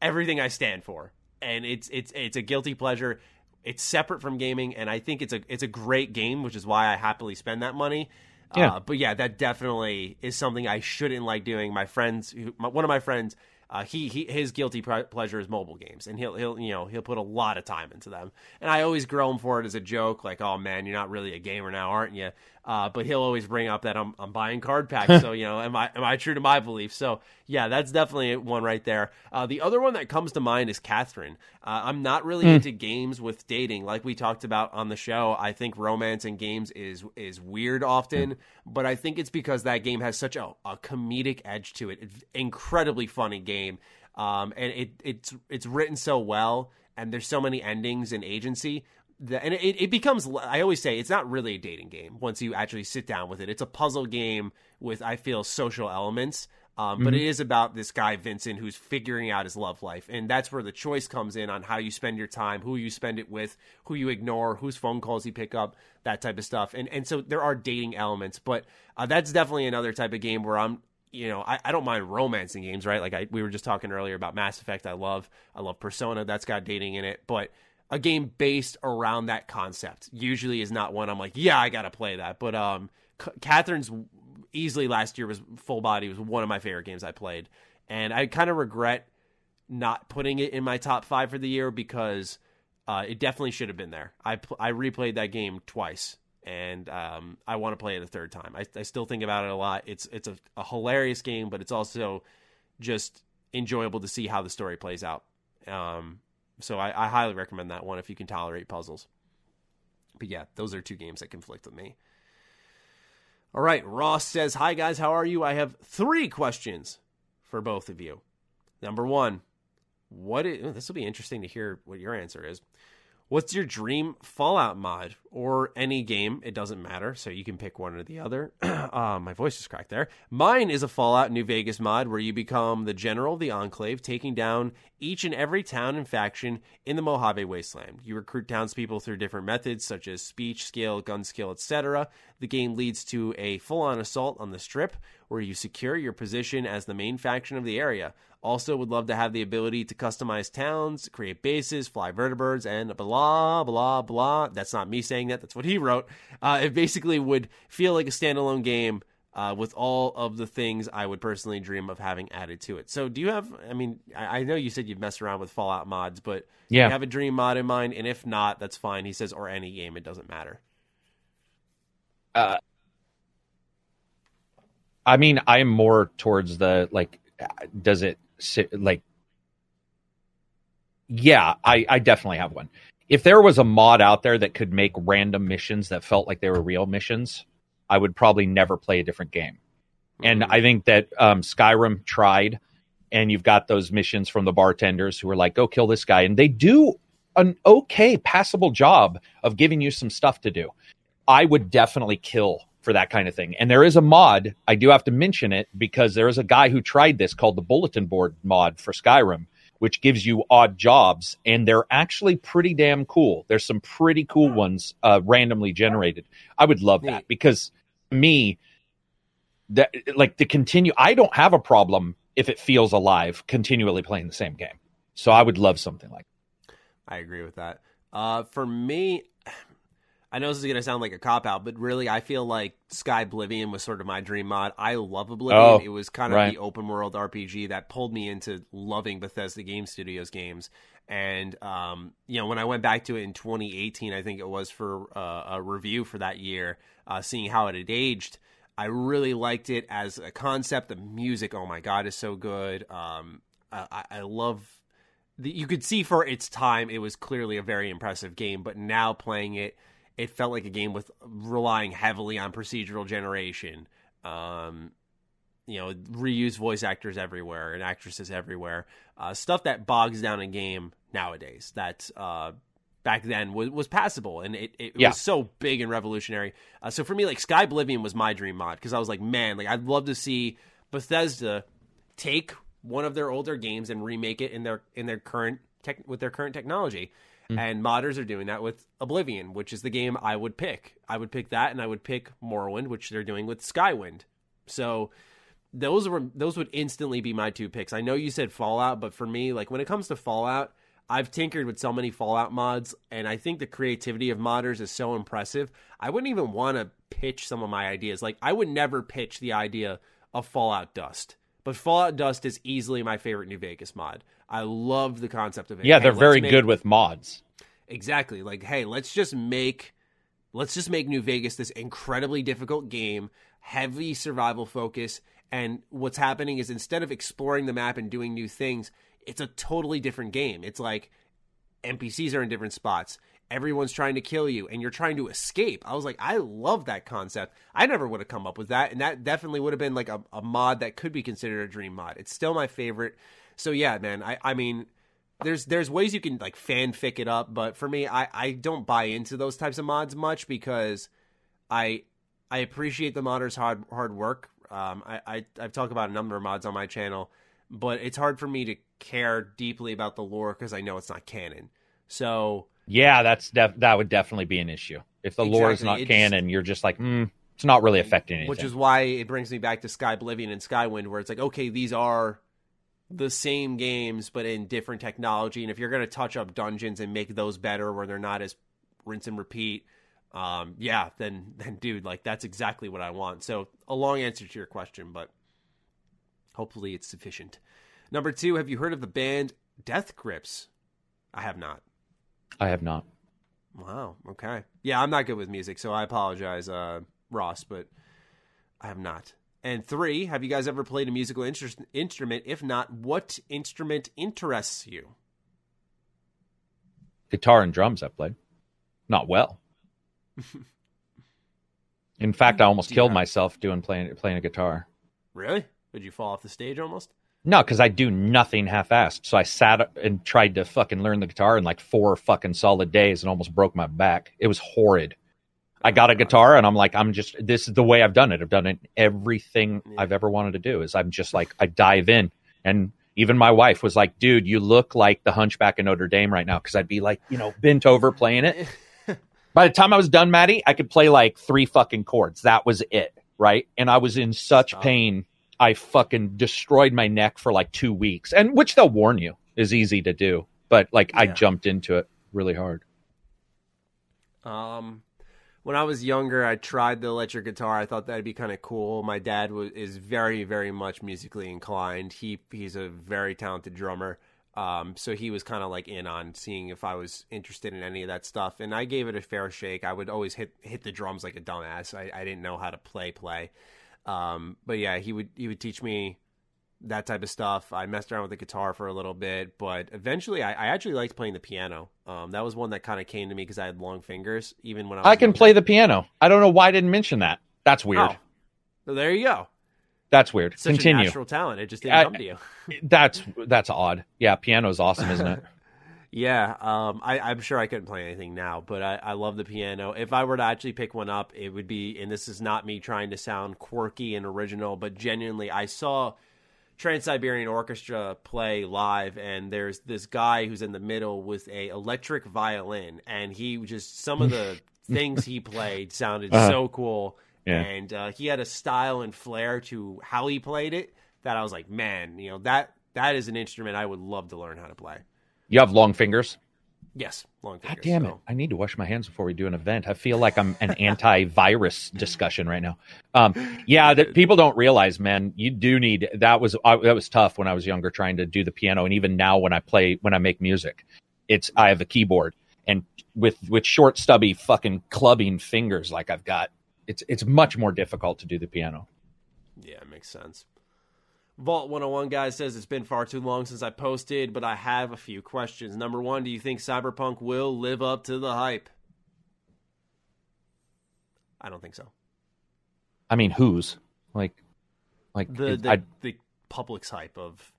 everything I stand for. And it's it's it's a guilty pleasure. It's separate from gaming, and I think it's a it's a great game, which is why I happily spend that money. Yeah. Uh, but yeah, that definitely is something I shouldn't like doing. My friends, my, one of my friends, uh, he, he his guilty pleasure is mobile games, and he'll he'll you know he'll put a lot of time into them. And I always grill him for it as a joke, like, "Oh man, you're not really a gamer now, aren't you?" Uh, but he'll always bring up that I'm I'm buying card packs. so you know, am I am I true to my beliefs? So yeah, that's definitely one right there. Uh, the other one that comes to mind is Catherine. Uh, I'm not really mm. into games with dating, like we talked about on the show. I think romance in games is is weird often, mm. but I think it's because that game has such a, a comedic edge to it. It's incredibly funny game, um, and it it's it's written so well and there's so many endings in agency the, and it, it becomes i always say it's not really a dating game once you actually sit down with it it's a puzzle game with i feel social elements um, but mm-hmm. it is about this guy vincent who's figuring out his love life and that's where the choice comes in on how you spend your time who you spend it with who you ignore whose phone calls you pick up that type of stuff and and so there are dating elements but uh, that's definitely another type of game where i'm you know, I, I don't mind romancing games, right? Like I, we were just talking earlier about Mass Effect. I love, I love Persona. That's got dating in it, but a game based around that concept usually is not one I'm like, yeah, I gotta play that. But um, C- Catherine's easily last year was Full Body was one of my favorite games I played, and I kind of regret not putting it in my top five for the year because uh, it definitely should have been there. I pl- I replayed that game twice, and um, I want to play it a third time. I, I still think about it a lot. It's it's a, a hilarious game, but it's also just enjoyable to see how the story plays out. Um, so I, I highly recommend that one if you can tolerate puzzles. But yeah, those are two games that conflict with me. All right, Ross says, Hi guys, how are you? I have three questions for both of you. Number one, what is, this will be interesting to hear what your answer is. What's your dream Fallout mod or any game? It doesn't matter, so you can pick one or the other. uh, (clears throat) my voice is cracked there. Mine is a Fallout New Vegas mod where you become the general of the Enclave, taking down each and every town and faction in the Mojave Wasteland. You recruit townspeople through different methods such as speech, skill, gun skill, etc. The game leads to a full on assault on the Strip where you secure your position as the main faction of the area. Also, would love to have the ability to customize towns, create bases, fly vertebrates, and blah, blah, blah. That's not me saying that, that's what he wrote. Uh, it basically would feel like a standalone game uh, with all of the things I would personally dream of having added to it. So, do you have, I mean, I, I know you said you've messed around with Fallout mods, but yeah. do you have a dream mod in mind? And if not, that's fine. He says, or any game, it doesn't matter. Uh, I mean, I'm more towards the like, does it like yeah I, I definitely have one if there was a mod out there that could make random missions that felt like they were real missions i would probably never play a different game mm-hmm. and i think that um, skyrim tried and you've got those missions from the bartenders who are like go kill this guy and they do an okay, passable job of giving you some stuff to do. I would definitely kill for that kind of thing. And there is a mod, I do have to mention it because there is a guy who tried this called the bulletin board mod for Skyrim, which gives you odd jobs and they're actually pretty damn cool. There's some pretty cool ones uh, randomly generated. I would love that because me that like to continue I don't have a problem if it feels alive continually playing the same game. So I would love something like I agree with that. Uh, for me, I know this is going to sound like a cop out, but really, I feel like Skyblivion was sort of my dream mod. I love Oblivion. Oh, it was kind of right. the open world RPG that pulled me into loving Bethesda Game Studios games. And um, you know, when I went back to it in 2018, I think it was for uh, a review for that year, uh, seeing how it had aged. I really liked it as a concept. The music, oh my god, is so good. Um, I, I love the, you could see for its time, it was clearly a very impressive game. But now playing it it felt like a game with relying heavily on procedural generation. Um, you know, reuse voice actors everywhere and actresses everywhere. Uh, stuff that bogs down a game nowadays that uh, back then was, was passable and it, it yeah. was so big and revolutionary. Uh, so for me, like Skyblivion was my dream mod because I was like, man, like I'd love to see Bethesda take one of their older games and remake it in their in their current tech with their current technology. Mm-hmm. And modders are doing that with Oblivion, which is the game I would pick. I would pick that, and I would pick Morrowind, which they're doing with Skywind. So those were those would instantly be my two picks. I know you said Fallout, but for me, like when it comes to Fallout, I've tinkered with so many Fallout mods, and I think the creativity of modders is so impressive. I wouldn't even want to pitch some of my ideas. Like I would never pitch the idea of Fallout Dust, but Fallout Dust is easily my favorite New Vegas mod. I love the concept of it. Yeah, they're very make, good with mods. Exactly. Like, hey, let's just make let's just make New Vegas this incredibly difficult game, heavy survival focus, and what's happening is instead of exploring the map and doing new things, it's a totally different game. It's like NPCs are in different spots. Everyone's trying to kill you and you're trying to escape. I was like, I love that concept. I never would have come up with that. And that definitely would have been like a, a mod that could be considered a dream mod. It's still my favorite. So yeah, man. I I mean, there's there's ways you can like fanfic it up, but for me, I I don't buy into those types of mods much because I I appreciate the modders hard hard work. Um, I, I I've talked about a number of mods on my channel, but it's hard for me to care deeply about the lore because I know it's not canon. So yeah, that's def- that would definitely be an issue if the exactly. lore is not canon. You're just like, mm, it's not really affecting anything. Which is why it brings me back to Skyblivion and Skywind, where it's like, okay, these are the same games but in different technology. And if you're going to touch up dungeons and make those better where they're not as rinse and repeat, um, yeah, then (laughs) then dude, like that's exactly what I want. So a long answer to your question, but hopefully it's sufficient. Number two, have you heard of the band Death Grips? I have not. I have not. Wow. Okay. Yeah, I'm not good with music, so I apologize, uh, Ross, but I have not. And three, have you guys ever played a musical inter- instrument? If not, what instrument interests you? Guitar and drums I played. Not well. (laughs) In fact, I almost killed myself doing playing playing a guitar. Really? Did you fall off the stage almost? No, because I do nothing half-assed. So I sat and tried to fucking learn the guitar in like four fucking solid days and almost broke my back. It was horrid. I got a guitar and I'm like, I'm just, this is the way I've done it. I've done it everything yeah. I've ever wanted to do is I'm just like, I dive in. And even my wife was like, dude, you look like the hunchback of Notre Dame right now. Cause I'd be like, you know, bent over playing it. (laughs) By the time I was done, Maddie, I could play like three fucking chords. That was it. Right. And I was in such Stop. pain. I fucking destroyed my neck for like two weeks and which they'll warn you is easy to do. But like yeah. I jumped into it really hard. Um, when I was younger, I tried the electric guitar. I thought that'd be kind of cool. My dad was is very, very much musically inclined. He he's a very talented drummer. Um, so he was kind of like in on seeing if I was interested in any of that stuff, and I gave it a fair shake. I would always hit hit the drums like a dumbass. I, I didn't know how to play play, um, but yeah, he would he would teach me that type of stuff. I messed around with the guitar for a little bit, but eventually I, I actually liked playing the piano. Um, that was one that kind of came to me because I had long fingers, even when I, I can younger. play the piano. I don't know why I didn't mention that. That's weird. Oh. So there you go. That's weird. Such Continue. natural talent. It just didn't I, come to you. (laughs) that's that's odd. Yeah, piano's awesome, isn't it? (laughs) Yeah, um, I, I'm sure I couldn't play anything now, but I, I love the piano. If I were to actually pick one up, it would be, and this is not me trying to sound quirky and original, but genuinely, I saw Trans Siberian Orchestra play live, and there's this guy who's in the middle with a electric violin, and he just some of the (laughs) things he played sounded Uh-huh. so cool, Yeah. and uh, he had a style and flair to how he played it that I was like, man, you know that that is an instrument I would love to learn how to play. You have long fingers. Yes, long fingers. God damn it! I need to wash my hands before we do an event. I feel like I'm an anti-virus (laughs) discussion right now. Um, yeah, that people don't realize, man. You do need that was I, that was tough when I was younger trying to do the piano, and even now when I play when I make music, it's I have a keyboard and with with short stubby fucking clubbing fingers like I've got. It's it's much more difficult to do the piano. Yeah, it makes sense. Vault 101 guy says it's been far too long since I posted, but I have a few questions. Number one, do you think Cyberpunk will live up to the hype? I don't think so. I mean, whose like like The the, I- the public's hype of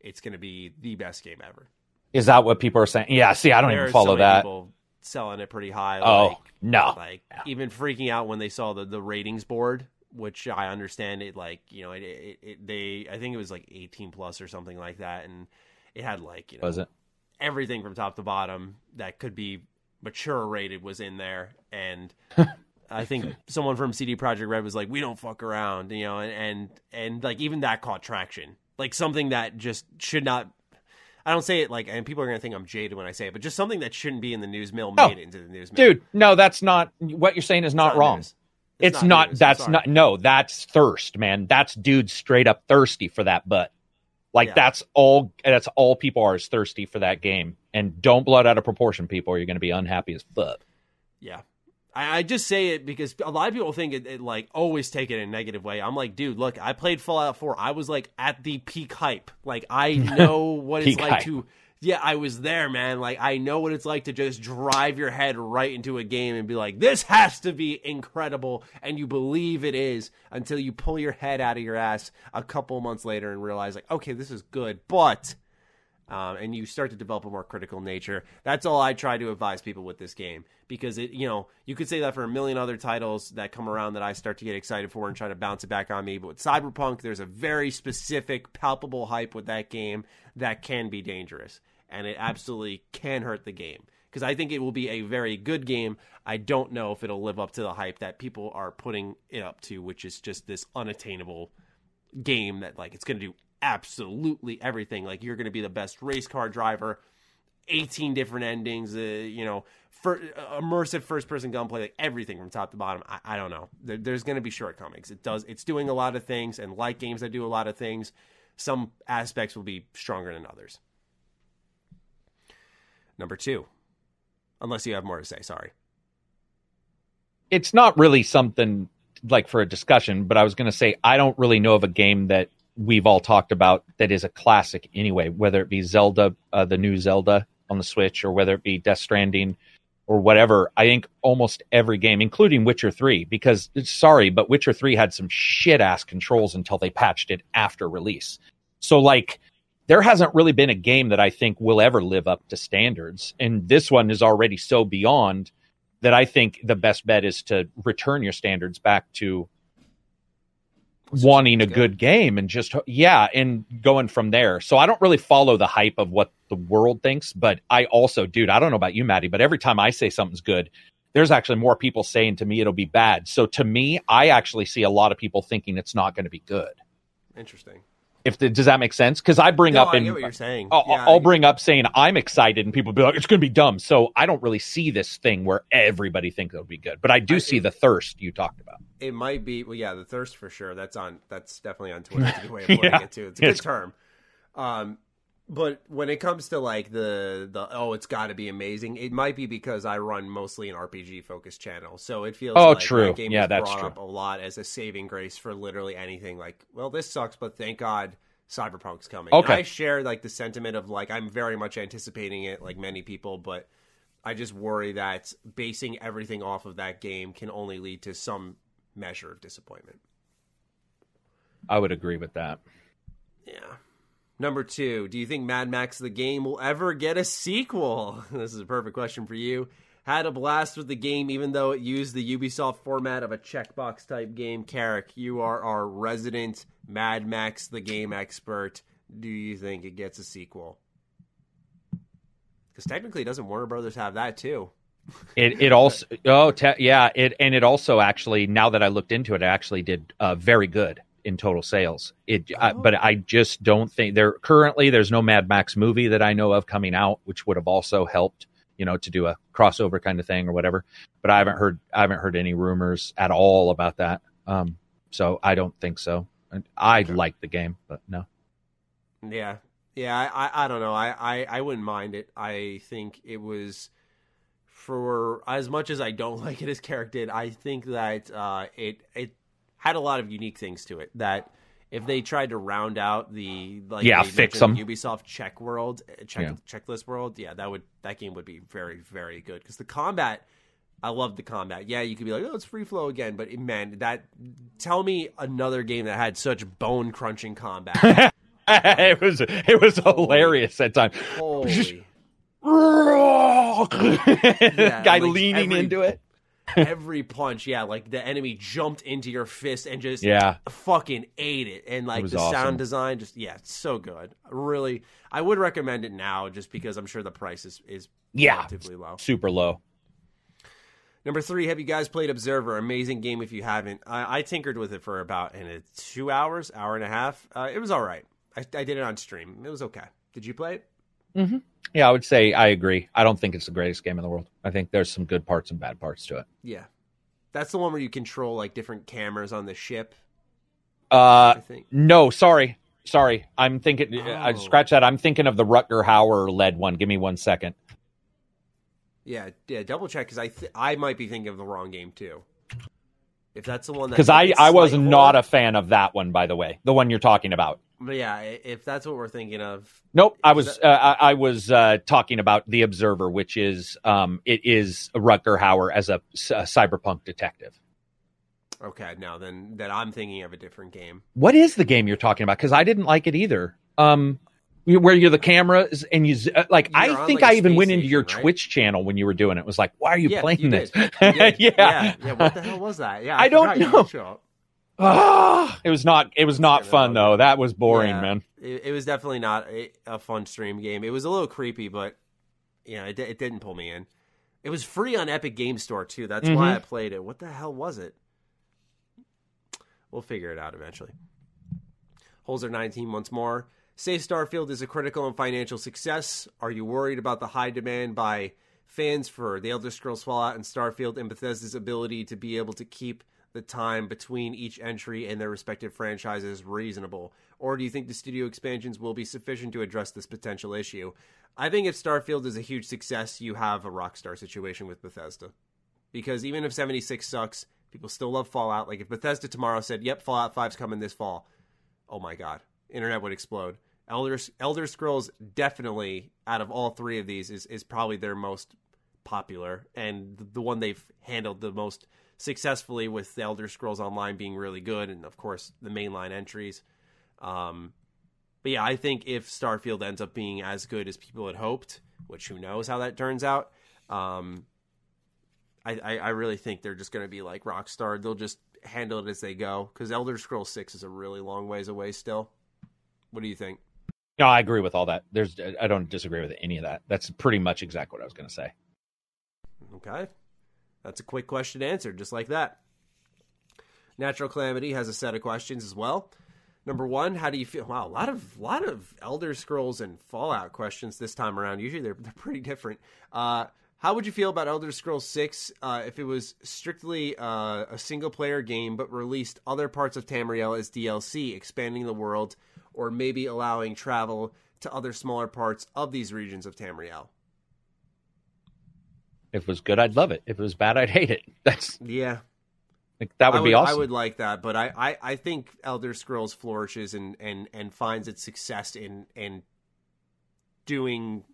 it's going to be the best game ever. is that what people are saying? Yeah. See, I don't There even follow so that. People selling it pretty high. Oh like, no. like even freaking out when they saw the, the ratings board which i understand it like you know it, it, it they i think it was like 18 plus or something like that and it had like you know Was it? everything from top to bottom that could be mature rated was in there and (laughs) i think someone from CD Projekt Red was like we don't fuck around you know and and, and like even that caught traction like something that just should not I don't say it like, and people are going to think I'm jaded when I say it, but just something that shouldn't be in the news mill Oh. made it into the news mill. Dude, no, that's not what you're saying is not, not wrong. news. It's, not not, that's not no, that's thirst, man. That's dude straight up thirsty for that butt. Like Yeah. that's all that's all people are is thirsty for that game. And don't blow it out of proportion, people, or you're gonna be unhappy as fuck. Yeah. I, I just say it because a lot of people think it, it like always take it in a negative way. I'm like, dude, look, I played Fallout 4. I was like at the peak hype. Like I (laughs) know what it's like hype. to yeah, I was there, man. Like I know what it's like to just drive your head right into a game and be like, this has to be incredible, and you believe it is until you pull your head out of your ass a couple months later and realize like, okay, this is good, but um, and you start to develop a more critical nature. That's all I try to advise people with this game because it, you know, you could say that for a million other titles that come around that I start to get excited for and try to bounce it back on me. But with Cyberpunk, there's a very specific, palpable hype with that game that can be dangerous, and it absolutely can hurt the game. Because I think it will be a very good game. I don't know if it'll live up to the hype that people are putting it up to, which is just this unattainable game that like it's going to do absolutely everything. Like you're going to be the best race car driver, 18 different endings, uh, you know, for, uh, immersive first person gunplay, like everything from top to bottom. I, I don't know. There, there's going to be shortcomings. It does. It's doing a lot of things, and like games that do a lot of things, some aspects will be stronger than others. Number two, unless you have more to say. Sorry. It's not really something like for a discussion, but I was gonna say I don't really know of a game that we've all talked about that is a classic anyway, whether it be Zelda, uh, the new Zelda on the Switch, or whether it be Death Stranding or whatever. I think almost every game, including Witcher 3, because sorry, but Witcher 3 had some shit ass controls until they patched it after release. So, like, there hasn't really been a game that I think will ever live up to standards. And this one is already so beyond that I think the best bet is to return your standards back to wanting a good. game and just yeah and going from there so i don't really follow the hype of what the world thinks but i also dude i don't know about you maddie but every time i say something's good there's actually more people saying to me it'll be bad so to me i actually see a lot of people thinking it's not going to be good Interesting. If the, does that make sense because i bring No, up I in get what you're saying. I'll, Yeah, I'll bring up saying I'm excited, and people be like, "It's going to be dumb." So I don't really see this thing where everybody thinks it'll be good, but I do I- see the thirst you talked about. It might be well, yeah, the thirst for sure. That's on. That's definitely on Twitter. It's a good way of (laughs) putting Yeah. it too. It's a good It's- term. Um, but when it comes to like the the oh, it's got to be amazing. It might be because I run mostly an RPG focused channel, so it feels Oh, like true. That game Yeah, that's brought true. up a lot as a saving grace for literally anything. Like, well, this sucks, but thank God Cyberpunk's coming. And Okay. I share like the sentiment of like I'm very much anticipating it, like many people, but I just worry that basing everything off of that game can only lead to some measure of disappointment. I would agree with that. Yeah. Number two, do you think Mad Max the game will ever get a sequel? (laughs) This is a perfect question for you. Had a blast with the game, even though it used the Ubisoft format of a checkbox type game. Karak, you are our resident Mad Max the game expert. Do you think it gets a sequel? Because technically, doesn't Warner Brothers have that too? It it also oh te- yeah it and it also actually now that I looked into it, it actually did uh, very good in total sales. It Oh. I, but I just don't think there currently there's no Mad Max movie that I know of coming out, which would have also helped you know to do a crossover kind of thing or whatever. But I haven't heard I haven't heard any rumors at all about that. Um, so I don't think so. I Okay. like the game, but no. Yeah, yeah. I, I, I don't know. I, I, I wouldn't mind it. I think it was for as much as I don't (laughs) like it as Karak did. I think that uh, it it had a lot of unique things to it that. If they tried to round out the like Yeah, fix mentioned, 'em. Ubisoft check world, uh, check Yeah. checklist world, yeah, that would that game would be very very good because the combat, I love the combat. Yeah, you could be like, oh, it's free flow again, but man, that tell me another game that had such bone crunching combat. (laughs) it was it was hilarious at times. Holy. (laughs) Guy like leaning every- into it. Every punch, yeah, like the enemy jumped into your fist and just Yeah. fucking ate it. And like was the awesome. sound design, just yeah, it's so good. Really, I would recommend it now, just because I'm sure the price is is Yeah. relatively low. Super low. Number three, have you guys played Observer? Amazing game if you haven't. I, I tinkered with it for about in it, two hours, hour and a half. Uh, it was all right. I, I did it on stream. It was okay. Did you play it? Yeah, I would say I agree. I don't think it's the greatest game in the world. I think there's some good parts and bad parts to it. Yeah, that's the one where you control like different cameras on the ship. Uh, I think. no, sorry, sorry. I'm thinking. I Oh. scratch that. I'm thinking of the Rutger Hauer led one. Give me one second. Yeah, yeah. Double check because I th- I might be thinking of the wrong game too. If that's the one that Because I I was not a fan of that one, by the way. The one you're talking about. But yeah, if that's what we're thinking of, Nope, I was uh, I, I was uh, talking about the Observer, which is um, it is Rutger Hauer as a cyberpunk detective. okay, now then that I'm thinking of a different game. What is the game you're talking about? Because I didn't like it either. Um, where you're the cameras and you uh, like. You're I think like, a I even went into your right? Twitch channel when you were doing it. It was like, why are you yeah, playing you this? Did. (laughs) yeah. yeah, yeah. What the hell was that? Yeah, I don't forgot you know. Did show up. Ah, it was not. It was not Kinda fun though. That was boring, Yeah. man. It, it was definitely not a, a fun stream game. It was a little creepy, but you know, it, it didn't pull me in. It was free on Epic Game Store too. That's why Mhm. I played it. What the hell was it? We'll figure it out eventually. Holzer 19 once more. Say Starfield is a critical and financial success. Are you worried about the high demand by fans for The Elder Scrolls Fallout and Starfield and Bethesda's ability to be able to keep the time between each entry and their respective franchises reasonable? Or do you think the studio expansions will be sufficient to address this potential issue? I think if Starfield is a huge success, you have a Rockstar situation with Bethesda. Because even if 76 sucks, people still love Fallout. Like if Bethesda tomorrow said, "Yep, Fallout 5's coming this fall." Oh my god. Internet would explode. Elder Elder Scrolls definitely out of all three of these is is probably their most popular and the one they've handled the most successfully with the Elder Scrolls Online being really good and of course the mainline entries. Um but yeah, I think if Starfield ends up being as good as people had hoped, which who knows how that turns out, um, I, I, I really think they're just going to be like Rockstar. They'll just handle it as they go because Elder Scrolls Six is a really long ways away still. What do you think? No, I agree with all that. There's, I don't disagree with any of that. That's pretty much exactly what I was going to say. Okay, that's a quick question answered, just like that. Natural Calamity has a set of questions as well. Number one, how do you feel? Wow, a lot of lot of Elder Scrolls and Fallout questions this time around. Usually they're they're pretty different. Uh, how would you feel about Elder Scrolls Six uh, if it was strictly uh, a single player game, but released other parts of Tamriel as DLC, expanding the world, or maybe allowing travel to other smaller parts of these regions of Tamriel? If it was good, I'd love it. If it was bad, I'd hate it. (laughs) That's Yeah, like, that would, I be awesome. I would like that, but I, I, I think Elder Scrolls flourishes and, and, and finds its success in in doing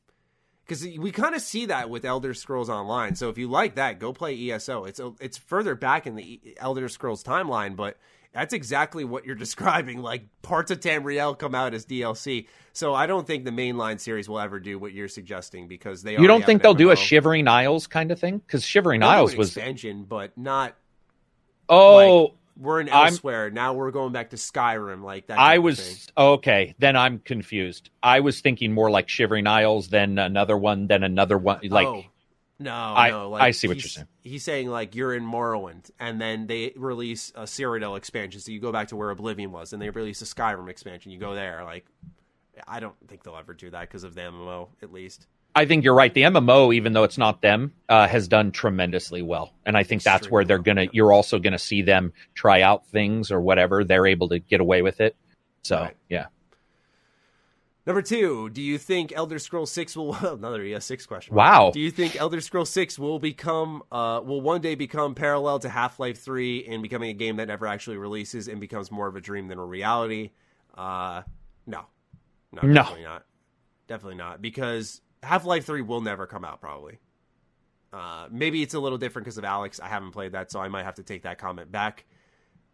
because we kind of see that with Elder Scrolls Online. So if you like that, go play ESO. It's a, it's further back in the Elder Scrolls timeline, but that's exactly what you're (laughs) describing. Like parts of Tamriel come out as DLC. So I don't think the mainline series will ever do what you're suggesting because they. Are. You don't think they'll MMO. do a Shivering Isles kind of thing? Because Shivering They'll Isles an was expansion, but not. oh. We're in I'm- elsewhere now. We're going back to Skyrim, like that. I was okay. Then I'm confused. I was thinking more like Shivering Isles, then another one, then another one. Like oh, no, I- no. Like, I see what you're saying. He's saying like you're in Morrowind, and then they release a Cyrodiil expansion, so you go back to where Oblivion was, and they release a Skyrim expansion. You go there. Like, I don't think they'll ever do that because of the MMO, at least. I think you're right. The MMO, even though it's not them, uh, has done tremendously well, and I think that's where they're gonna. You're also gonna see them try out things or whatever. They're able to get away with it. So Right. yeah, Number two, do you think Elder Scrolls Six will (laughs) another ES Six question? Wow. Do you think Elder Scrolls Six will become uh will one day become parallel to Half Life Three in becoming a game that never actually releases and becomes more of a dream than a reality? Uh, no, no, No. definitely not. Definitely not because Half Life Three will never come out probably. Uh, maybe it's a little different because of Alex. I haven't played that, so I might have to take that comment back.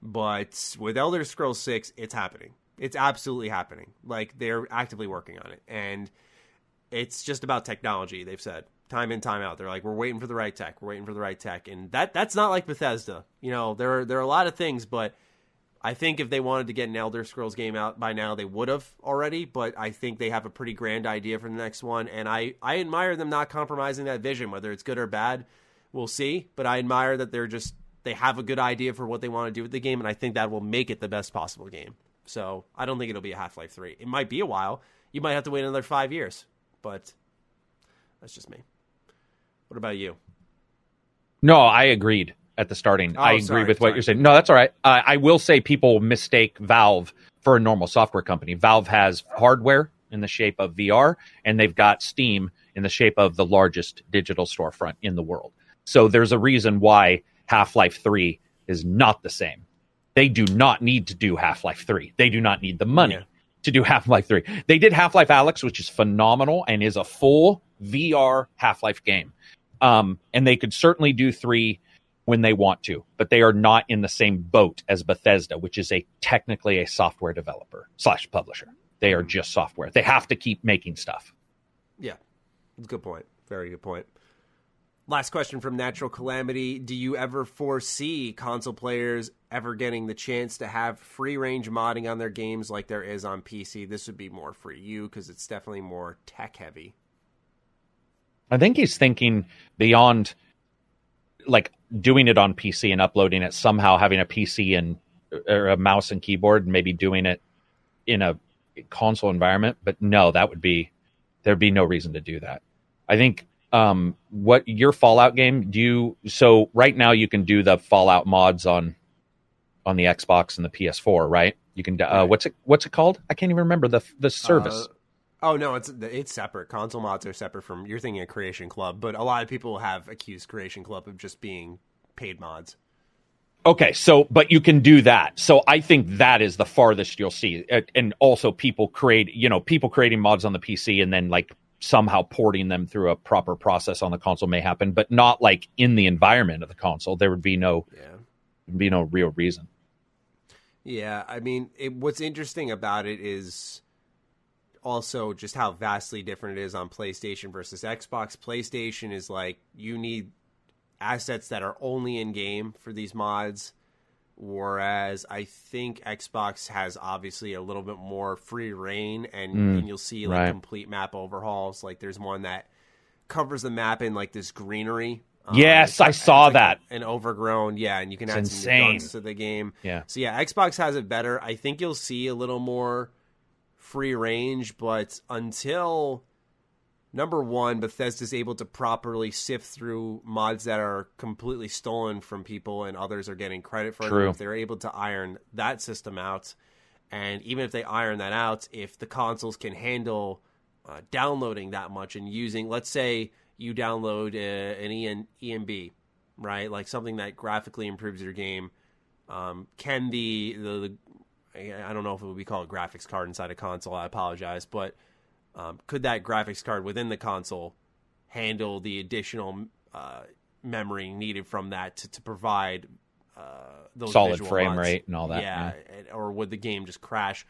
But with Elder Scrolls 6, it's happening. It's absolutely happening. Like they're actively working on it. And it's just about technology, they've said. Time in, time out. They're like, we're waiting for the right tech. We're waiting for the right tech. And that that's not like Bethesda. You know, there are there are a lot of things, but I think if they wanted to get an Elder Scrolls game out by now, they would have already. But I think they have a pretty grand idea for the next one, and I I admire them not compromising that vision, whether it's good or bad. We'll see, but I admire that they're just they have a good idea for what they want to do with the game, and I think that will make it the best possible game. So I don't think it'll be a Half Life Three. It might be a while. You might have to wait another five years, but that's just me. What about you? no, I agreed at the starting. Oh, I agree sorry, with what you're saying. No, that's all right. Uh, I will say people mistake Valve for a normal software company. Valve has hardware in the shape of VR, and they've got Steam in the shape of the largest digital storefront in the world. So there's a reason why Half Life 3 is not the same. They do not need to do Half Life 3. They do not need the money Yeah. to do Half Life 3. They did Half Life Alyx, which is phenomenal and is a full VR Half Life game. Um, and they could certainly do 3 when they want to, but they are not in the same boat as Bethesda, which is a technically a software developer slash publisher. They are just software. They have to keep making stuff. Yeah, good point. Very good point. Last question from Natural Calamity. Do you ever foresee console players ever getting the chance to have free range modding on their games like there is on PC? This would be more for you because it's definitely more tech heavy. I think he's thinking beyond like doing it on PC and uploading it somehow having a PC and or a mouse and keyboard and maybe doing it in a console environment but no that would be there'd be no reason to do that i think um what your fallout game do you so right now you can do the fallout mods on on the xbox and the ps4 right you can uh, Right. what's it what's it called i can't even remember the the service Uh, oh no, it's it's separate. Console mods are separate from. You're thinking of Creation Club, but a lot of people have accused Creation Club of just being paid mods. Okay, so but you can do that. So I think that is the farthest you'll see, Uh, and also people create, you know, people creating mods on the PC and then like somehow porting them through a proper process on the console may happen, but not like in the environment of the console. There would be no Yeah. be no real reason. Yeah, I mean, it, what's interesting about it is also just how vastly different it is on PlayStation versus Xbox. PlayStation is like you need assets that are only in game for these mods, whereas I think Xbox has obviously a little bit more free reign, and, Mm, and you'll see like right. complete map overhauls. Like there's one that covers the map in like this greenery. Um, Yes, I saw like that. An overgrown, yeah, and you can It's add some insane. guns to the game. Yeah. So yeah, Xbox has it better. I think you'll see a little more free range, but until number one, Bethesda's able to properly sift through mods that are completely stolen from people and others are getting credit for True. them. If they're able to iron that system out, and even if they iron that out, if the consoles can handle uh, downloading that much and using, let's say you download uh, an EN, ENB, right? Like something that graphically improves your game. Um, can the, the the I don't know if it would be called a graphics card inside a console. I apologize, but um, could that graphics card within the console handle the additional uh, memory needed from that to, to provide uh, those Solid frame mods. rate and all that, Yeah, or would the game just crash?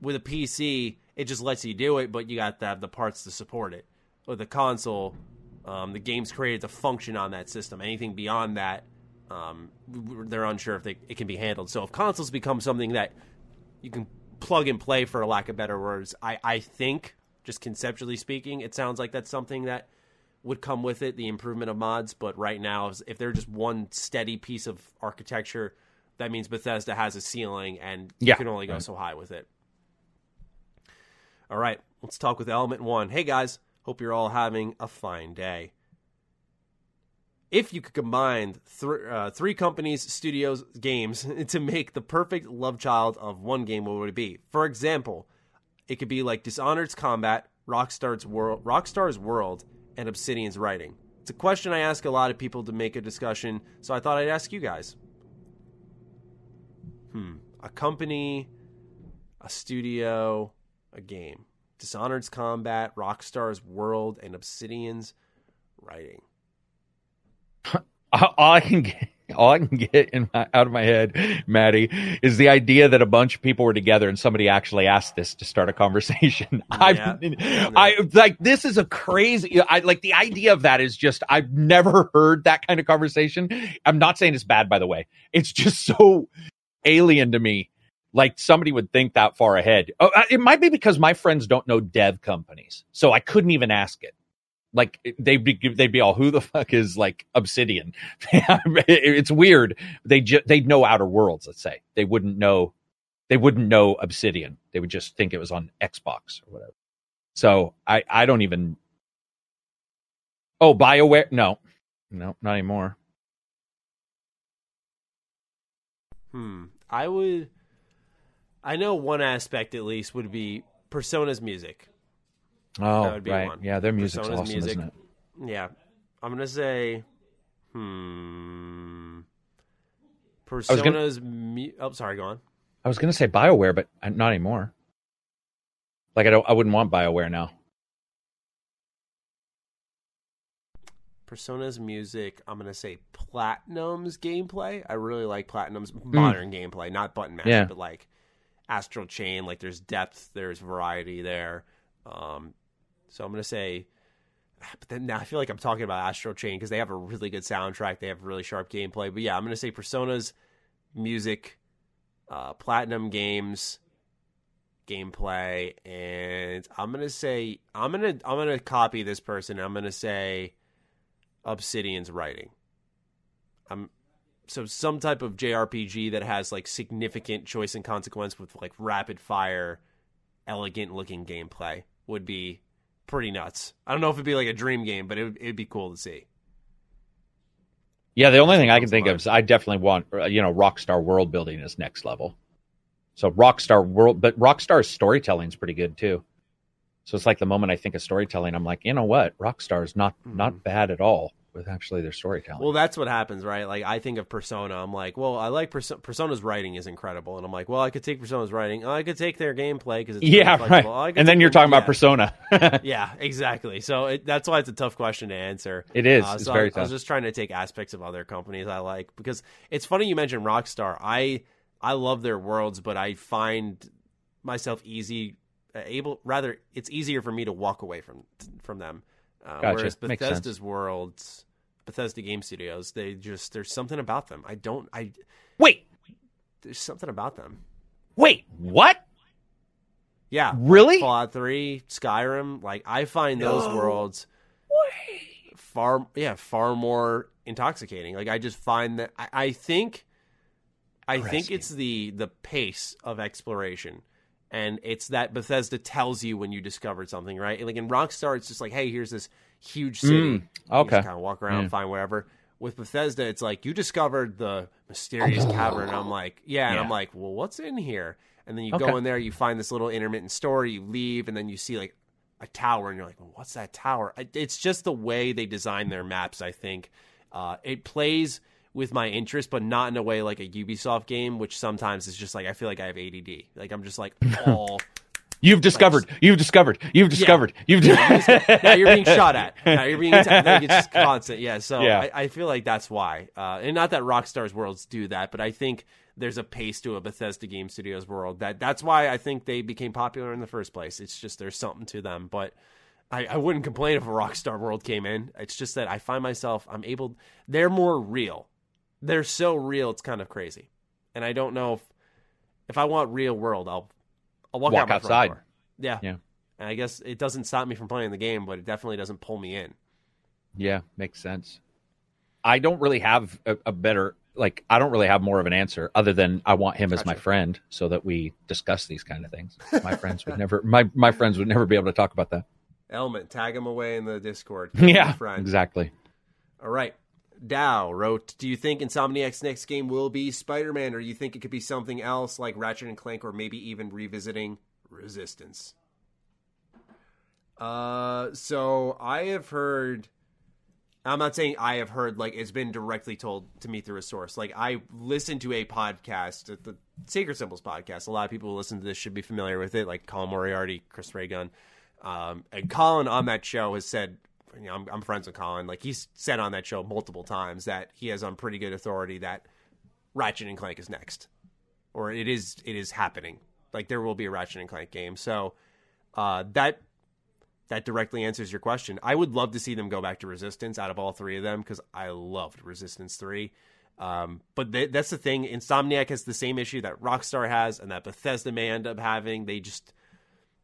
With a PC, it just lets you do it, but you got to have the parts to support it. With a console, um, the game's created to function on that system. Anything beyond that, um, they're unsure if they, it can be handled. So if consoles become something that you can plug and play, for lack of better words, I, I think, just conceptually speaking, it sounds like that's something that would come with it, the improvement of mods. But right now, if- they're just one steady piece of architecture, that means Bethesda has a ceiling and you can only go right. so high with it. All right, let's talk with Element One. Hey guys, hope you're all having a fine day. If you could combine th- uh, three companies, studios, games (laughs) to make the perfect love child of one game, what would it be? For example, it could be like Dishonored's combat, Rockstar's world, Rockstar's world, and Obsidian's writing. It's a question I ask a lot of people to make a discussion, so I thought I'd ask you guys. Hmm, a company, a studio, a game. Dishonored's combat, Rockstar's world, and Obsidian's writing. (laughs) all I can get, all I can get in my, out of my head, Maddie, is the idea that a bunch of people were together and somebody actually asked this to start a conversation. (laughs) Yeah. I, I like this is a crazy. I like the idea of that is just I've never (laughs) heard that kind of conversation. I'm not saying it's bad, by the way. It's just so alien to me. Like somebody would think that far ahead. Oh, uh, it might be because my friends don't know dev companies, so I couldn't even ask it like they'd be they'd be all who the fuck is like obsidian (laughs) it's weird they ju- they'd know outer worlds let's say they wouldn't know they wouldn't know obsidian they would just think it was on xbox or whatever so i i don't even oh bioware no no not anymore Hmm. I would. I know one aspect at least would be Persona's music. Oh right one. yeah their music's Persona's awesome music. isn't it Yeah, I'm gonna say. Hmm. was gonna- Persona's. Mu- oh, sorry. Go on. i was gonna say bioware but not anymore like i don't i wouldn't want bioware now Persona's music. I'm gonna say Platinum's gameplay. I really like Platinum's modern gameplay, not button mash, Hmm. Yeah. but like Astral Chain. Like there's depth, there's variety there. Um, so I'm gonna say. But then now I feel like I'm talking about Astral Chain because they have a really good soundtrack. They have really sharp gameplay. But yeah, I'm gonna say Persona's music, uh, Platinum Games gameplay, and I'm gonna say I'm gonna I'm gonna copy this person. I'm gonna say Obsidian's writing. Um, so some type of JRPG that has like significant choice and consequence with like rapid fire, elegant looking gameplay would be pretty nuts. I don't know if it'd be like a dream game, but it would, it'd be cool to see. Yeah, the only thing I can think of is I definitely want uh, you know Rockstar world building is next level. So Rockstar world, but Rockstar's storytelling is pretty good too. So it's like the moment I think of storytelling, I'm like, you know what, Rockstar is not not bad at all with actually their storytelling. Well, that's what happens, right? Like I think of Persona, I'm like, well, I like Perso- Persona's writing is incredible, and I'm like, well, I could take Persona's writing, oh, I could take their gameplay because it's yeah, really right. I could And then you're their- talking about yeah. Persona. (laughs) Yeah, exactly. So it, that's why it's a tough question to answer. It is. Uh, It's so very I, I was just trying to take aspects of other companies I like because it's funny you mentioned Rockstar. I I love their worlds, but I find myself easy uh, able rather it's easier for me to walk away from from them. Uh, Gotcha. Whereas Makes Bethesda's worlds, Bethesda Game Studios, they just there's something about them. I don't I wait, there's something about them. wait, what? Yeah, like Really? Fallout Three, Skyrim. Like I find those No worlds far yeah far more intoxicating like i just find that i, I think i think it's the the pace of exploration and it's that bethesda tells you when you discovered something right? Like in rockstar it's just like hey here's this huge city. Mm, okay. kind of walk around Yeah. find whatever. With bethesda it's like you discovered the mysterious cavern. I'm like yeah. And i'm like well what's in here? And then you Okay. go in there you find this little intermittent story you leave and then you see like a tower and you're like well, what's that tower? It's just the way they design their maps i think. Uh, it plays with my interest but not in a way like a ubisoft game which sometimes is just like i feel like i have add like i'm just like (laughs) all You've discovered. You've discovered. You've discovered. You've. Discovered. (laughs) now you're being shot at. Now you're being attacked. Like, it's just constant. Yeah. So Yeah. I, I feel like that's why. Uh, and not that Rockstar's worlds do that, but I think there's a pace to a Bethesda Game Studios world that that's why I think they became popular in the first place. It's just there's something to them, but. I, I wouldn't complain if a Rockstar World came in. It's just that I find myself I'm able. They're more real. They're so real. It's kind of crazy, and I don't know if if I want real world, I'll I'll walk, Walk out outside. Yeah, Yeah. And I guess it doesn't stop me from playing the game, but it definitely doesn't pull me in. Yeah, makes sense. I don't really have a, a better like. I don't really have more of an answer other than I want him as my friend so that we discuss these kind of things. My friends would never. My my friends would never be able to talk about that. Element, tag him away in the Discord. (laughs) Yeah, exactly. All right. Dow wrote, "Do you think Insomniac's next game will be Spider-Man, or do you think it could be something else like Ratchet and Clank, or maybe even revisiting Resistance?" Uh, so I have heard. I'm not saying I have heard like it's been directly told to me through a source. Like I listened to a podcast, the Sacred Symbols podcast. A lot of people who listen to this should be familiar with it, like Colin Moriarty, Chris Ray Gun, um, and Colin on that show has said, you know, I'm, I'm friends with Colin. Like he's said on that show multiple times that he has on pretty good authority that Ratchet and Clank is next, or it is it is happening. Like there will be a Ratchet and Clank game. So uh, that that directly answers your question. I would love to see them go back to Resistance out of all three of them because I loved Resistance three. Um, but th- that's the thing. Insomniac has the same issue that Rockstar has, and that Bethesda may end up having. They just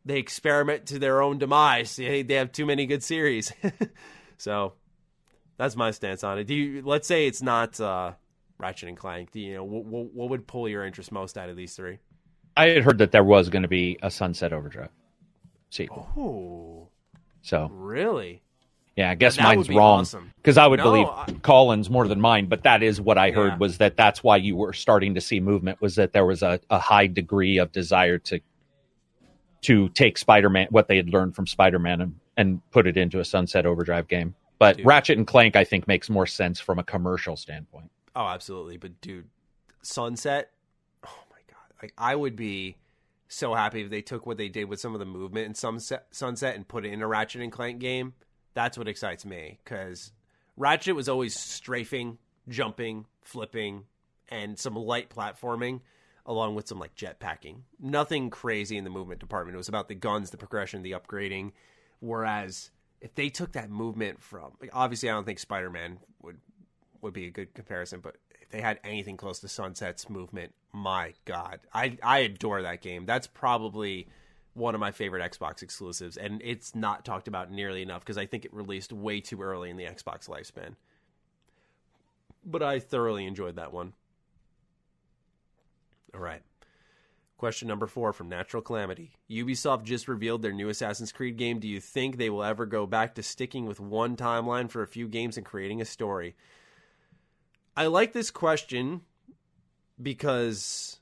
they experiment to their own demise. They, they have too many good series. (laughs) so that's my stance on it. Do you? Let's say it's not uh, Ratchet and Clank. Do you know what, what, what would pull your interest most out of these three? I had heard that there was going to be a Sunset Overdrive sequel. Oh, So really? yeah, I guess mine's wrong awesome. because I would No, believe I- Colin's more than mine. But that is what I heard Yeah. was that that's why you were starting to see movement was that there was a, a high degree of desire to to take Spider-Man what they had learned from Spider-Man and, and put it into a Sunset Overdrive game. But Dude. Ratchet and Clank, I think, makes more sense from a commercial standpoint. Oh, absolutely. But dude, Sunset. Oh my god! Like I would be so happy if they took what they did with some of the movement in Sunset, Sunset and put it in a Ratchet and Clank game. That's what excites me because Ratchet was always strafing, jumping, flipping, and some light platforming, along with some like jetpacking. Nothing crazy in the movement department. It was about the guns, the progression, the upgrading. Whereas if they took that movement from, like, obviously, I don't think Spider Man would would be a good comparison, but if they had anything close to Sunset's movement, my god, I I adore that game. That's probably one of my favorite Xbox exclusives, and it's not talked about nearly enough because I think it released way too early in the Xbox lifespan. But I thoroughly enjoyed that one. All right. Question number four from Natural Calamity. Ubisoft just revealed their new Assassin's Creed game. Do you think they will ever go back to sticking with one timeline for a few games and creating a story? I like this question because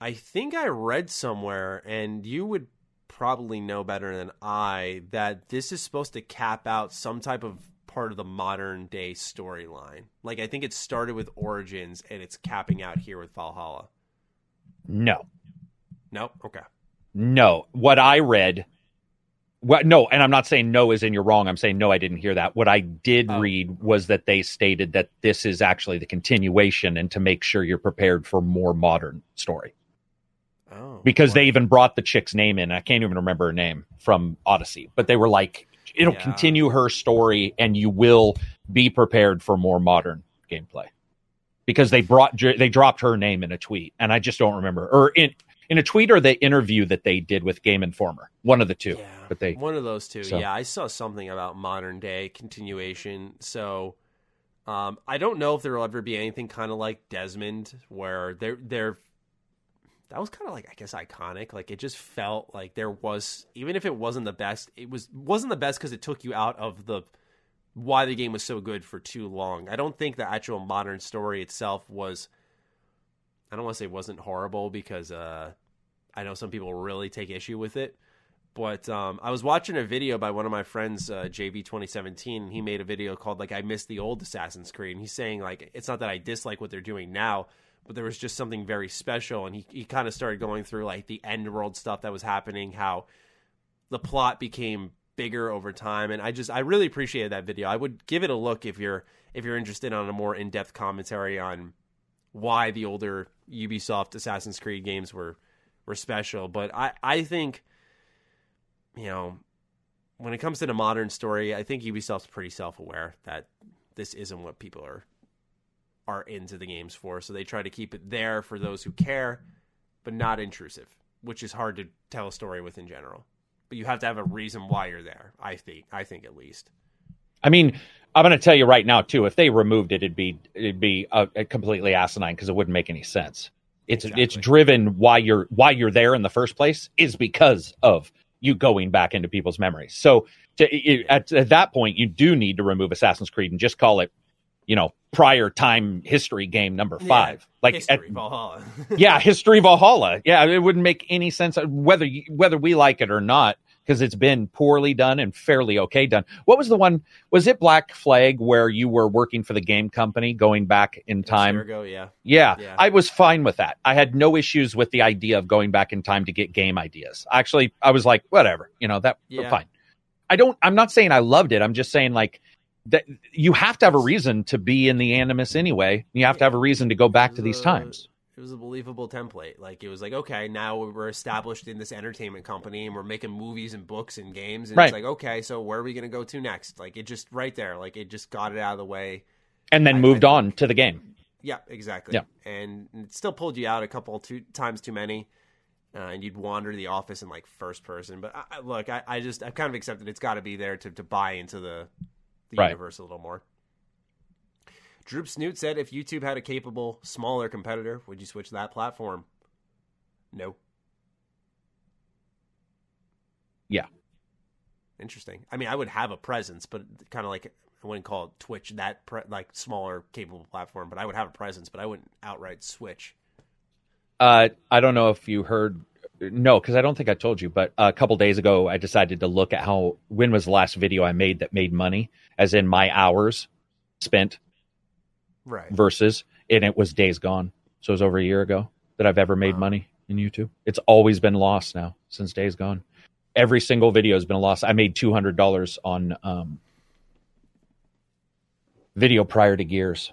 I think I read somewhere, and you would probably know better than I, that this is supposed to cap out some type of part of the modern day storyline. Like, I think it started with Origins, and it's capping out here with Valhalla. No, No. Okay. no. What I read, what no, and I'm not saying no is in you're wrong. I'm saying no, I didn't hear that. What I did Oh. read was that they stated that this is actually the continuation, and to make sure you're prepared for more modern story. Oh. because boy. they even brought the chick's name in. I can't even remember her name from Odyssey, but they were like, it'll Yeah. continue her story and you will be prepared for more modern gameplay because they brought they dropped her name in a tweet and I just don't remember or in in a tweet or the interview that they did with Game Informer, one of the two. Yeah, But they one of those two. so- Yeah, I saw something about modern day continuation. So um, I don't know if there will ever be anything kind of like Desmond, where they're they're that was kind of like I guess iconic. Like it just felt like there was even if it wasn't the best, it was wasn't the best because it took you out of the why the game was so good for too long. I don't think the actual modern story itself was. I don't want to say wasn't horrible because uh, I know some people really take issue with it. But um, I was watching a video by one of my friends, uh, JV 2017, and he made a video called like "I miss the old Assassin's Creed." And he's saying like it's not that I dislike what they're doing now, but there was just something very special. And he, he kind of started going through like the end world stuff that was happening, how the plot became bigger over time. And I just, I really appreciated that video. I would give it a look if you're, if you're interested on a more in depth commentary on why the older Ubisoft Assassin's Creed games were, were special. But I, I think, you know, when it comes to the modern story, I think Ubisoft's pretty self aware that this isn't what people are are into the games for. So they try to keep it there for those who care, but not intrusive, which is hard to tell a story with in general. But you have to have a reason why you're there. I think. I think at least. I mean, I'm going to tell you right now too. If they removed it, it'd be it'd be a, uh, a completely asinine because it wouldn't make any sense. It's exactly. it's driven why you're why you're there in the first place is because of you going back into people's memories. So to, at, at that point, you do need to remove Assassin's Creed and just call it, you know, prior time history game number five. Yeah, like history at, Valhalla. (laughs) yeah, history Valhalla. Yeah, it wouldn't make any sense uh, whether you, whether we like it or not because it's been poorly done and fairly okay done. What was the one? Was it Black Flag where you were working for the game company going back in time? Ago, yeah. yeah. yeah. I was fine with that. I had no issues with the idea of going back in time to get game ideas. Actually, I was like, whatever, you know, that yeah. fine. I don't. I'm not saying I loved it. I'm just saying like that you have to have a reason to be in the animus anyway. You have to have a reason to go back to these times it was a believable template. Like it was like, okay, now we're established in this entertainment company and we're making movies and books and games. And right. it's like, okay, so where are we going to go to next? Like it just right there, like it just got it out of the way. And then I, moved I on to the game. Yeah, exactly. Yeah. And it still pulled you out a couple two times too many. Uh, and you'd wander the office in like first person. But I, look, I, I just I've kind of accepted it's got to be there to, to buy into the the right. universe a little more. Droop Snoot said if YouTube had a capable, smaller competitor, would you switch that platform? No. Yeah. Interesting. I mean, I would have a presence, but kind of like I wouldn't call it Twitch that pre- like smaller, capable platform. But I would have a presence, but I wouldn't outright switch. Uh, I don't know if you heard. No, because I don't think I told you. But a couple days ago, I decided to look at how when was the last video I made that made money, as in my hours spent right. versus and it was days gone. So it was over a year ago that I've ever made wow. money in YouTube. It's always been lost now since days gone. Every single video has been a loss. I made two hundred dollars on um, video prior to Gears,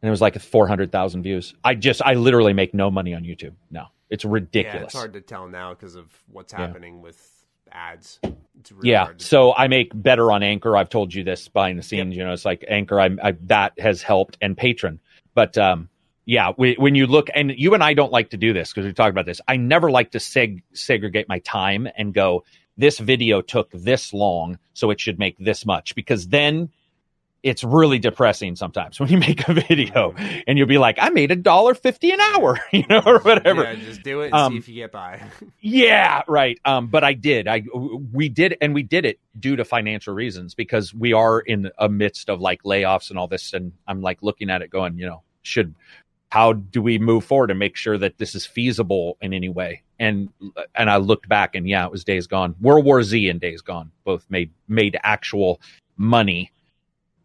and it was like four hundred thousand views. I just, I literally make no money on YouTube. No, it's ridiculous. Yeah, it's hard to tell now because of what's happening yeah. with ads. Really yeah. So I make better on Anchor. I've told you this behind the scenes. Yep. You know, it's like Anchor. I, I that has helped and Patreon. But um, yeah, we, when you look, and you and I don't like to do this because we talk about this. I never like to seg- segregate my time and go. This video took this long, so it should make this much because then it's really depressing sometimes when you make a video and you'll be like, I made a dollar fifty an hour, (laughs) you know, or whatever. Yeah, just do it and um, see if you get by. (laughs) yeah, right. Um, but I did. I we did, and we did it due to financial reasons because we are in a midst of like layoffs and all this, and I'm like looking at it, going, you know, should how do we move forward and make sure that this is feasible in any way? And and I looked back, and yeah, it was Days Gone, World War Z, and Days Gone both made made actual money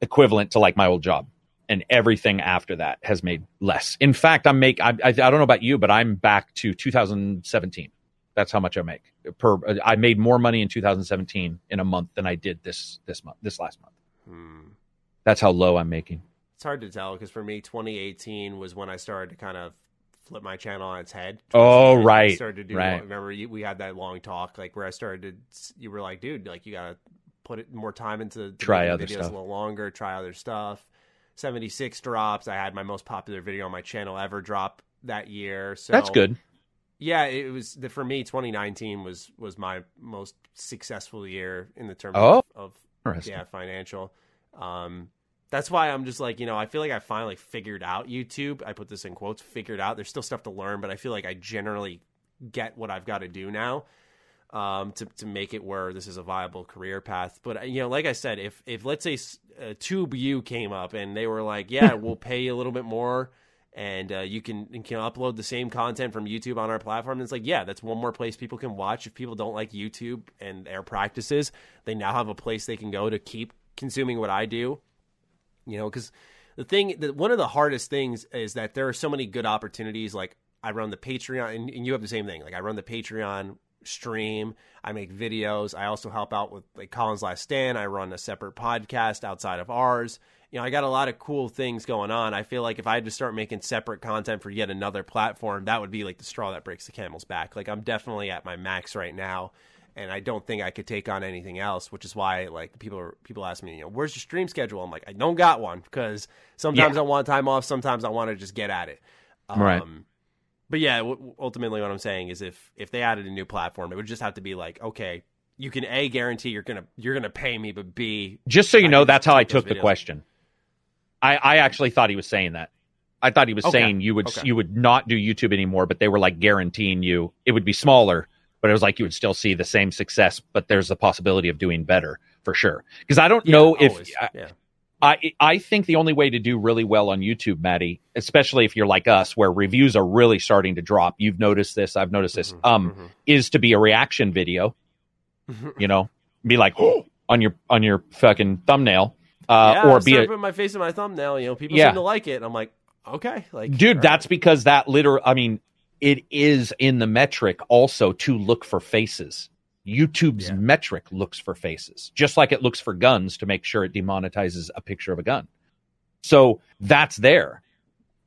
equivalent to like my old job and everything after that has made less. In fact, I'm make I, I, I don't know about you, but I'm back to 2017. That's how much I make per. I made more money in 2017 in a month than I did this this month this last month. Hmm. That's how low I'm making. It's hard to tell because for me, 2018 was when I started to kind of flip my channel on its head. Oh, right. I started to do. Right. Remember, we had that long talk, like where I started to. You were like, dude, like you gotta put it more time into try other videos stuff. a little longer, try other stuff. 76 drops. I had my most popular video on my channel ever drop that year. So That's good. Yeah, it was the, for me 2019 was was my most successful year in the terms oh, of, of yeah, financial. Um that's why I'm just like, you know, I feel like I finally figured out YouTube. I put this in quotes, figured out. There's still stuff to learn, but I feel like I generally get what I've got to do now um, to to make it where this is a viable career path. But uh, you know, like I said, if if let's say uh, TubeU came up and they were like, yeah, (laughs) we'll pay you a little bit more. And uh, you can you can upload the same content from YouTube on our platform. And it's like, yeah, that's one more place people can watch. If people don't like YouTube and their practices, they now have a place they can go to keep consuming what I do. You know, because the thing that one of the hardest things is that there are so many good opportunities. Like I run the Patreon, and, and you have the same thing. Like I run the Patreon stream. I make videos. I also help out with like Colin's Last Stand. I run a separate podcast outside of ours. You know, I got a lot of cool things going on. I feel like if I had to start making separate content for yet another platform, that would be like the straw that breaks the camel's back. Like I'm definitely at my max right now and I don't think I could take on anything else, which is why like people are people ask me, you know, where's your stream schedule? I'm like, I don't got one because sometimes yeah. I want time off, sometimes I want to just get at it. Um, right. But yeah, w- ultimately, what I'm saying is, if if they added a new platform, it would just have to be like, okay, you can a guarantee you're gonna you're gonna pay me, but b just so you I know, that's how I took videos. the question. I I actually thought he was saying that. I thought he was okay. saying you would okay. you would not do YouTube anymore, but they were like guaranteeing you it would be smaller, but it was like you would still see the same success, but there's the possibility of doing better for sure. Because I don't yeah, know if yeah. I I think the only way to do really well on YouTube, Maddie, especially if you're like us, where reviews are really starting to drop. You've noticed this. I've noticed this. Mm-hmm, um, mm-hmm. is to be a reaction video. you know, be like oh, (gasps) on your on your fucking thumbnail, uh, yeah, or be a, put my face in my thumbnail. You know, people yeah. seem to like it. I'm like, okay, like, dude, that's right. because that literal. I mean, it is in the metric also to look for faces. YouTube's yeah. metric looks for faces, just like it looks for guns to make sure it demonetizes a picture of a gun. So that's there.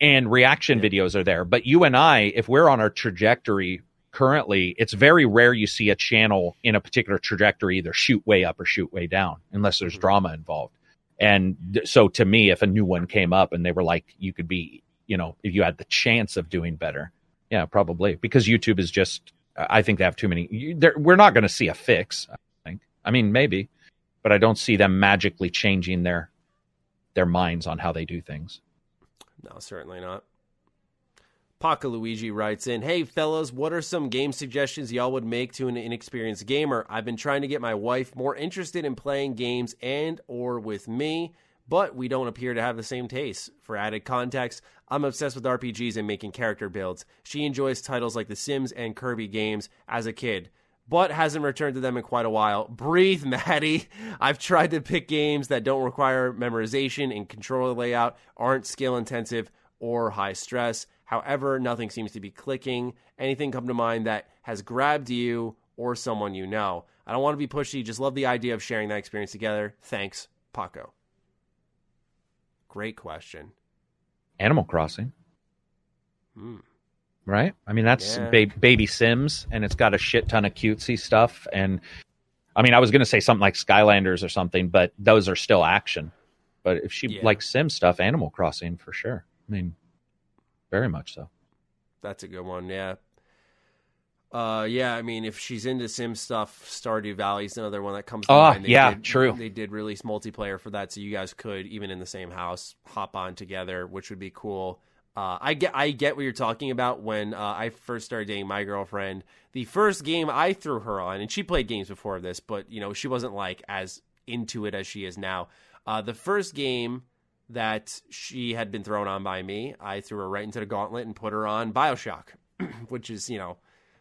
And reaction yeah. videos are there. But you and I, if we're on our trajectory currently, it's very rare you see a channel in a particular trajectory either shoot way up or shoot way down, unless there's mm-hmm. drama involved. And so to me, if a new one came up and they were like, you could be, you know, if you had the chance of doing better, yeah, probably because YouTube is just I think they have too many. We're not going to see a fix. I think. I mean, maybe, but I don't see them magically changing their their minds on how they do things. No, certainly not. Paco Luigi writes in, Hey fellas, what are some game suggestions y'all would make to an inexperienced gamer? I've been trying to get my wife more interested in playing games and or with me but we don't appear to have the same taste. For added context, I'm obsessed with RPGs and making character builds. She enjoys titles like The Sims and Kirby games as a kid, but hasn't returned to them in quite a while. Breathe, (laughs) Maddie. I've tried to pick games that don't require memorization and controller layout, aren't skill intensive or high stress. However, nothing seems to be clicking. Anything come to mind that has grabbed you or someone you know? I don't want to be pushy, just love the idea of sharing that experience together. Thanks, Paco. Great question. Animal Crossing. Hmm. Right? I mean, that's yeah. ba- baby Sims, and it's got a shit ton of cutesy stuff. And I mean, I was going to say something like Skylanders or something, but those are still action. But if she yeah. likes Sim stuff, Animal Crossing for sure. I mean, very much so. That's a good one. Yeah. Uh, yeah, I mean, if she's into sim stuff, Stardew Valley is another one that comes. To oh, yeah, did, true. They did release multiplayer for that, so you guys could even in the same house hop on together, which would be cool. Uh, I get, I get what you're talking about. When uh, I first started dating my girlfriend, the first game I threw her on, and she played games before this, but you know, she wasn't like as into it as she is now. Uh, the first game that she had been thrown on by me, I threw her right into the gauntlet and put her on Bioshock, (clears throat) which is you know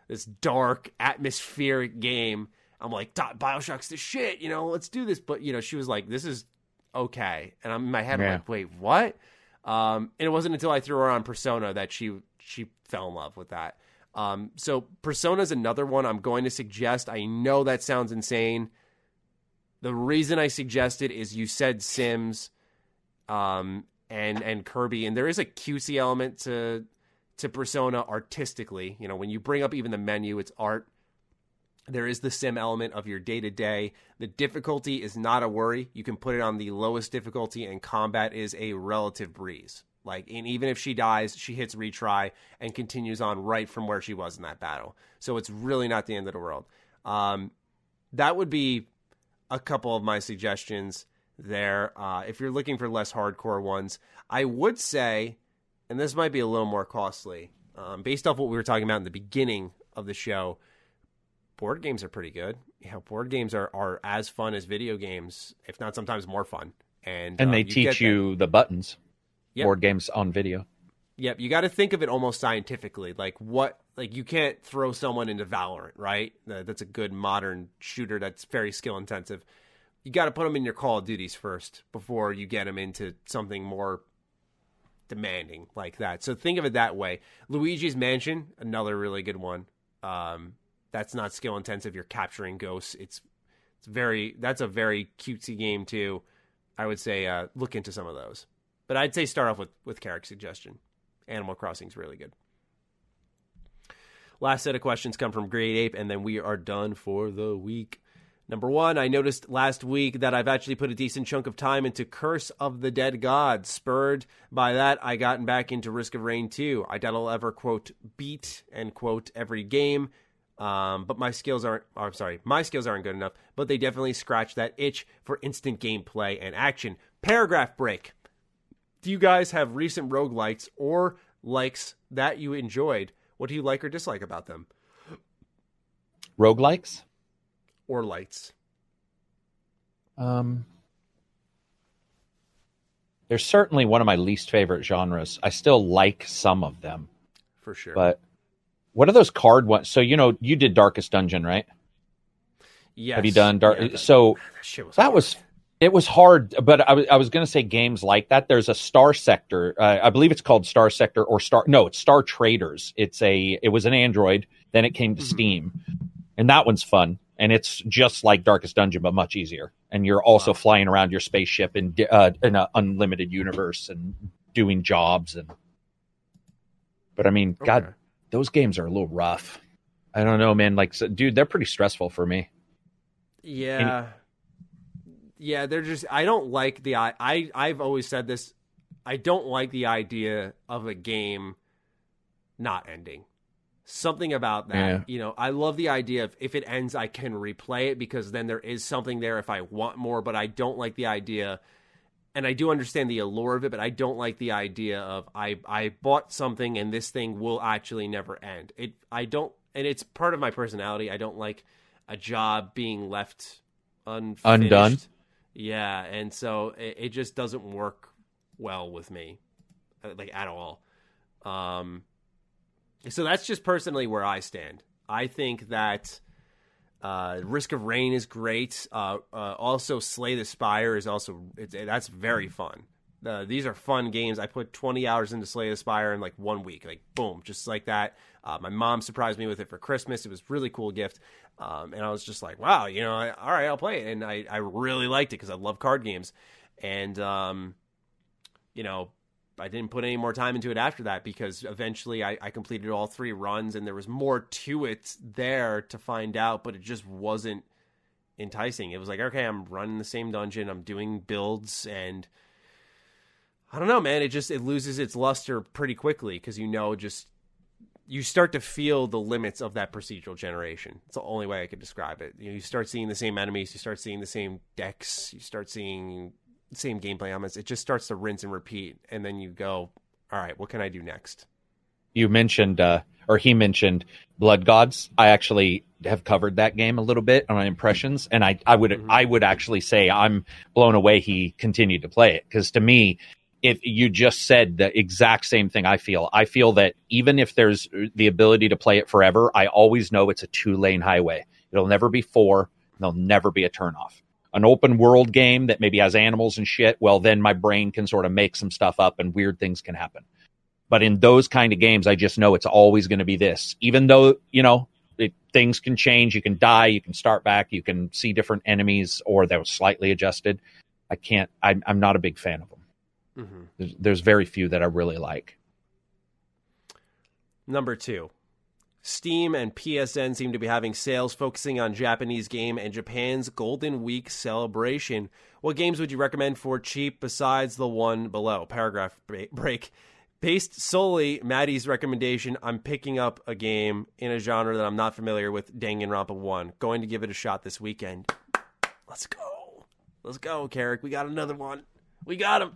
this dark atmospheric game. I'm like, Bioshock's the shit, you know, let's do this. But, you know, she was like, this is okay. And I'm in my head, I'm like, wait, what? Um, and it wasn't until I threw her on Persona that she she fell in love with that. Um, so Persona is another one I'm going to suggest. I know that sounds insane. The reason I suggest it is you said Sims, um, and and Kirby, and there is a cutesy element to to Persona artistically. You know, when you bring up even the menu, it's art. There is the sim element of your day to day. The difficulty is not a worry. You can put it on the lowest difficulty, and combat is a relative breeze. Like, and even if she dies, she hits retry and continues on right from where she was in that battle. So it's really not the end of the world. Um, that would be a couple of my suggestions there. Uh, if you're looking for less hardcore ones, I would say and this might be a little more costly, um, based off what we were talking about in the beginning of the show. Board games are pretty good. Yeah, board games are, are as fun as video games, if not sometimes more fun. And and they um, you teach you the buttons. Yep. Board games on video. Yep, you got to think of it almost scientifically. Like what? Like you can't throw someone into Valorant, right? That's a good modern shooter that's very skill intensive. You got to put them in your Call of Duties first before you get them into something more demanding like that. So think of it that way. Luigi's Mansion, another really good one. Um, that's not skill intensive. You're capturing ghosts. It's it's very that's a very cutesy game too. I would say uh, look into some of those. But I'd say start off with with Karak's suggestion. Animal Crossing's really good. Last set of questions come from Great Ape, and then we are done for the week. Number one, I noticed last week that I've actually put a decent chunk of time into Curse of the Dead God. Spurred by that, I gotten back into Risk of Rain 2. I doubt I'll ever, quote, beat, end quote, every game. Um, but my skills aren't, oh, I'm sorry, my skills aren't good enough, but they definitely scratch that itch for instant gameplay and action. Paragraph break. Do you guys have recent roguelites or likes that you enjoyed? What do you like or dislike about them? Roguelikes? Or lights? Um, they're certainly one of my least favorite genres. I still like some of them. For sure. But what are those card ones? So, you know, you did Darkest Dungeon, right? Yes. Have you done Dark? Yeah, that- so that, was that was it was hard, but I was I was going to say games like that. There's a Star Sector, uh, I believe it's called Star Sector or Star. No, it's Star Traders. It's a it was an Android, then it came to Mhm. Steam, and that one's fun. And it's just like Darkest Dungeon, but much easier. And you're also Wow. flying around your spaceship in uh, in an unlimited universe and doing jobs and. But I mean, God, those games are a little rough. I don't know, man. Like, so, dude, they're pretty stressful for me. Yeah. yeah, they're just I don't like the I I I've always said this. I don't like the idea of a game not ending. Something about that. Yeah. You know, I love the idea of if it ends I can replay it because then there is something there if I want more, but I don't like the idea and I do understand the allure of it, but I don't like the idea of I I bought something and this thing will actually never end. It I don't and it's part of my personality. I don't like a job being left unfinished. Undone? Yeah, and so it, it just doesn't work well with me, uh, like at all. Um, so that's just personally where I stand. I think that uh, Risk of Rain is great. Uh, uh, also, Slay the Spire is also it's, that's very fun. Uh, these are fun games. I put 20 hours into Slay the Spire in like one week, like boom, just like that. Uh, my mom surprised me with it for Christmas. It was a really cool gift, um, and I was just like, wow, you know, I, all right, I'll play it, and I I really liked it because I love card games, and um, you know, I didn't put any more time into it after that because eventually I, I completed all three runs and there was more to it there to find out, but it just wasn't enticing. It was like, okay, I'm running the same dungeon, I'm doing builds, and I don't know, man. It just it loses its luster pretty quickly because you know just you start to feel the limits of that procedural generation. It's the only way I could describe it. You, know, you start seeing the same enemies, you start seeing the same decks, you start seeing same gameplay elements. It just starts to rinse and repeat, and then you go, "All right, what can I do next?" You mentioned, uh, or he mentioned, Blood Gods. I actually have covered that game a little bit on my impressions, and I, I would, Mhm. I would actually say I'm blown away. He continued to play it because to me, if you just said the exact same thing, I feel. I feel that even if there's the ability to play it forever, I always know it's a two lane highway. It'll never be four. And there'll never be a turnoff. An open world game that maybe has animals and shit. Well, then my brain can sort of make some stuff up, and weird things can happen. But in those kind of games, I just know it's always going to be this. Even though, you know, it, things can change. You can die. You can start back. You can see different enemies or they're slightly adjusted. I can't, I'm, I'm not a big fan of them. Mm-hmm. There's, there's very few that I really like. Number two, Steam and PSN seem to be having sales focusing on Japanese game and Japan's Golden Week celebration. What games would you recommend for cheap besides the one below? Paragraph break. Based solely Maddie's recommendation, I'm picking up a game in a genre that I'm not familiar with, Danganronpa 1. Going to give it a shot this weekend. Let's go. Let's go, Karak. We got another one. We got him.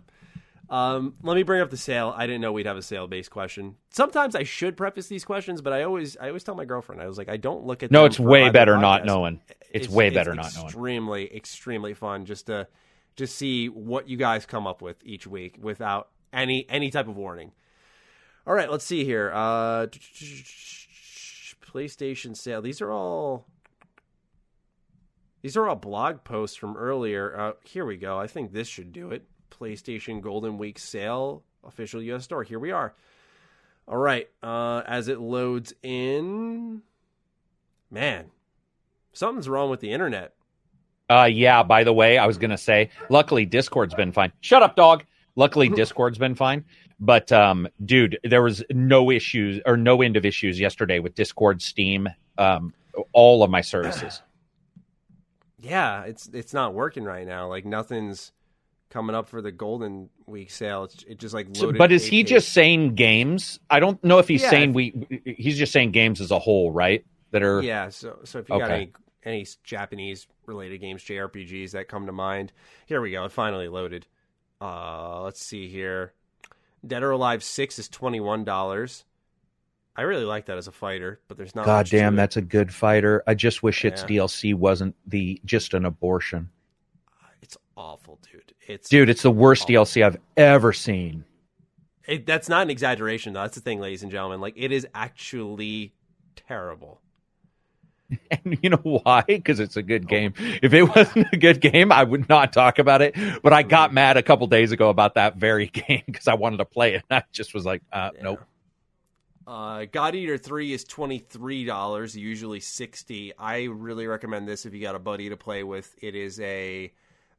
Um, let me bring up the sale. I didn't know we'd have a sale based question. Sometimes I should preface these questions, but I always I always tell my girlfriend I was like I don't look at No, it's way better not knowing. It's, way better not knowing. Extremely, extremely fun just to just see what you guys come up with each week without any any type of warning. All right, let's see here. Uh, PlayStation sale. These are all these are all blog posts from earlier. Uh, here we go. I think this should do it. PlayStation Golden Week sale official U.S. store. Here we are. All right. Uh, as it loads in, man, something's wrong with the internet. Uh, yeah. By the way, I was gonna say, luckily Discord's been fine. Shut up, dog. Luckily (laughs) Discord's been fine. But um, dude, there was no issues or no end of issues yesterday with Discord, Steam, um, all of my services. (sighs) Yeah, it's it's not working right now. Like nothing's coming up for the Golden Week sale. It's it just like loaded. but is he just saying games? I don't know if he's Yeah, saying if- we. He's just saying games as a whole, right? That are Yeah, so so if you got any any Japanese related games, JRPGs that come to mind, here we go. It finally loaded. Uh, let's see here. Dead or Alive Six is twenty one dollars. I really like that as a fighter, but there's not. God damn, that's a good fighter. I just wish its Yeah. DLC wasn't the just an abortion. It's dude. It's the worst Oh. DLC I've ever seen. It, that's not an exaggeration, though. That's the thing, ladies and gentlemen. Like it is actually terrible. (laughs) And you know why? Because it's a good game. If it wasn't a good game, I would not talk about it. But I got mad a couple days ago about that very (laughs) game because I wanted to play it. And I just was like, uh, Yeah. nope. Uh, God Eater Three is twenty three dollars, usually sixty. I really recommend this if you got a buddy to play with. It is a,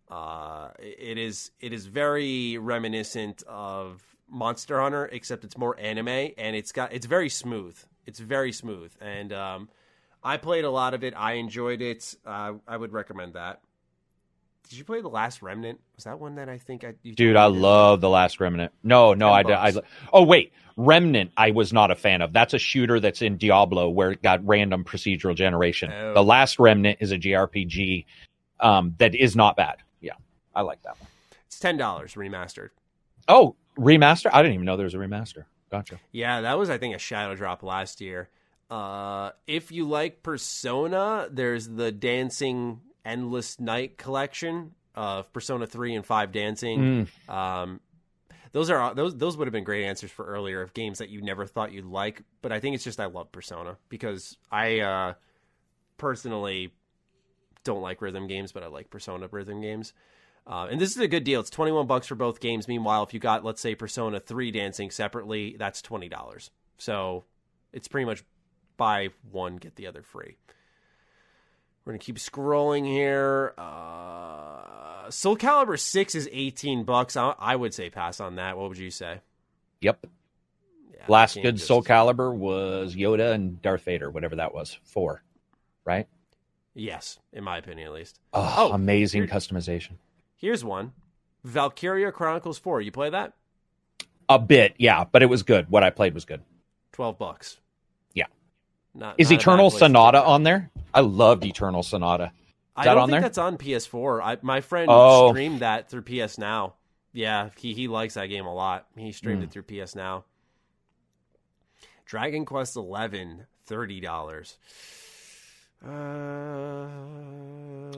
uh, it is it is very reminiscent of Monster Hunter, except it's more anime and it's got it's very smooth. It's very smooth, and um, I played a lot of it. I enjoyed it. Uh, I would recommend that. Did you play the Last Remnant? Was that one that I think I? You Dude, I love The Last Remnant. No, no, I, Ten I. Oh, wait. Remnant, I was not a fan of. That's a shooter that's in Diablo where it got random procedural generation. Oh. The Last Remnant is a JRPG um, that is not bad. Yeah, I like that one. It's ten dollars remastered. Oh, remaster? I didn't even know there was a remaster. Gotcha. Yeah, that was I think a shadow drop last year. Uh, if you like Persona, there's the Dancing Endless Night collection of Persona three and five Dancing. Mm. Um, those are those those would have been great answers for earlier of games that you never thought you'd like. But I think it's just I love Persona because I uh, personally don't like rhythm games, but I like Persona rhythm games. Uh, and this is a good deal. It's twenty one bucks for both games. Meanwhile, if you got let's say Persona three dancing separately, that's twenty dollars. So it's pretty much buy one get the other free. We're gonna keep scrolling here. Uh, Soul Calibur six is eighteen bucks. I, I would say pass on that. What would you say? Yep. Yeah, Last good just- Soul Calibur was Yoda and Darth Vader, whatever that was. Four, right? Yes, in my opinion, at least. Oh, Oh, amazing customization. Here's one: Valkyria Chronicles four. You play that? A bit, yeah, but it was good. What I played was good. Twelve bucks. Yeah. Not, Is not Eternal Sonata on there? I loved Eternal Sonata. I that don't on think there? that's on PS4. I, my friend Oh. streamed that through PS Now. Yeah, he he likes that game a lot. He streamed Hmm. it through PS Now. Dragon Quest Eleven, thirty dollars. Uh,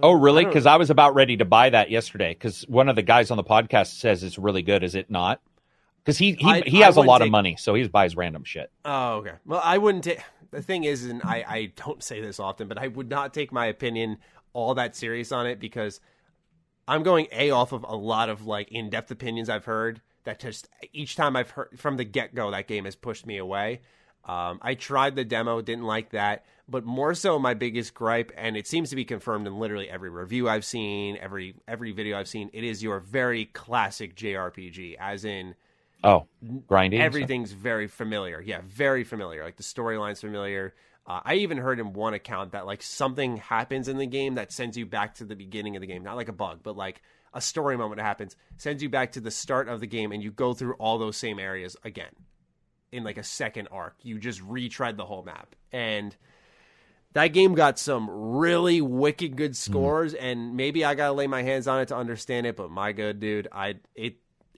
Oh, really? Because I, was about ready to buy that yesterday. Because one of the guys on the podcast says it's really good. Is it not? Because he he, I- he has a lot of money, so he buys random shit. Oh, okay. Well, I wouldn't take. The thing is, and I, I don't say this often, but I would not take my opinion all that serious on it because I'm going a off of a lot of like in depth opinions I've heard that just each time I've heard from the get go that game has pushed me away. Um, I tried the demo, didn't like that, but more so my biggest gripe, and it seems to be confirmed in literally every review I've seen, every every video I've seen. It is your very classic JRPG, as in Oh, grinding. everything's very familiar. Yeah, very familiar. Like the storyline's familiar. Uh, I even heard in one account that like something happens in the game that sends you back to the beginning of the game. Not like a bug, but like a story moment happens, sends you back to the start of the game, and you go through all those same areas again in like a second arc. You just retread the whole map, and that game got some really wicked good scores. And maybe I gotta lay my hands on it to understand it. But my good dude, I it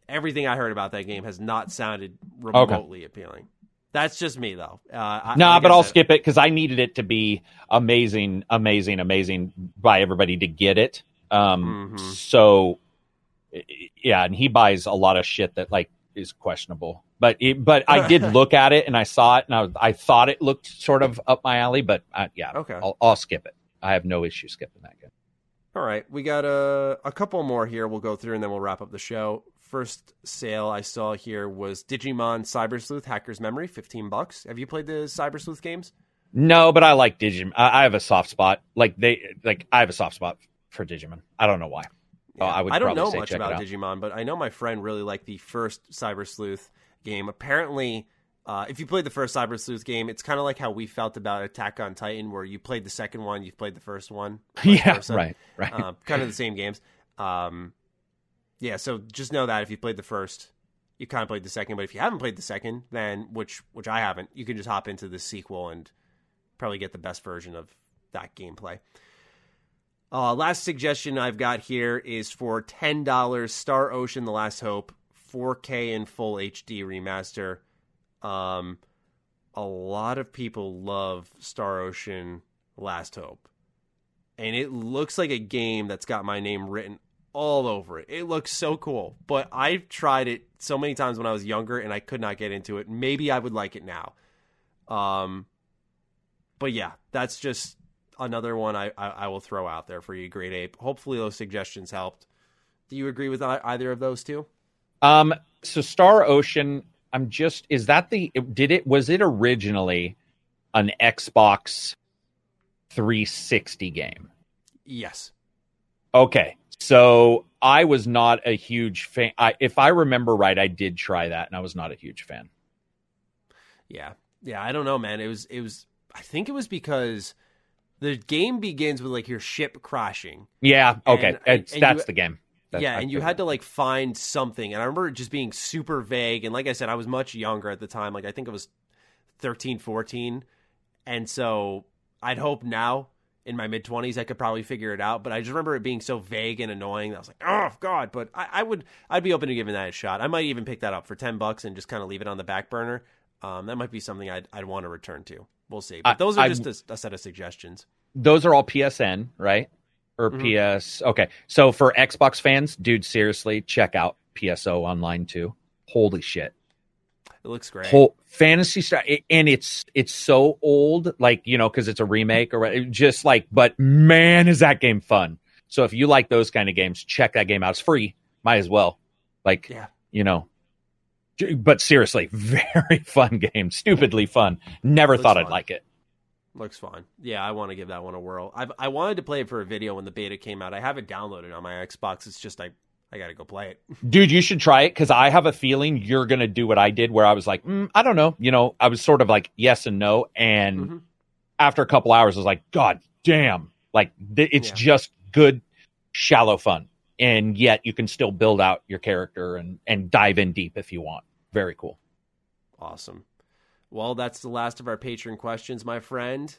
everything I heard about that game has not sounded remotely appealing. That's just me though. Uh, I- like but I'll skip it because I needed it to be amazing, amazing, amazing by everybody to get it. Um, Mhm. so yeah, and he buys a lot of shit that like is questionable. But it, but I did (laughs) look at it and I saw it and I, was- I thought it looked sort of up my alley. But uh, yeah, Okay. I'll, I'll skip it. I have no issue skipping that game. All right, we got a a couple more here. We'll go through and then we'll wrap up the show. First sale I saw here was Digimon Cyber Sleuth Hacker's Memory, fifteen bucks. Have you played the Cyber Sleuth games? No, but I like Digimon. I, I have a soft spot. Like they, like I have a soft spot for Digimon. I don't know why. Yeah. I would I don't know much about. Digimon, but I know my friend really liked the first Cyber Sleuth game. Apparently, uh, if you played the first Cyber Sleuth game, it's kind of like how we felt about Attack on Titan, where you played the second one, you've played the first one. (laughs) yeah, versa. right, right. uh, kind of the same games. Um, yeah, so just know that if you played the first, you kind of played the second. But if you haven't played the second, then which which I haven't, you can just hop into the sequel and probably get the best version of that gameplay. Uh, last suggestion I've got here is for ten dollars, Star Ocean: The Last Hope, 4K and full HD remaster. Um, a lot of people love Star Ocean: Last Hope and it looks like a game that's got my name written all over it. It looks so cool, but I've tried it so many times when I was younger and I could not get into it. Maybe I would like it now. Um, but yeah, that's just another one I, I, I will throw out there for you, Great Ape. Hopefully those suggestions helped. Do you agree with either of those two? Um, so Star Ocean, I'm just is that the did it was it originally an Xbox 360 game? Yes. Okay. So I was not a huge fan. I, if I remember right, I did try that and I was not a huge fan. Yeah. Yeah, I don't know, man. It was it was I think it was because the game begins with like your ship crashing. Yeah. Okay. And- and that's you- the game. That- yeah, I and you had to like find something. And I remember it just being super vague. And like I said, I was much younger at the time. Like I think I was 13, 14. And so I'd hope now in my mid 20s I could probably figure it out. But I just remember it being so vague and annoying that I was like, oh, God. But I, I would, I'd be open to giving that a shot. I might even pick that up for 10 bucks and just kind of leave it on the back burner. Um, that might be something I'd, I'd want to return to. We'll see. But I- those are I- just a, a set of suggestions. those are all PSN, right? Or Mhm. PS. Okay. So for Xbox fans, dude, seriously, check out PSO online too. Holy shit. It looks great. Whole Phantasy Star and it's it's so old like, you know, cuz it's a remake or just like but man is that game fun. So if you like those kind of games, check that game out. It's free. Might as well. Like, Yeah. you know, but seriously, (laughs) very fun game. Stupidly fun. Never thought I'd fun. like it. Looks fun. Yeah, I want to give that one a whirl. I've, I wanted to play it for a video when the beta came out. I have it downloaded on my Xbox. It's just I I got to go play it. (laughs) Dude, you should try it because I have a feeling you're going to do what I did, where I was like, mm, I don't know. You know, I was sort of like yes and no. And Mhm. after a couple hours, I was like, God damn. Like, th- it's Yeah. just good, shallow fun. And yet you can still build out your character and, and dive in deep if you want. Very cool. Awesome. Well, that's the last of our Patreon questions, my friend.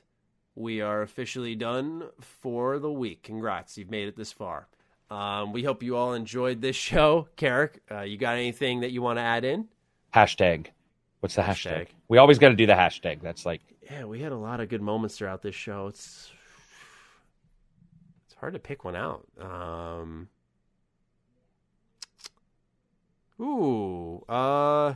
We are officially done for the week. Congrats, you've made it this far. Um, we hope you all enjoyed this show. Karak, uh, you got anything that you want to add in? Hashtag. What's the hashtag? Hashtag. We always got to do the hashtag. That's like, Yeah, we had a lot of good moments throughout this show. It's it's hard to pick one out. Um, ooh, uh,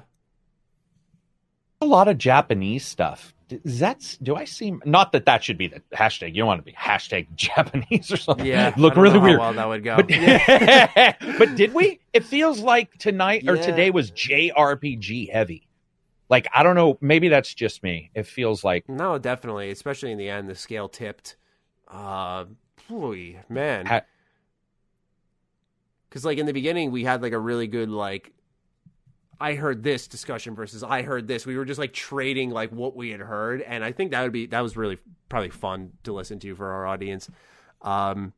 a lot of Japanese stuff. Is that do I seem not that that should be the hashtag? You don't want to be hashtag (laughs) Japanese or something. yeah, look really weird. well that would go. But, (laughs) but did we? It feels like tonight or Yeah. today was JRPG heavy. Like I don't know, maybe that's just me. It feels like no, definitely, especially in the end, the scale tipped. Uh, boy, man, because like in the beginning, we had like a really good like. I heard this discussion versus I heard this. We were just like trading like what we had heard, and I think that would be that was really probably fun to listen to for our audience. Um,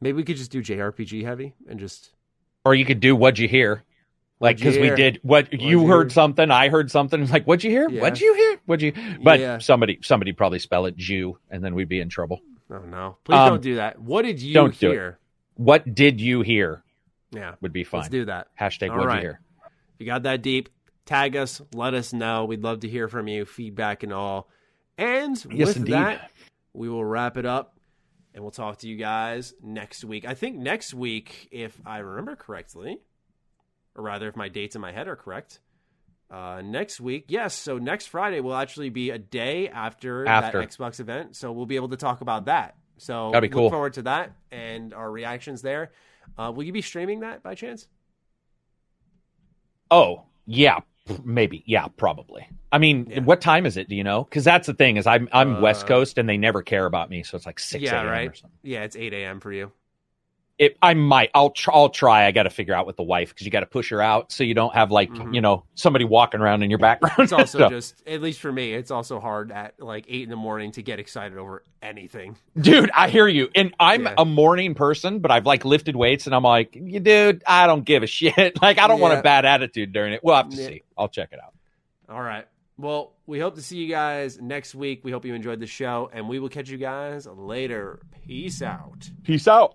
maybe we could just do JRPG heavy and just or you could do what'd you hear? Like because we did what you you heard hear? something, I heard something. Like what'd you hear? Yeah. What'd you hear? What'd you? But Yeah. somebody somebody probably spell it Jew, and then we'd be in trouble. oh no, please Um, don't do that. What did you don't do it. hear? What did you hear? Yeah, Would be let's do that. Hashtag All what'd right. you hear? If you got that deep, tag us, let us know. We'd love to hear from you, feedback and all. And Yes, with indeed. that, we will wrap it up and we'll talk to you guys next week. I think next week, if I remember correctly, or rather, if my dates in my head are correct, uh, next week, yes. So next Friday will actually be a day after, After. that Xbox event. So we'll be able to talk about that So That'd be cool. look forward to that and our reactions there. Uh, will you be streaming that by chance? Oh, yeah, maybe. Yeah, probably. I mean, Yeah. what time is it? Do you know? Because that's the thing is I'm I'm Uh, West Coast and they never care about me, so it's like six yeah, a.m. right. or something. Yeah, it's eight a.m. for you. It, I might. I'll. Tr- I'll try. I got to figure out with the wife because you got to push her out so you don't have like Mhm. you know somebody walking around in your background. It's also So- just, at least for me, it's also hard at like eight in the morning to get excited over anything. dude. I hear you, and I'm Yeah. a morning person, but I've like lifted weights, and I'm like, dude, I don't give a shit. (laughs) Like I don't want a bad attitude during it. We'll have to Yeah. see. I'll check it out. All right. Well, we hope to see you guys next week. We hope you enjoyed the show, and we will catch you guys later. Peace out. Peace out.